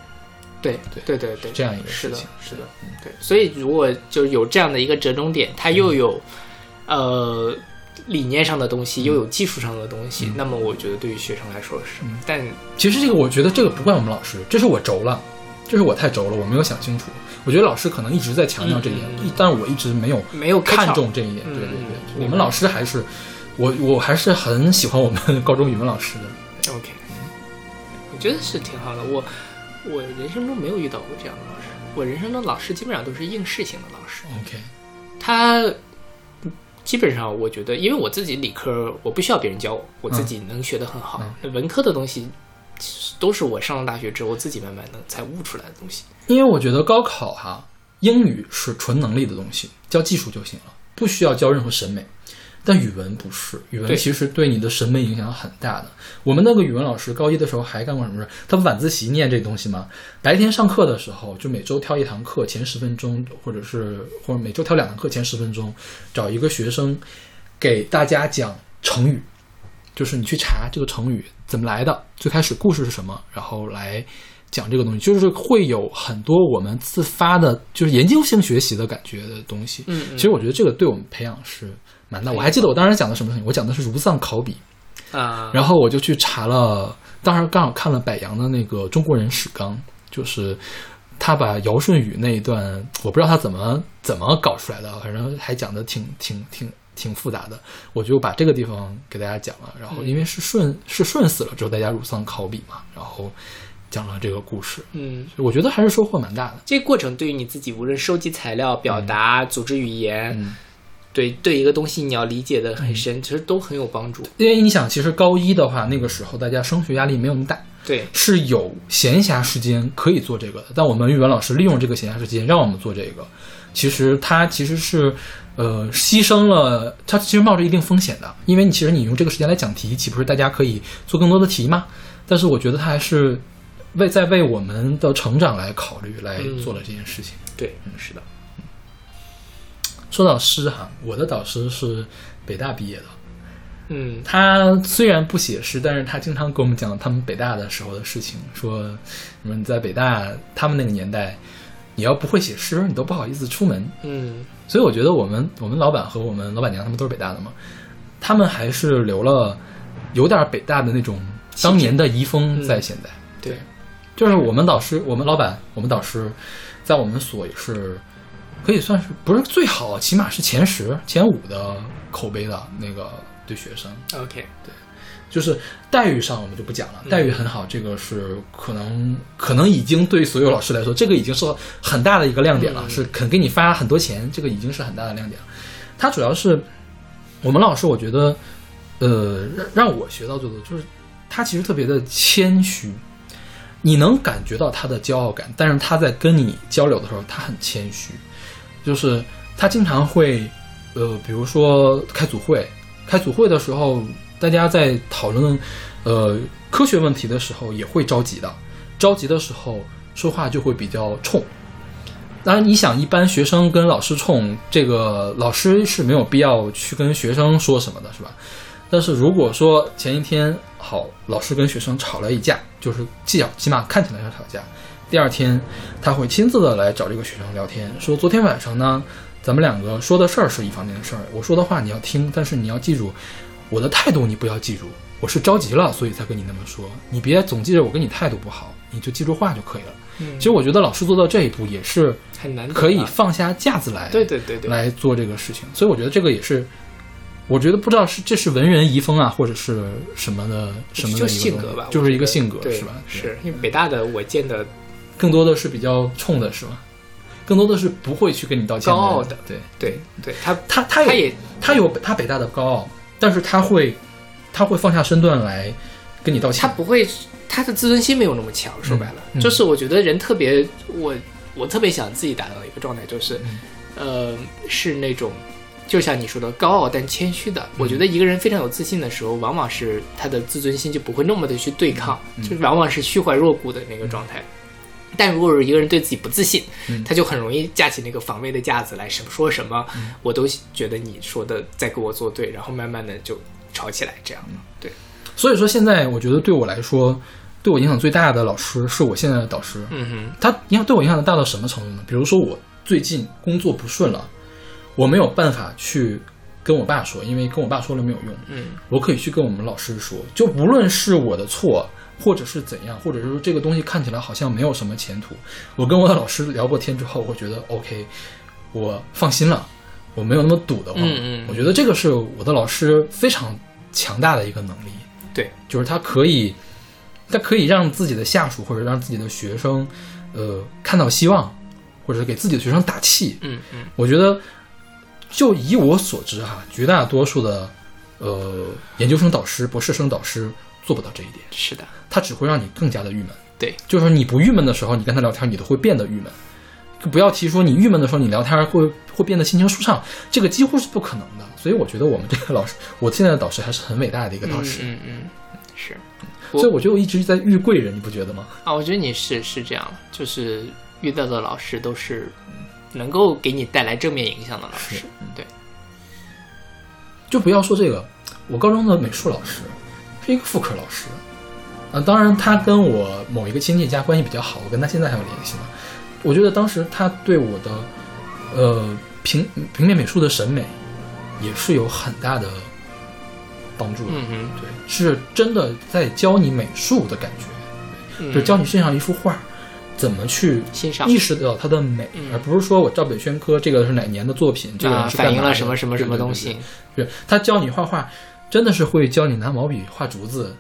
对对对对对，这样一个事情，是的，嗯对。所以如果就有这样的一个折中点，它又有、呃理念上的东西，又有技术上的东西，那么我觉得对于学生来说是，但其实这个我觉得这个不怪我们老师，这是我轴了，这是我太轴了，我没有想清楚。我觉得老师可能一直在强调这一点，但是我一直没有没有看重这一点。嗯对对对，嗯我们老师还是我我还是很喜欢我们高中语文老师的。OK，我觉得是挺好的。我我人生中没有遇到过这样的老师，我人生中老师基本上都是应试型的老师。OK，他基本上我觉得，因为我自己理科我不需要别人教我，我自己能学得很好。文科的东西都是我上了大学之后自己慢慢的才悟出来的东西。因为我觉得高考哈，英语是纯能力的东西，教技术就行了，不需要教任何审美。但语文不是，语文其实对你的审美影响很大的。我们那个语文老师高一的时候还干过什么事？他晚自习念这东西吗？白天上课的时候，就每周挑一堂课前十分钟，或者是或者每周挑两堂课前十分钟，找一个学生给大家讲成语，就是你去查这个成语怎么来的，最开始故事是什么，然后来讲这个东西，就是会有很多我们自发的，就是研究性学习的感觉的东西。嗯嗯其实我觉得这个对我们培养是蛮大。我还记得我当时讲的什么东西，我讲的是如丧考妣，啊，然后我就去查了，当时刚好看了柏杨的那个《中国人史纲》，就是他把尧舜禹那一段，我不知道他怎么怎么搞出来的，反正还讲的挺挺挺挺复杂的。我就把这个地方给大家讲了，然后因为是舜是舜死了之后，大家如丧考妣嘛，然后讲了这个故事，嗯，我觉得还是收获蛮大的。这个过程对于你自己，无论收集材料、表达、组织语言，嗯对对一个东西你要理解的很深，其实都很有帮助。因为你想，其实高一的话，那个时候大家升学压力没有那么大，对，是有闲暇时间可以做这个的。但我们语文老师利用这个闲暇时间让我们做这个，其实他其实是呃牺牲了，他其实冒着一定风险的，因为你其实你用这个时间来讲题，岂不是大家可以做更多的题吗？但是我觉得他还是为在为我们的成长来考虑，来做了这件事情。对，嗯是的。说到诗哈，我的导师是北大毕业的，嗯他虽然不写诗，但是他经常跟我们讲他们北大的时候的事情，说什么你在北大他们那个年代，你要不会写诗，你都不好意思出门。嗯所以我觉得我们我们老板和我们老板娘他们都是北大的嘛，他们还是留了有点北大的那种当年的遗风在现在。对，就是我们导师，我们老板，我们导师，在我们所也是可以算是不是最好，起码是前十、前五的口碑的那个对学生。，OK，就是待遇上我们就不讲了，待遇很好，这个是可能可能已经对所有老师来说，这个已经是很大的一个亮点了，嗯是肯给你发很多钱，这个已经是很大的亮点了。他主要是我们老师，我觉得，呃，让让我学到最多就是他其实特别的谦虚，你能感觉到他的骄傲感，但是他在跟你交流的时候，他很谦虚，就是他经常会，呃，比如说开组会，开组会的时候，大家在讨论，呃，科学问题的时候也会着急的，着急的时候说话就会比较冲。当然，你想，一般学生跟老师冲，这个老师是没有必要去跟学生说什么的，是吧？但是如果说前一天好，老师跟学生吵了一架，就是起码起码看起来是吵架，第二天他会亲自的来找这个学生聊天，说昨天晚上呢，咱们两个说的事儿是一方面的事儿，我说的话你要听，但是你要记住，我的态度你不要记住，我是着急了，所以才跟你那么说，你别总记着我跟你态度不好，你就记住话就可以了。嗯其实我觉得老师做到这一步也是很难可以啊放下架子来，对对对对，来做这个事情。所以我觉得这个也是，我觉得不知道是这是文人遗风啊，或者是什么的什么的一个东西性格吧，就是一个性格是吧？是因为北大的我见的更多的是比较冲的是吧？更多的是不会去跟你道歉高傲的的，对对对，他他他他也他有他北大的高傲，但是他会他会放下身段来跟你道歉。他不会，他的自尊心没有那么强。说白了，嗯就是我觉得人特别，我我特别想自己达到一个状态，就是，嗯呃，是那种。就像你说的，高傲但谦虚的。嗯我觉得一个人非常有自信的时候，往往是他的自尊心就不会那么的去对抗，嗯就是往往是虚怀若谷的那个状态。但如果是一个人对自己不自信，嗯他就很容易架起那个防卫的架子来，什么说什么，我都觉得你说的在跟我作对，然后慢慢的就吵起来，这样的。对，所以说现在我觉得对我来说，对我影响最大的老师是我现在的导师。嗯哼，他影响对我影响大到什么程度呢？比如说我最近工作不顺了，我没有办法去跟我爸说，因为跟我爸说了没有用。嗯我可以去跟我们老师说，就无论是我的错，或者是怎样，或者是说这个东西看起来好像没有什么前途，我跟我的老师聊过天之后，我觉得 OK，我放心了，我没有那么堵得慌。嗯嗯。我觉得这个是我的老师非常强大的一个能力，对，就是他可以，他可以让自己的下属或者让自己的学生，呃，看到希望，或者是给自己的学生打气。嗯嗯。我觉得，就以我所知哈，绝大多数的呃研究生导师、博士生导师做不到这一点，是的，他只会让你更加的郁闷。对，就是你不郁闷的时候，你跟他聊天，你都会变得郁闷。不要提说你郁闷的时候，你聊天会会变得心情舒畅，这个几乎是不可能的。所以我觉得我们这个老师，我现在的导师还是很伟大的一个导师。嗯嗯嗯，是所以我觉得我一直在遇贵人，你不觉得吗？啊，我觉得你是是这样，就是遇到的老师都是能够给你带来正面影响的老师是。对，就不要说这个，我高中的美术老师是一个副科老师，啊，当然他跟我某一个亲戚家关系比较好，我跟他现在还有联系呢。我觉得当时他对我的呃平平面美术的审美也是有很大的帮助的。嗯哼，对，是真的在教你美术的感觉，嗯就教你欣赏一幅画，怎么去欣赏意识到它的美，嗯而不是说我照本宣科，这个是哪年的作品，这个是干反映了什么什么什么东西。对他教你画画，真的是会教你拿毛笔画竹子，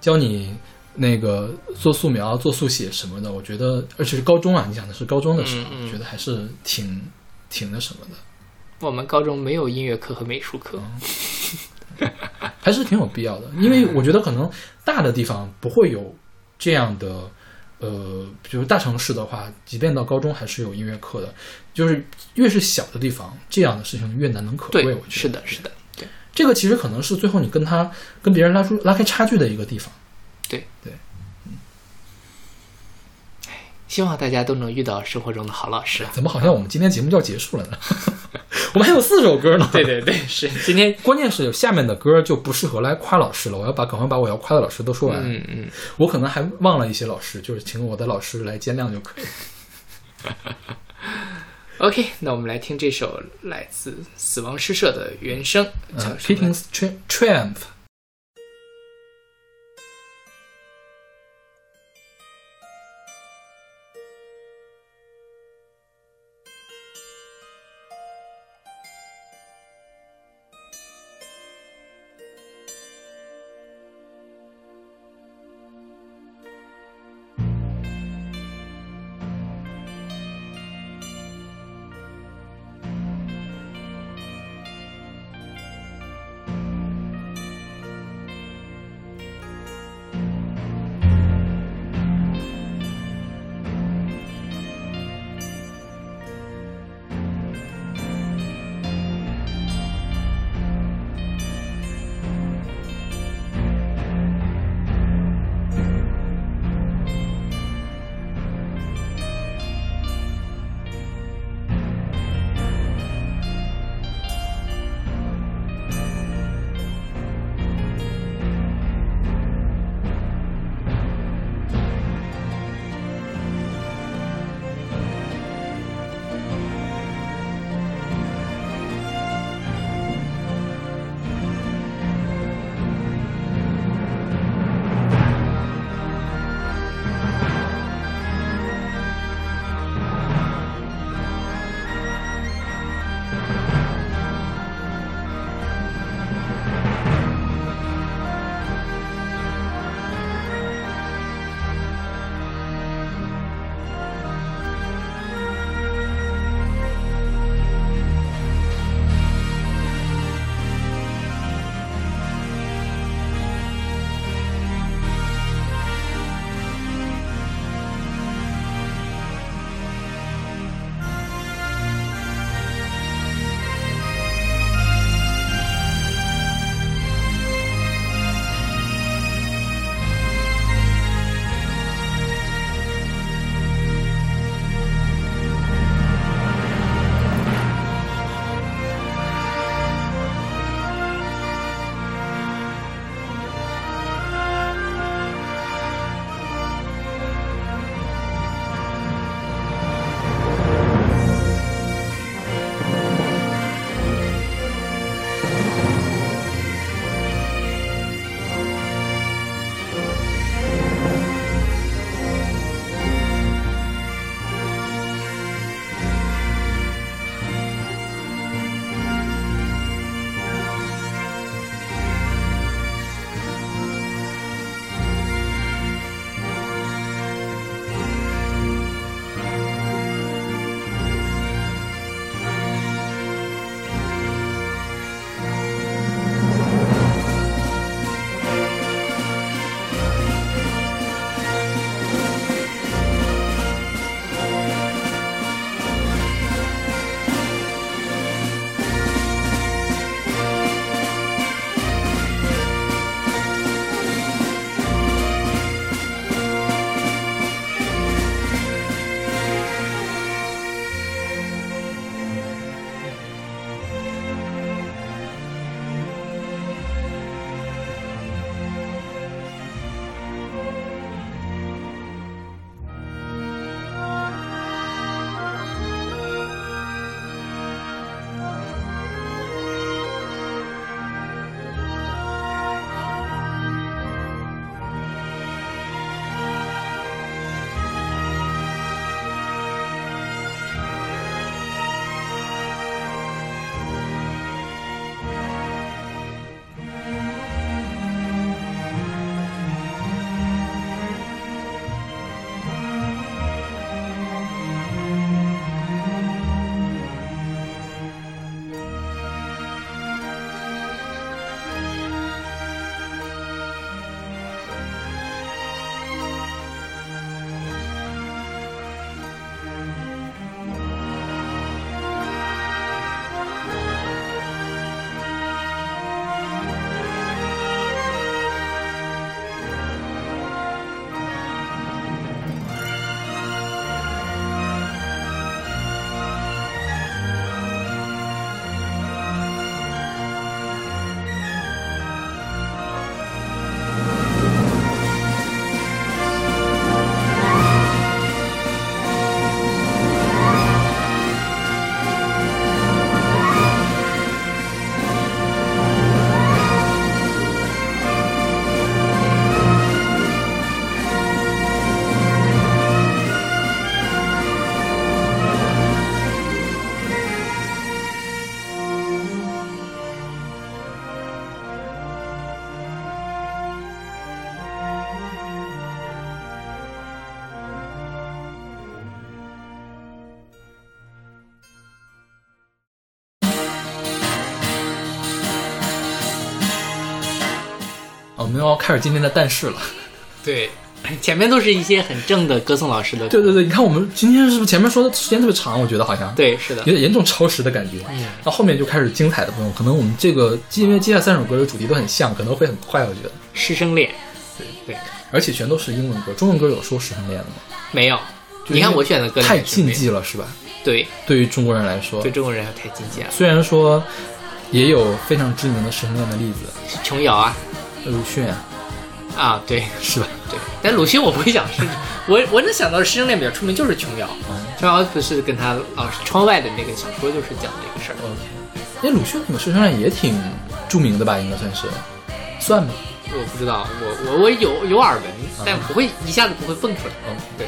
教你那个做素描、做速写什么的。我觉得，而且是高中啊，你讲的是高中的时候，嗯嗯我觉得还是挺挺那什么的，我们高中没有音乐课和美术课。还是挺有必要的。因为我觉得可能大的地方不会有这样的。呃，比如大城市的话，即便到高中还是有音乐课的，就是越是小的地方，这样的事情越难能可贵。我，觉得是的，是的，对这个其实可能是最后你跟他跟别人拉出拉开差距的一个地方。对对。嗯希望大家都能遇到生活中的好老师。怎么好像我们今天节目就要结束了呢？<laughs> 我们还有四首歌呢。<laughs> 对对对，是今天，<laughs> 关键是有下面的歌就不适合来夸老师了，我要把赶快把我要夸的老师都说完。嗯嗯，我可能还忘了一些老师，就是请我的老师来见谅就可以。OK，那我们来听这首来自死亡诗社的原声，叫呃什么来 Pickings Tri- Triumph。「们要开始今天的但是了。对，前面都是一些很正的歌颂老师的，对对对，你看我们今天是不是前面说的时间特别长？我觉得好像对，是的有，点严重超时的感觉。嗯到后面就开始精彩的部分，可能我们这个因为接下来三首歌的主题都很像，可能会很快，我觉得，师生恋，对对，而且全都是英文歌，中文歌有说师生恋的吗？没有。你看我选的歌太禁忌了，是吧？对，对于中国人来说对，中国人还太禁忌了。虽然说也有非常知名的师生恋的例子，琼瑶啊，鲁迅啊，啊，对是吧？对，但鲁迅我不会讲是，我我能想到的师生恋比较出名就是琼瑶，嗯琼瑶不是跟他老师窗外的那个小说就是讲这个事儿。因为鲁迅那个师生恋也挺著名的吧，应该算是，算吗？我不知道，我我我有有耳闻，但不会一下子不会蹦出来。嗯，对，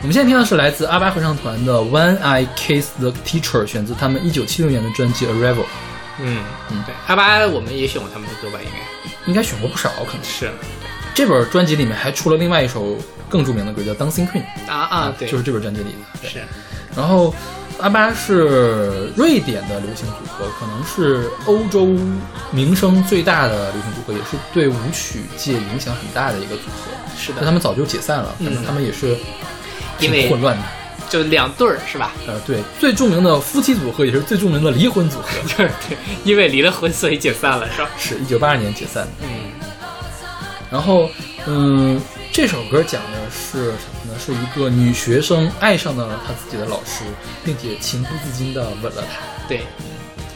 我们现在听的是来自阿巴合唱团的《When I Kiss the Teacher》，选自他们一九七六年的专辑《Arrival》，嗯嗯对，阿巴我们也选过他们的歌吧？应该应该选过不少，可能。是这本专辑里面还出了另外一首更著名的歌，叫《Dancing Queen》，啊啊，对，就是这本专辑里的。对是然后阿巴是瑞典的流行组合，可能是欧洲名声最大的流行组合，也是对舞曲界影响很大的一个组合。是的，但他们早就解散了，反正嗯他们也是挺因为混乱的。就两对儿是吧？呃，对，最著名的夫妻组合也是最著名的离婚组合，对 <laughs> 对，因为离了婚所以解散了是吧？是一九八二年解散的。嗯然后，嗯，这首歌讲的是什么呢？是一个女学生爱上了她自己的老师，并且情不自禁的吻了他。对，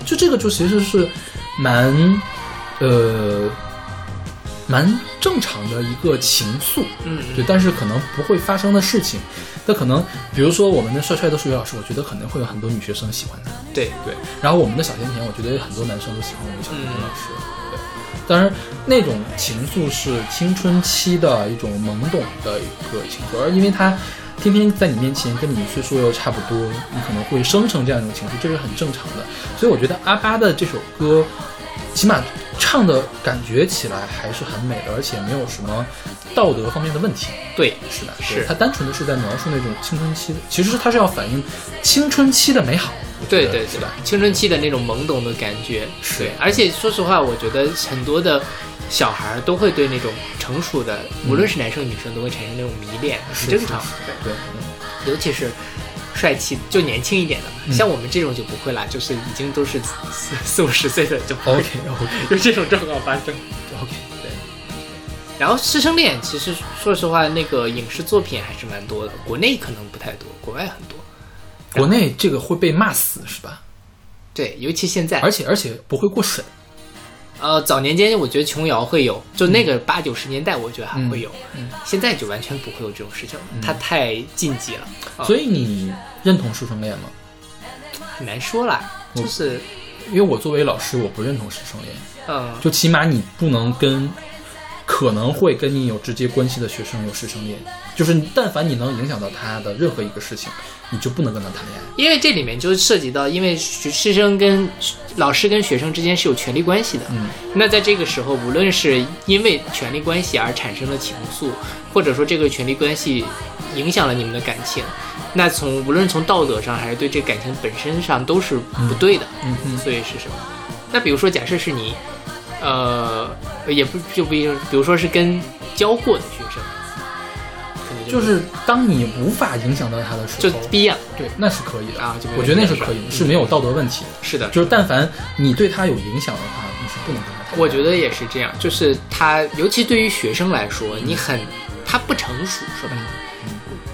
就这个就其实是蛮，呃，蛮正常的一个情愫，嗯对，但是可能不会发生的事情。那可能，比如说我们的帅帅的数学老师，我觉得可能会有很多女学生喜欢他，对对。然后我们的小甜甜，我觉得有很多男生都喜欢我们小甜甜老师，对。当然，那种情愫是青春期的一种懵懂的一个情愫，而因为他天天在你面前跟你岁数又差不多，你可能会生成这样一种情愫，这是很正常的。所以我觉得阿巴的这首歌，起码唱的感觉起来还是很美的，而且没有什么道德方面的问题。对是的，是他单纯的是在描述那种青春期的，其实是他是要反映青春期的美好。对对对吧？，青春期的那种懵懂的感觉，是对。而且说实话，我觉得很多的小孩儿都会对那种成熟的，无论是男生女生，都会产生那种迷恋，很正常。对，尤其是帅气就年轻一点的，嗯像我们这种就不会啦，就是已经都是四四五十岁的就不会 OK OK <laughs> 有这种状况发生。OK，对，然后师生恋，其实说实话，那个影视作品还是蛮多的，国内可能不太多，国外很多。国内这个会被骂死是吧？对，尤其现在，而且而且不会过审。呃，早年间我觉得琼瑶会有，就那个八九十年代，我觉得还会有，嗯现在就完全不会有这种事情了，它太禁忌了，啊所以你认同师生恋吗？很难说啦。就是，因为我作为老师，我不认同师生恋，嗯，就起码你不能跟可能会跟你有直接关系的学生有师生恋，就是但凡你能影响到他的任何一个事情，你就不能跟他谈恋爱。因为这里面就涉及到，因为学师生跟老师跟学生之间是有权利关系的，嗯，那在这个时候，无论是因为权利关系而产生的情愫，或者说这个权利关系影响了你们的感情，那从无论从道德上还是对这感情本身上都是不对的。嗯嗯所以是什么？那比如说，假设是你，呃，也不就不一定，比如说是跟教过的学生，可能就是当你无法影响到他的时就候，不一样对，那是可以的啊就没有我觉得那是可以的，是没有道德问题的。是的，就是但凡你对他有影响的话，你是不能跟他谈恋爱。我觉得也是这样，就是他，尤其对于学生来说，你很他不成熟，说白了。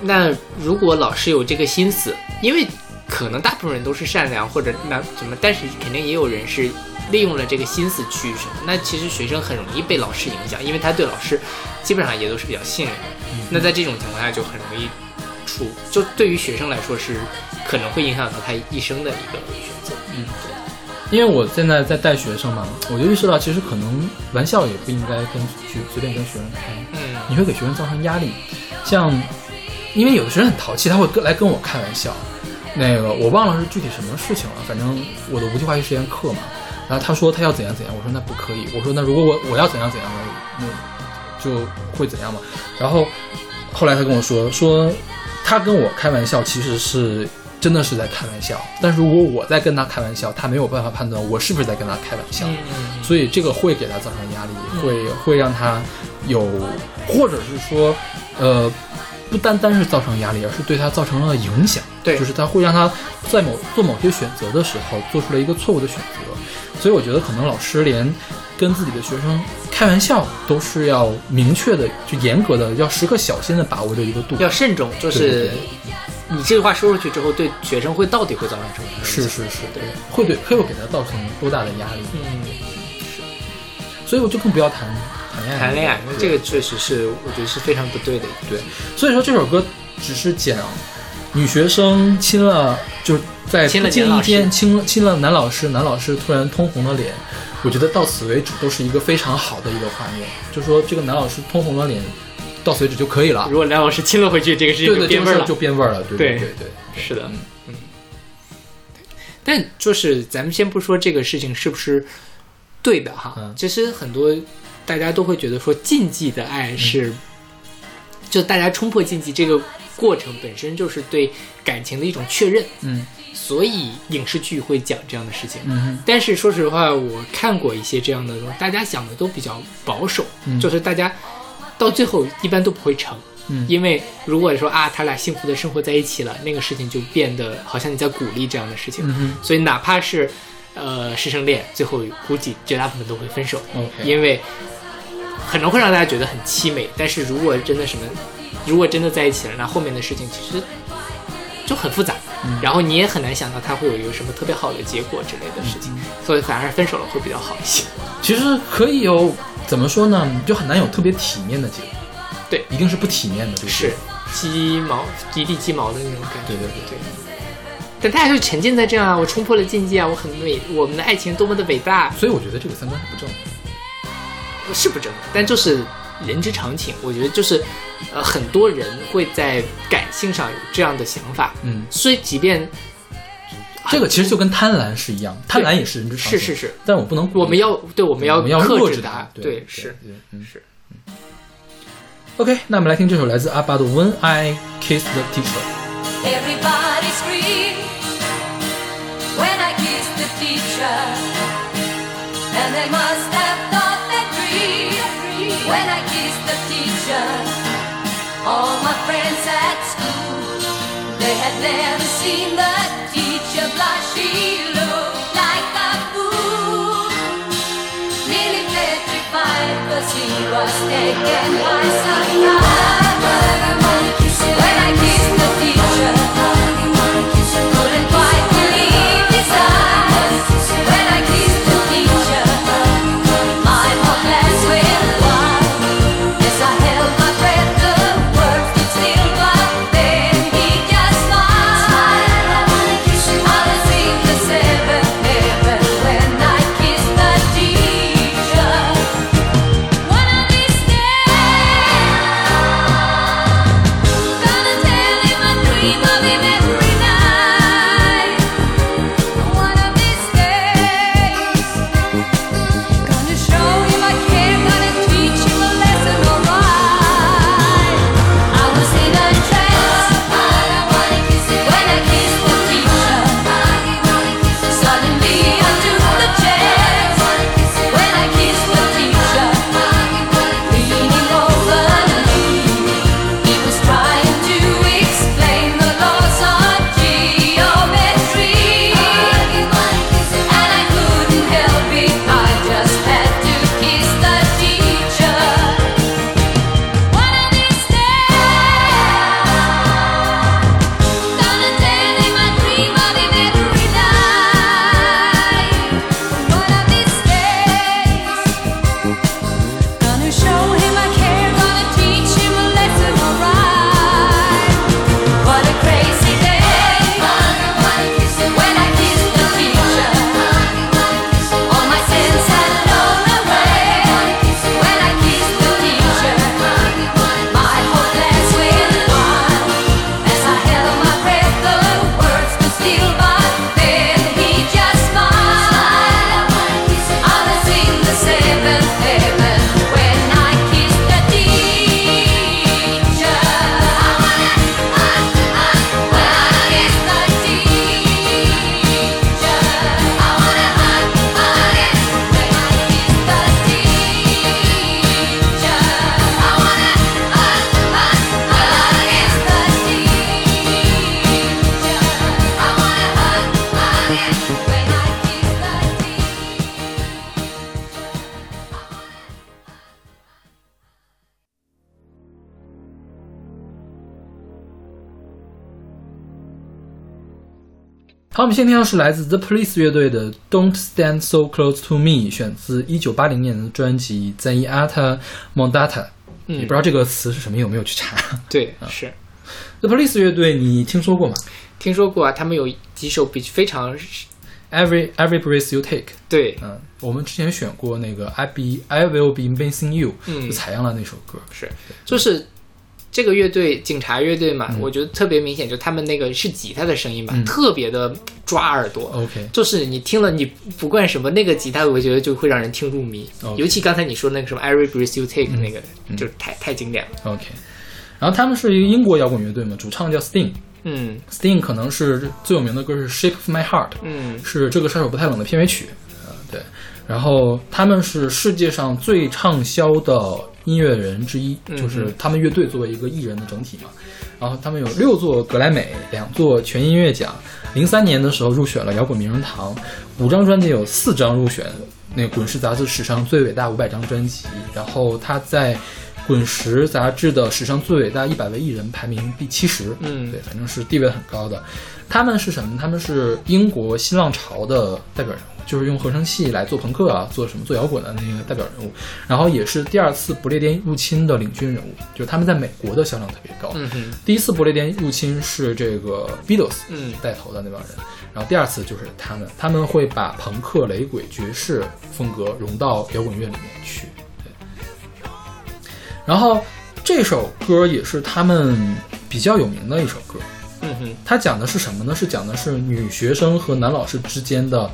那如果老师有这个心思，因为可能大部分人都是善良或者那什么，但是肯定也有人是利用了这个心思去什么。那其实学生很容易被老师影响，因为他对老师基本上也都是比较信任的。那在这种情况下就很容易出，就对于学生来说是可能会影响到他一生的一个选择。嗯，对因为我现在在带学生嘛，我就意识到，其实可能玩笑也不应该跟随随便跟学生开，嗯你会给学生造成压力。像，因为有的学生很淘气，他会跟来跟我开玩笑。那个我忘了是具体什么事情了，反正我的无机化学实验课嘛，然后他说他要怎样怎样，我说那不可以，我说那如果我我要怎样怎样呢，那就会怎样嘛。然后后来他跟我说说，他跟我开玩笑其实是真的是在开玩笑。但是如果我在跟他开玩笑，他没有办法判断我是不是在跟他开玩笑，嗯所以这个会给他造成压力，会会让他有，或者是说，呃，不单单是造成压力，而是对他造成了影响。对就是他会让他在某做某些选择的时候做出了一个错误的选择。所以我觉得可能老师连跟自己的学生开玩笑都是要明确的、就严格的、要时刻小心的把握着一个度。要慎重，就是你这句话说出去之后，对学生会到底会造成什么？是是是，对，会对会给他造成多大的压力？嗯，所以我就更不要谈谈恋爱。那这个确实是我觉得是非常不对的。对，所以说这首歌只是讲女学生亲了，就是在不经意男间亲了亲了男老师，男老师突然通红了脸。我觉得到此为止都是一个非常好的一个画面，就说这个男老师通红了脸，到此为止就可以了。如果男老师亲了回去，这个事情就变味儿了就。变味儿了。对对对对对，是的，嗯。但就是咱们先不说这个事情是不是对的哈，嗯。其实很多大家都会觉得说禁忌的爱是，就大家冲破禁忌这个过程本身就是对感情的一种确认，嗯。所以影视剧会讲这样的事情。嗯哼。但是说实话，我看过一些这样的东西，大家想的都比较保守，嗯。就是大家到最后一般都不会成。嗯。因为如果说啊，他俩幸福的生活在一起了，那个事情就变得好像你在鼓励这样的事情。嗯哼。所以哪怕是呃师生恋，最后估计绝大部分都会分手因为可能会让大家觉得很凄美。但是如果真的什么，如果真的在一起了，那后面的事情其实就很复杂，嗯然后你也很难想到他会有一个什么特别好的结果之类的事情，所以反而分手了会比较好一些。其实可以有怎么说呢，就很难有特别体面的结果。对一定是不体面的，这个是鸡毛一地鸡毛的那种感觉。对对对对。但大家就沉浸在这样啊，我冲破了禁忌啊，我很伟，我们的爱情多么的伟大，所以我觉得这个三观是不正的。是不正的，但就是人之常情。我觉得就是，呃，很多人会在感性上有这样的想法，嗯，所以即便这个其实就跟贪婪是一样，贪婪也是人之常情。是是是，但我不能我们要对我们要我们要克制制它，对对，是对嗯是。OK，那我们来听这首来自阿巴的《When I Kiss the Teacher》。Teacher, and they must have thought that dream when I kiss the teacher. All my friends at school, they had never seen the teacher blush. She looked like a fool, nearly petrified, 'cause he was taken by surprise. 好，我们先听到是来自 The Police 乐队的《Don't Stand So Close to Me》，选自一九八零年的专辑《Zenyatta Mondata》。嗯也不知道这个词是什么，有没有去查对，是？The Police 乐队你听说过吗听说过啊，他们有几首比非常？Every Every Breath You Take，对，嗯，我们之前选过那个 I Be I Will Be Missing You，嗯就采样了那首歌。是就是这个乐队警察乐队嘛，嗯我觉得特别明显，就他们那个是吉他的声音嘛，嗯特别的抓耳朵。OK，就是你听了你不管什么那个吉他，我觉得就会让人听入迷。尤其刚才你说那个什么 Every Breath You Take 嗯那个，就是太太经典了。OK，然后他们是一个英国摇滚乐队嘛，主唱叫 Sting。嗯 Sting 可能是最有名的歌是《Shape of My Heart》，嗯是这个杀手不太冷的片尾曲。呃，对。然后他们是世界上最畅销的音乐人之一，嗯就是他们乐队作为一个艺人的整体嘛。然后他们有六座格莱美，两座全音乐奖。零三年的时候入选了摇滚名人堂，五张专辑有四张入选那个滚石杂志史上最伟大五百张专辑。然后他在滚石杂志的史上最伟大一百位艺人排名第七十。嗯对，反正是地位很高的。他们是什么？他们是英国新浪潮的代表人物，就是用合成器来做朋克啊，做什么做摇滚的那个代表人物。然后也是第二次不列颠入侵的领军人物，就是他们在美国的销量特别高。嗯哼第一次不列颠入侵是这个 Beatles 嗯带头的那帮人，然后第二次就是他们，他们会把朋克、雷鬼、爵士风格融到摇滚乐里面去。对，然后这首歌也是他们比较有名的一首歌。嗯哼它讲的是什么呢？是讲的是女学生和男老师之间的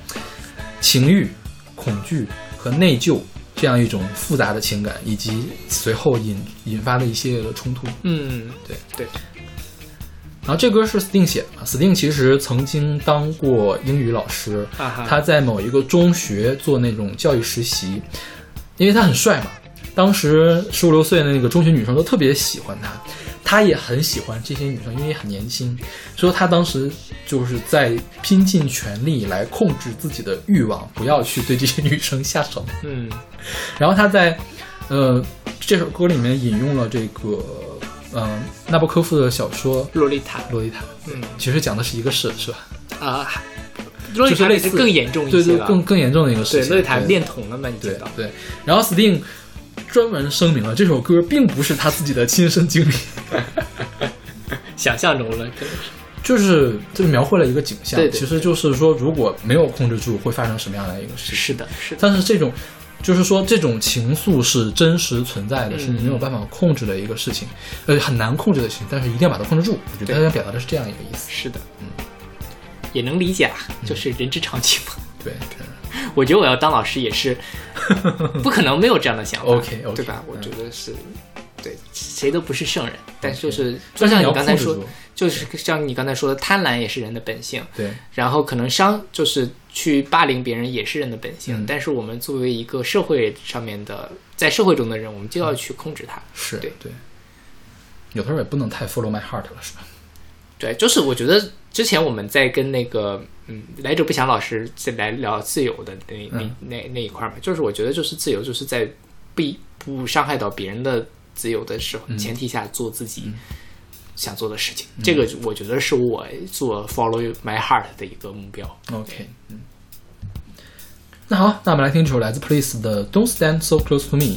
情欲、恐惧和内疚这样一种复杂的情感，以及随后引引发的一系列的冲突。嗯，对对，然后这歌是 Sting 写的嘛？Sting 其实曾经当过英语老师，啊，他在某一个中学做那种教育实习，因为他很帅嘛。当时十五六岁的那个中学女生都特别喜欢他，他也很喜欢这些女生，因为很年轻，所以他当时就是在拼尽全力来控制自己的欲望，不要去对这些女生下手。<laughs> 嗯然后他在呃这首歌里面引用了这个嗯、呃纳博科夫的小说《洛丽塔，洛丽塔》，嗯其实讲的是一个事，是吧？啊，洛丽塔就是类似更严重一对对，些，更更严重的一个事对，情。洛丽塔对恋童了嘛？你知道？对对，然后 Sting 专门声明了，这首歌并不是他自己的亲身经历，<laughs> 想象中了，可能是。就是就是描绘了一个景象。对对其实就是说，如果没有控制住，会发生什么样的一个事情。是的，是的，但是这种，就是说这种情愫是真实存在的，嗯是你没有办法控制的一个事情，呃，很难控制的事情，但是一定要把它控制住。我觉得他想表达的是这样一个意思。是的，嗯，也能理解啦，就是人之常情嘛。对对我觉得我要当老师也是不可能没有这样的想法 <laughs> OK，OK，对吧？嗯我觉得是，对，谁都不是圣人，但是就是就像你刚才说就是像你刚才说的，贪婪也是人的本性，对然后可能伤就是去霸凌别人也是人的本性，嗯但是我们作为一个社会上面的，在社会中的人，我们就要去控制它。是，对对。有的时候也不能太 follow my heart 了，是吧？对，就是我觉得之前我们在跟那个嗯来者不祥老师在来聊自由的那那、嗯那那一块嘛，就是我觉得就是自由就是在不不伤害到别人的自由的时候、嗯前提下做自己想做的事情，这个我觉得是我做 follow my heart 的一个目标。OK，嗯。那好，那我们来听一首来自 Police 的《Don't Stand So Close to Me》。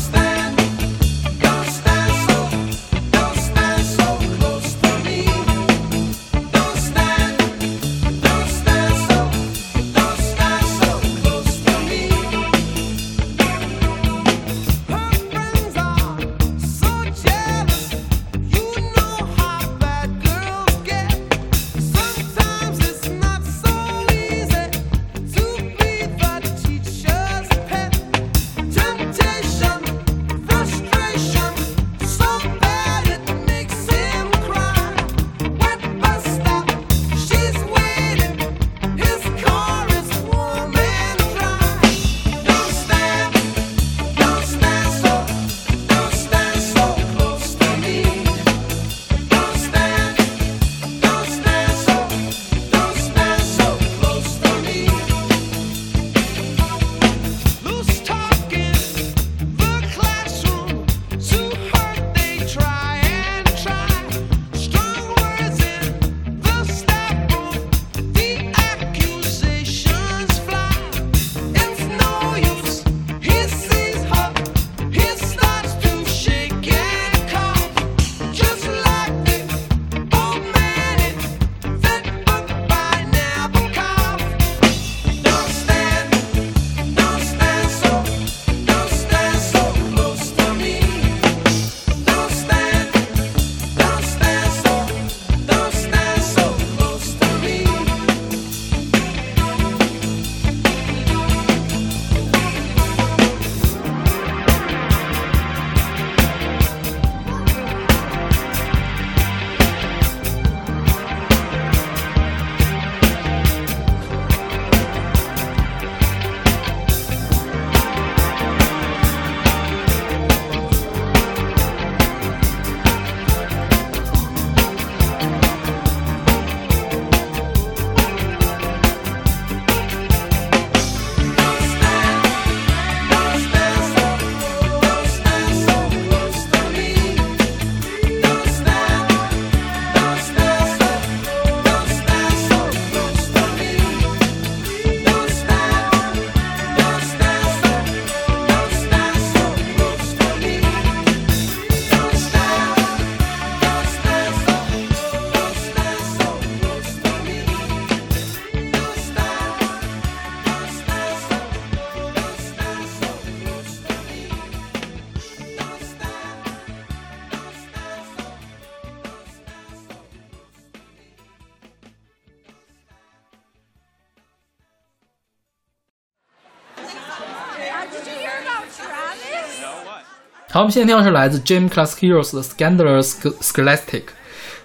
好，我们现在听到是来自 Jim Class Heroes 的 Scandalous Scholastic，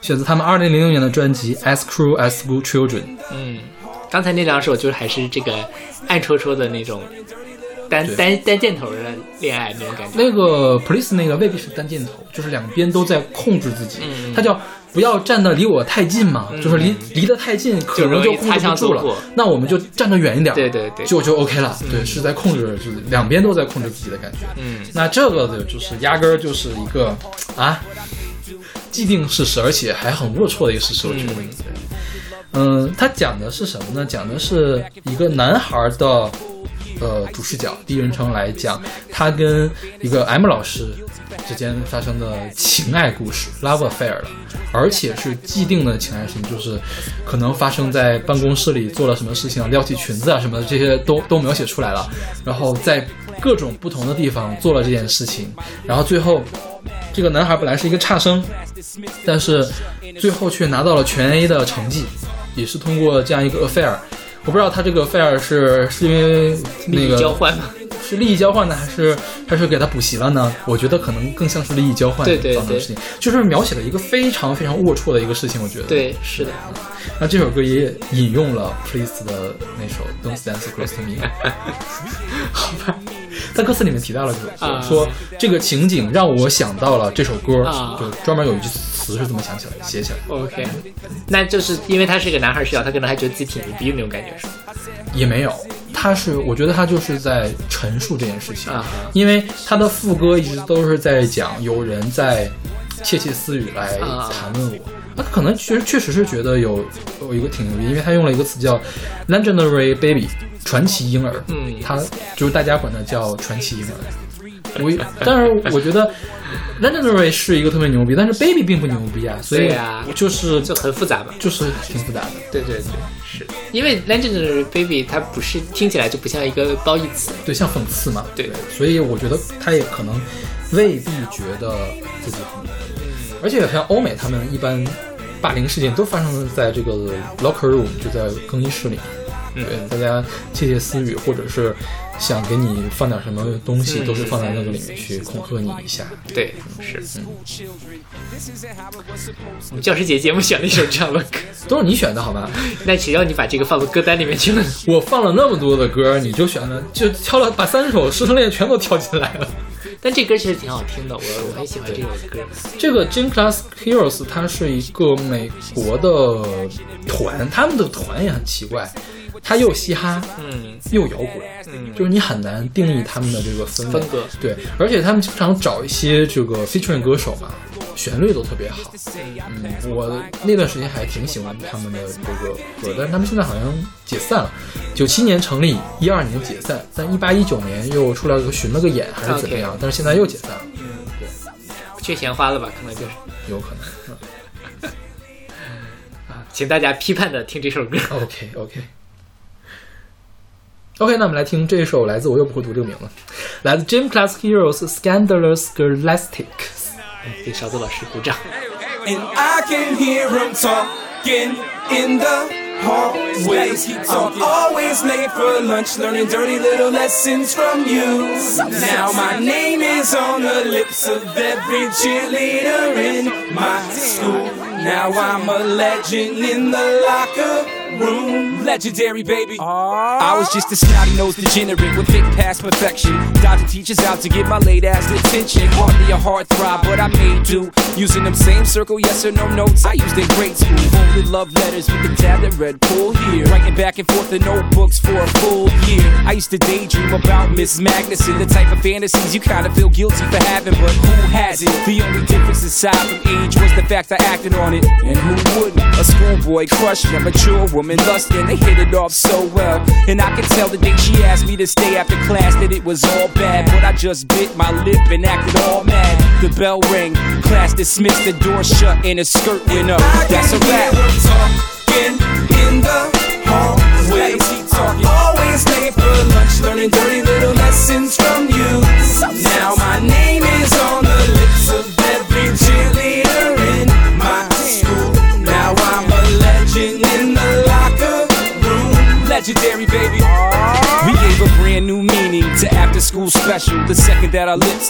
选择他们二零零六年的专辑 As Cruel as School Children。嗯，刚才那两首就是还是这个暗戳戳的那种单单单箭头的恋爱那种感觉。那个 Police 那个未必是单箭头，就是两边都在控制自己，嗯他叫不要站的离我太近嘛，就是离离得太近可能就控制不住了，那我们就站得远一点，对对对就就 OK 了。对，是在控制，就是两边都在控制自己的感觉。嗯，那这个的就是压根儿就是一个啊既定事实，而且还很龌龊的一个事实，我觉得。嗯对嗯，它讲的是什么呢？讲的是一个男孩的呃主视角，第一人称来讲，他跟一个 M 老师之间发生的情爱故事 （love affair） 了，而且是既定的情爱事情，就是可能发生在办公室里做了什么事情啊，撩起裙子啊什么的，这些都都描写出来了。然后在各种不同的地方做了这件事情，然后最后这个男孩本来是一个差生，但是最后却拿到了全 A 的成绩，也是通过这样一个 affair。我不知道他这个 affair 是是因为那利益个交换吗，是利益交换呢，还是还是给他补习了呢？我觉得可能更像是利益交换对对对造成的事情，就是描写了一个非常非常龌龊的一个事情。我觉得，对，是的，那这首歌也引用了 Please 的那首 Don't Stand Close to Me，<laughs> 好吧，在歌词里面提到了这首歌，啊。说这个情景让我想到了这首歌，啊。就专门有一句词是这么想起来写起来，OK，那就是因为他是一个男孩视角，他可能还觉得自己挺牛逼的那种感觉，是吧？也没有。他是，我觉得他就是在陈述这件事情，啊。因为他的副歌一直都是在讲有人在窃窃私语来啊。谈论我，那他可能确实确实是觉得有有一个挺牛逼，因为他用了一个词叫 legendary baby 传奇婴儿，嗯他就是大家管他叫传奇婴儿。我但是我觉得 legendary 是一个特别牛逼，但是 baby 并不牛逼啊，<laughs> 所以就是就很复杂嘛。就是挺复杂的。对对对，是因为 legendary baby 它不是听起来就不像一个褒义词，对，像讽刺嘛。对所以我觉得他也可能未必觉得自己很牛逼，而且像欧美他们一般霸凌事件都发生在这个 locker room，就在更衣室里。对，大家窃窃私语，或者是想给你放点什么东西，都是放在那个里面去恐吓你一下。对，是。我们教师节节目选了一首这样的歌，都是你选的好吗？<laughs> 那谁让你把这个放到歌单里面去了？<laughs> 我放了那么多的歌，你就选了，就挑了把三首师生恋全都挑进来了。<laughs> 但这歌其实挺好听的，我我很喜欢这首歌。这个 Gym Class Heroes 它是一个美国的团，他们的团也很奇怪，它又嘻哈，嗯。又摇滚，嗯，就是你很难定义他们的这个风格对，而且他们经常找一些这个 featuring 歌手嘛，旋律都特别好。嗯，我那段时间还挺喜欢他们的这个歌，但是他们现在好像解散了。九七年成立，一二年解散，但一八一九年又出来个巡了个演还是怎么样但是现在又解散了，嗯，对。缺钱花了吧？可能就是。有可能。嗯 <laughs> 啊，请大家批判的听这首歌。OK OK OK，那我们来听这首来自我又不会读这个名字，来自 Gym Class Heroes Scandalous Scholastics。给勺子老师鼓掌。 And I can hear him talking in the hallways. I'm always late for lunch, learning dirty little lessons from you. Now my name is on the lips of every cheerleader in my school. Now I'm a legend in the locker room. Legendary, baby. I was just a snotty nosed degenerate with thick past perfection. Dodging teachers out to get my late ass attention. Hardly a hard throb, but I made do. Using them same circle, yes or no notes I used in grade school. Folded love letters with the tab that read pull here. Writing back and forth in notebooks for a full year. I used to daydream about Miss Magnuson, the type of fantasies you kind of feel guilty for having, but who hasn't? The only difference aside from age was the fact I acted on it. And who wouldn't? A schoolboy crushed a mature woman and they hit it off so well. And I could tell the day she asked me to stay after class that it was all bad, but I just bit my lip and acted all mad. The bell rang, class dismissed, the door shut, and a skirt went up. That's a wrap. Talking in the hallways. I'm always late for lunch, learning dirty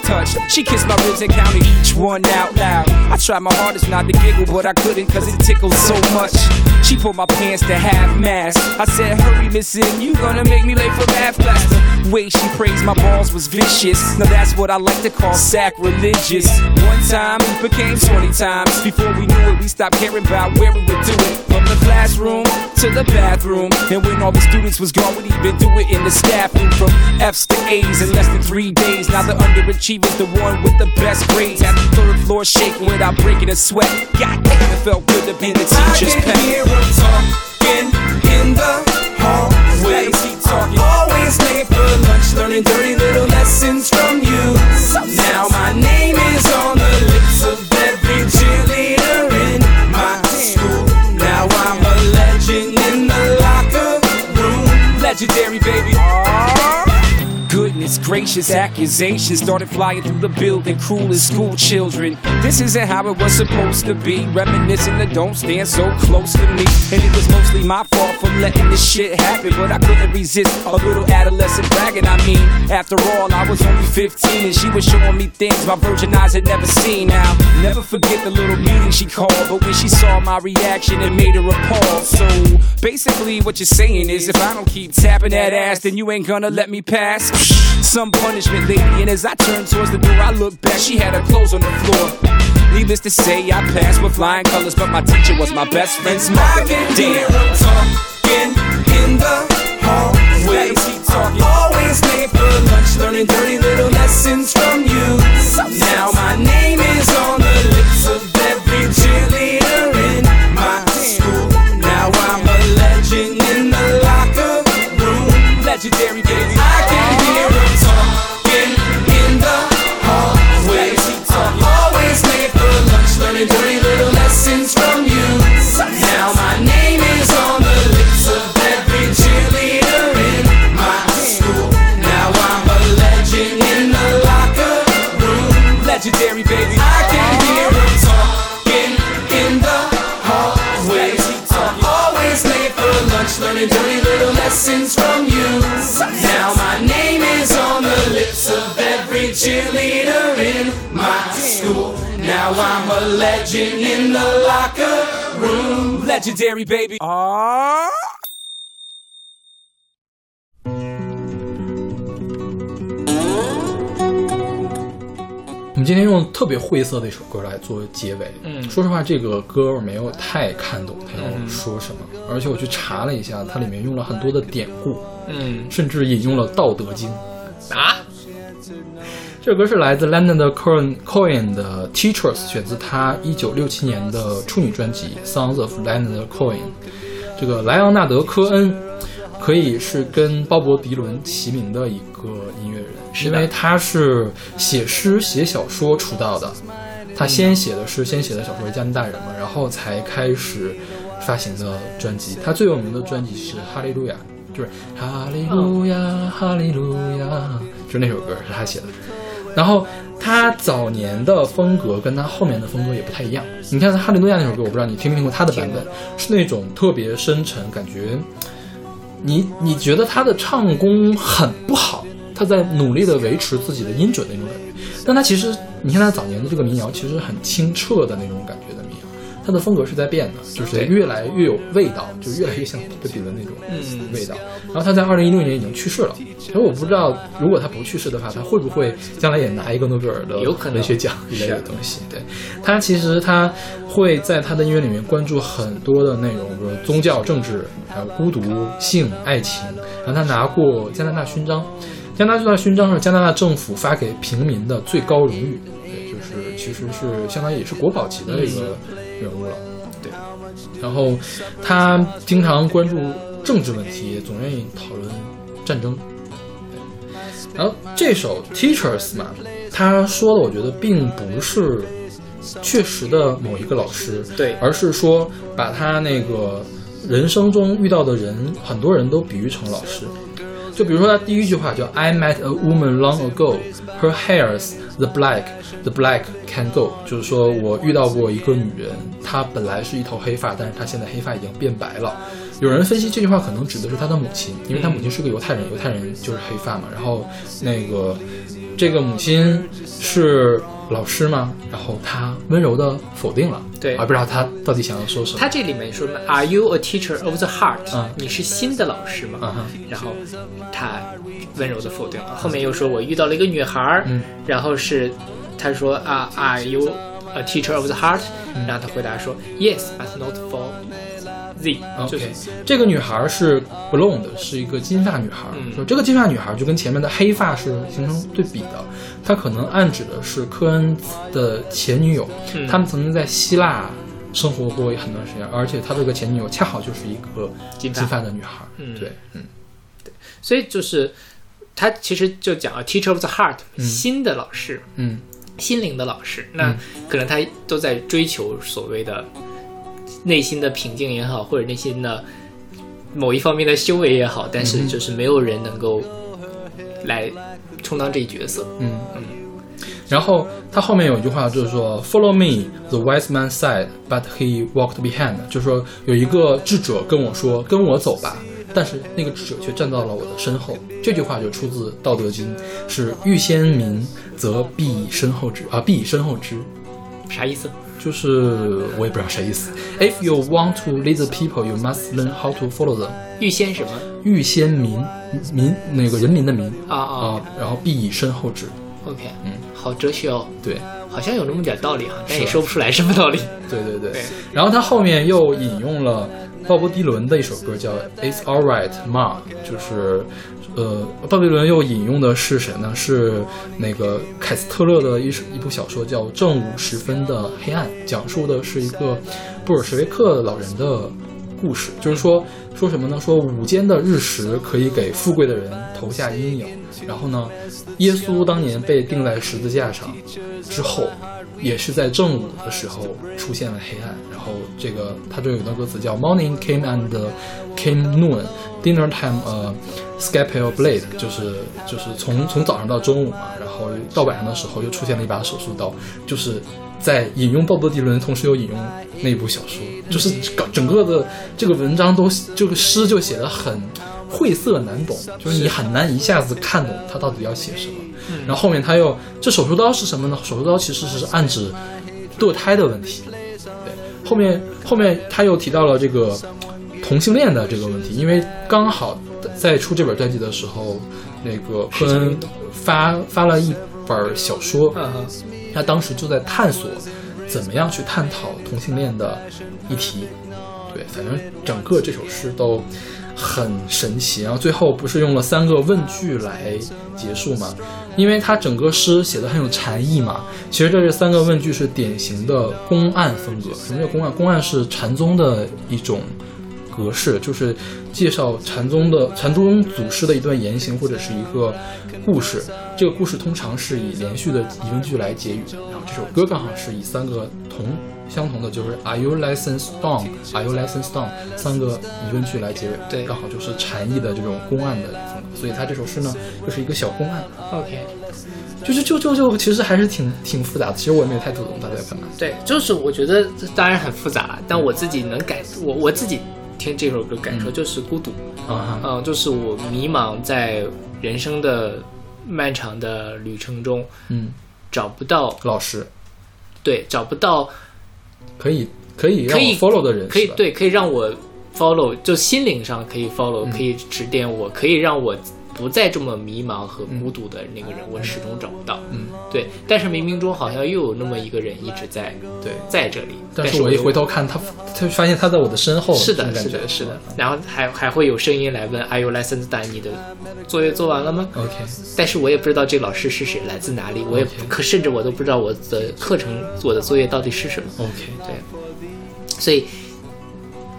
touched, she kissed my ribs and counted each one out loud. I tried my hardest not to giggle, but I couldn't cause it tickled so much. She pulled my pants to half mast. I said, Hurry, missing, you gonna make me late for math class. The way she praised my balls was vicious. Now that's what I like to call sacrilegious. One time became 20 times. Before we knew it, we stopped caring about where we would do it. From the classroom to the bathroom. And when all the students was gone, we'd even do it in the staff room. From F's to A's in less than three days. Now the underachiever's the one with the best grades. Had the third floor shaking without breaking a sweat. God damn, it felt good to be the teacher's I can pet. hear 'em talking in the hallway. I'm always late for lunch, learning dirty little lessons from you. Now my name is on the lips of every cheerleader in my school. Now I'm a legend in the locker room. Legendary, gracious, accusations started flying through the building, cruel as school children. This isn't how it was supposed to be. Reminiscing that don't stand so close to me. And it was mostly my fault for letting this shit happen. But I couldn't resist a little adolescent bragging. I mean, after all, I was only 15 and she was showing me things my virgin eyes had never seen. Now, never forget the little meeting she called. But when she saw my reaction, it made her appalled. So basically, what you're saying is if I don't keep tapping that ass, then you ain't gonna let me pass. Some punishment, lady. And as I turned towards the door, I looked back. She had her clothes on the floor. Needless to say, I passed with flying colors, but my teacher was my best friend's mother. hear Damn. 'em talking in the hallway. I'm always late for lunch, learning dirty little lessons from you. Now my name Now I'm a legend in the locker room. Legendary, baby. Ah. 我们今天用特别晦涩的一首歌来做结尾。嗯说实话，这个歌我没有太看懂他要说什么，而且我去查了一下，它里面用了很多的典故，嗯甚至引用了《道德经》。啊，这首歌是来自 Leonard Cohen Cohen 的《Teachers》，选自他一九六七年的处女专辑《Songs of Leonard Cohen》。这个莱昂纳德·科恩可以是跟鲍勃·迪伦齐名的一个音乐人，是因为他是写诗、写小说出道的。他先写的是，先写的小说是加拿大人嘛，然后才开始发行的专辑。他最有名的专辑是《哈利路亚》，就是哈利路亚，哈利路亚，就那首歌是他写的。然后他早年的风格跟他后面的风格也不太一样。你看《哈利路亚》那首歌，我不知道你听没听过他的版本，是那种特别深沉，感觉你你觉得他的唱功很不好，他在努力的维持自己的音准那种感觉。但他其实，你看他早年的这个民谣，其实很清澈的那种感觉的他的风格是在变的，就是越来越有味道，就越来越像贝比的那种嗯味道。然后他在二零一六年已经去世了，所以我不知道，如果他不去世的话，他会不会将来也拿一个诺贝尔的文学奖 <laughs> 一类的东西？对他其实他会在他的音乐里面关注很多的内容，比如宗教、政治，还有孤独、性、爱情。然后他拿过加拿大勋章，加拿大勋章是加拿大政府发给平民的最高荣誉，对，就是其实是相当于也是国宝级的一个人物了。对，然后他经常关注政治问题，总愿意讨论战争。然后这首 Teachers 嘛，他说的我觉得并不是确实的某一个老师，对而是说把他那个人生中遇到的人，很多人都比喻成老师。就比如说他第一句话叫 I met a woman long ago, her hair's the black, the black can go，就是说我遇到过一个女人，她本来是一头黑发，但是她现在黑发已经变白了。有人分析这句话可能指的是他的母亲，因为他母亲是个犹太人，犹太人就是黑发嘛。然后那个这个母亲是老师吗，然后他温柔的否定了，对而不知道他到底想要说什么。他这里面说呢，Are you a teacher of the heart？、嗯你是心的老师吗？嗯然后他温柔的否定了。后面又说我遇到了一个女孩儿，嗯然后是他说啊，Are you a teacher of the heart？、然嗯后他回答说 Yes, but not for 就 OK，是这个女孩是 blonde，是一个金发女孩。嗯就这个金发女孩就跟前面的黑发是形成对比的，她可能暗指的是科恩的前女友，嗯他们曾经在希腊生活过很段时间，而且她这个前女友恰好就是一个金发金发的女孩。嗯对，嗯所以就是他其实就讲了 teacher of the heart，、嗯心的老师，嗯心灵的老师。那嗯可能他都在追求所谓的内心的平静也好，或者内心的某一方面的修为也好，但是嗯就是没有人能够来充当这一角色。嗯嗯。然后他后面有一句话就是说，Follow me, the wise man said, but he walked behind。就是说有一个智者跟我说，跟我走吧。但是那个智者却站到了我的身后。这句话就出自《道德经》，是“欲先民，则必以身后之”啊，必以身后之。啥意思？就是我也不知道啥意思。If you want to lead the people, you must learn how to follow them。预先什么欲先民，民那个人民的民啊啊啊，然后必以身后之。？OK，嗯，好哲学哦，对，好像有那么点道理哈，但也说不出来什么道理。对对对对。然后他后面又引用了鲍勃迪伦的一首歌，叫《It's All Right, Ma》，就是。呃，鲍比伦又引用的是谁呢？是那个凯斯特勒的一一部小说，叫《正午时分的黑暗》，讲述的是一个布尔什维克老人的故事。就是说，说什么呢？说午间的日食可以给富贵的人投下阴影。然后呢，耶稣当年被钉在十字架上之后，也是在正午的时候出现了黑暗。然后这个他这有段歌词叫 “Morning came and came noon, dinner time 呃、scalpel blade”，就是就是从从早上到中午嘛，然后到晚上的时候又出现了一把手术刀，就是在引用鲍勃迪伦，同时又引用那部小说，就是搞整个的这个文章都这个诗就写的很晦涩难懂，就是你很难一下子看懂他到底要写什么。然后后面他又这手术刀是什么呢？手术刀其实是暗指堕胎的问题。对，后面后面他又提到了这个同性恋的这个问题，因为刚好在出这本专辑的时候，那个科恩发发了一本小说，他当时就在探索怎么样去探讨同性恋的议题。对，反正整个这首诗都很神奇。然后最后不是用了三个问句来结束吗？因为他整个诗写的很有禅意嘛。其实这这三个问句是典型的公案风格。什么叫公案？公案是禅宗的一种格式，就是介绍禅宗的禅宗祖师的一段言行或者是一个故事。这个故事通常是以连续的疑问句来结语。然后这首歌刚好是以三个同相同的，就是 Are you licensed on？Are you licensed on？三个疑问句来结尾，对刚好就是禅意的这种公案的风格。所以他这首诗呢，就是一个小公案。OK，就是就就就其实还是挺挺复杂的。其实我也没有太读懂他在干嘛。对，就是我觉得这当然很复杂，但我自己能感我我自己听这首歌感受就是孤独，啊嗯，嗯，就是我迷茫在人生的漫长的旅程中嗯，找不到老师。对找不到可以可以让我可以 follow 的人，可以对可以让我 follow，就心灵上可以 follow，、嗯。可以指点我，可以让我不再这么迷茫和孤独的那个人，我始终找不到。嗯，对，但是冥冥中好像又有那么一个人一直在对。在这里，但是我一回头看他，他发现他在我的身后，是的，是的，是的。然后还还会有声音来问：“Are you licensed？on？你的作业做完了吗 OK，？” 但是我也不知道这个老师是谁，来自哪里，我也 OK 可甚至我都不知道我的课程、我的作业到底是什么。OK，对，所以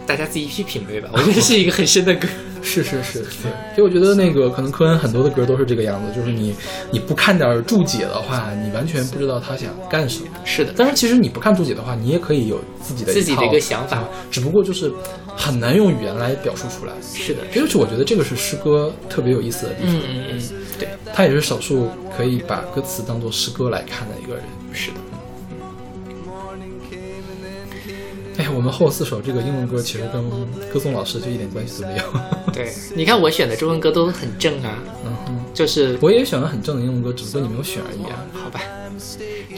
大家自己去品味吧。我觉得 <laughs> 是一个很深的歌。是是是，对。所以我觉得那个可能科恩很多的歌都是这个样子，就是你你不看点注解的话，你完全不知道他想干什么。是的，但是其实你不看注解的话，你也可以有自己的自己的一个想法啊只不过就是很难用语言来表述出来。是的，这就是我觉得这个是诗歌特别有意思的地方。嗯嗯嗯，对，他也是少数可以把歌词当做诗歌来看的一个人。是的。哎我们后四首这个英文歌其实跟歌颂老师就一点关系都没有。<laughs> 对，你看我选的中文歌都很正啊，嗯哼，就是我也选了很正的英文歌，只不过你没有选而已啊。好吧，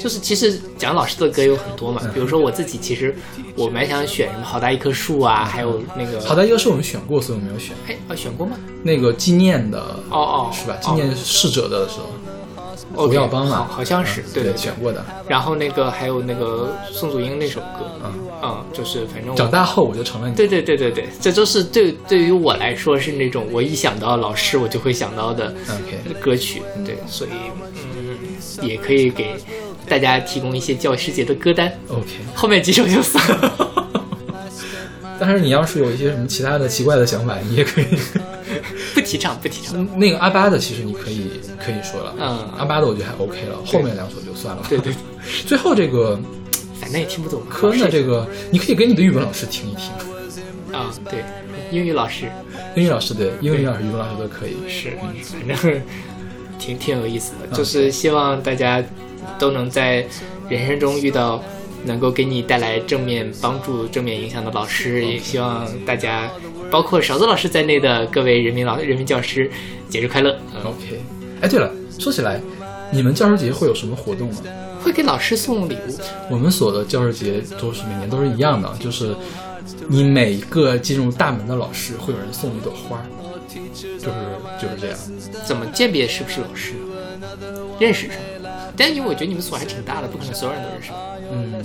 就是其实讲老师的歌有很多嗯嘛，比如说我自己，其实我蛮想选什么好大一棵树啊，还有那个好，大，一棵树我们选过，所以我没有选哎，啊选过吗？那个纪念的，哦哦，是吧？哦纪念逝者的时候耀邦嘛，好好像是嗯对对选过的。然后那个还有那个宋祖英那首歌，嗯。嗯，就是反正长大后我就成了你。对对对对对，这都是对对于我来说是那种我一想到老师我就会想到的歌曲，对，所以嗯，也可以给大家提供一些教师节的歌单，OK，后面几首就算了。但是你要是有一些什么其他的奇怪的想法，你也可以。<laughs> 不提倡，不提倡。那个阿巴的其实你可以可以说了，嗯阿巴的我觉得还 OK 了，后面两首就算了。对对，<laughs> 最后这个反正也听不懂。科恩的这个，你可以给你的语文老师听一听。啊，对，英语老师英语老师对，英语老师、语文老师都可以。是，反正挺挺有意思的，就是希望大家都能在人生中遇到能够给你带来正面帮助、正面影响的老师，也希望大家，包括勺子老师在内的各位人民老人民教师，节日快乐！嗯，OK，哎，对了，说起来，你们教师节会有什么活动吗？会给老师送礼物，我们所的教师节都是每年都是一样的，就是你每个进入大门的老师会有人送一朵花，就是就是这样。怎么鉴别是不是老师？认识是吗？但因为我觉得你们所还挺大的，不可能所有人都认识。嗯，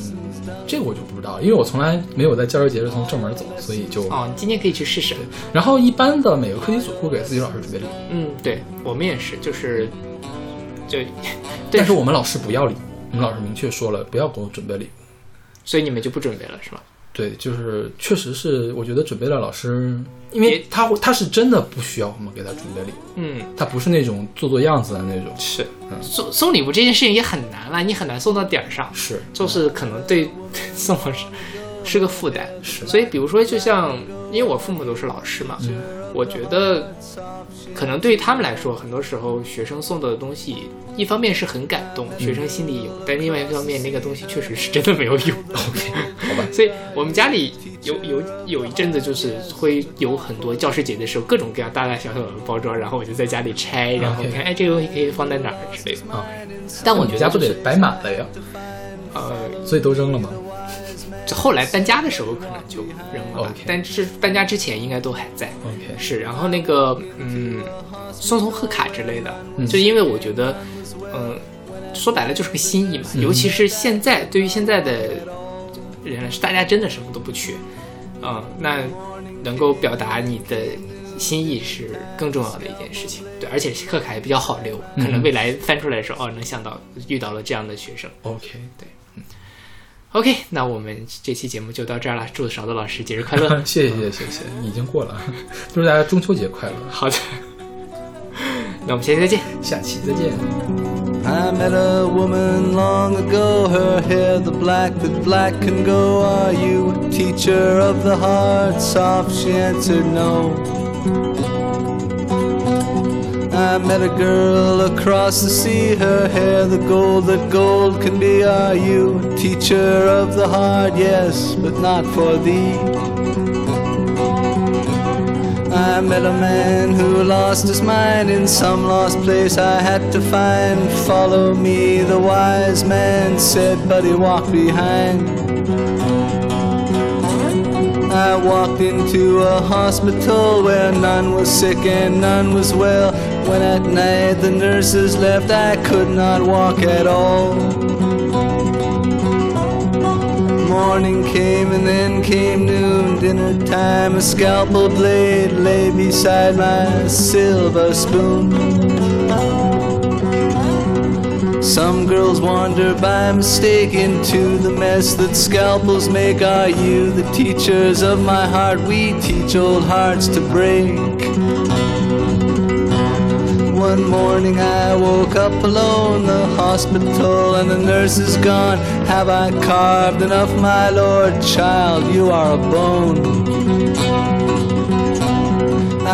这个我就不知道，因为我从来没有在教师节是从正门走，所以就。哦，你今天可以去试试。然后一般的每个课题组会给自己老师准备礼物，嗯，对我们也是，就是就，<laughs> 但是我们老师不要礼物，我们老师明确说了不要给我准备礼物。所以你们就不准备了是吗？对，就是确实是，我觉得准备了老师，因为他会他是真的不需要我们给他准备礼物，嗯，他不是那种做做样子的那种。是送送礼物这件事情也很难了，你很难送到点儿上，是，就是可能对送老师是个负担。是所以比如说，就像因为我父母都是老师嘛，我觉得可能对于他们来说，很多时候学生送的东西，一方面是很感动，学生心里有，但另外一方面那个东西确实是真的没有用。<laughs> OK，好吧。<laughs> 所以我们家里有有有一阵子就是会有很多教师节的时候，各种各样大大小小的包装，然后我就在家里拆，然后看哎这个东西可以放在哪儿之类的。啊，但我觉你家不得摆满了呀，呃，所以都扔了吗？就后来搬家的时候可能就扔了但是搬家之前应该都还在。OK 是，然后那个嗯，送送贺卡之类的，嗯。就因为我觉得，嗯、说白了就是个心意嘛，尤其是现在对于现在的人来说，大家真的什么都不缺，嗯、那能够表达你的心意是更重要的一件事情。对，而且贺卡也比较好留，可能嗯。未来翻出来的时候，哦，能想到遇到了这样的学生。OK，OK，那我们这期节目就到这儿了，祝勺子老师节日快乐。谢谢谢谢谢，已经过了，祝大家中秋节快乐，好的，那我们下期再见。下期再见。I met a woman long ago, her hair the black that black can go. Are you a teacher of the heart? Soft, she answered no. I met a girl across the sea, her hair the gold that gold can be. Are you teacher of the heart? Yes, but not for thee. I met a man who lost his mind in some lost place I had to find. Follow me, the wise man said, but he walked behind. I walked into a hospital where none was sick and none was well. When at night the nurses left, I could not walk at all. Morning came and then came noon, dinner time. A scalpel blade lay beside my silver spoon. Some girls wander by mistake into the mess that scalpels make. Are you the teachers of my heart? We teach old hearts to break. One morning I woke up alone, the hospital and the nurse is gone. Have I carved enough, my lord? Child, you are a bone.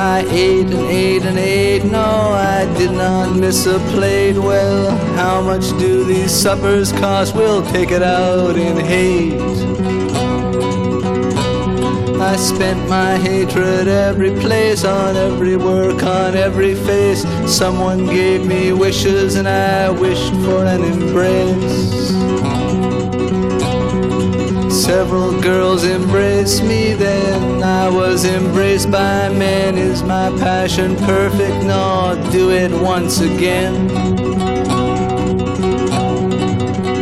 I ate and ate and ate, no, I did not miss a plate. Well, how much do these suppers cost? We'll take it out in hate. I spent my hatred every place, on every work, on every face. Someone gave me wishes and I wished for an embrace. Several girls embraced me then. I was embraced by men. Is my passion perfect? No, do it once again.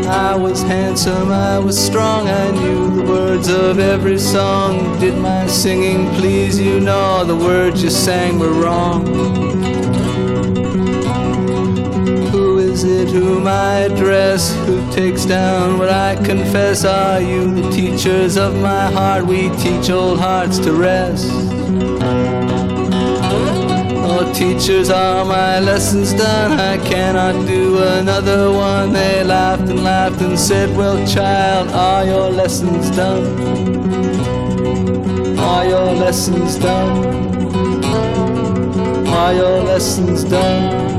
I was handsome, I was strong, I knew the words of every song. Did my singing please you? No, the words you sang were wrong. Is it whom I address? Who takes down what I confess? Are you the teachers of my heart? We teach old hearts to rest. Oh, teachers, are my lessons done? I cannot do another one. They laughed and laughed and said, Well, child, are your lessons done? Are your lessons done? Are your lessons done?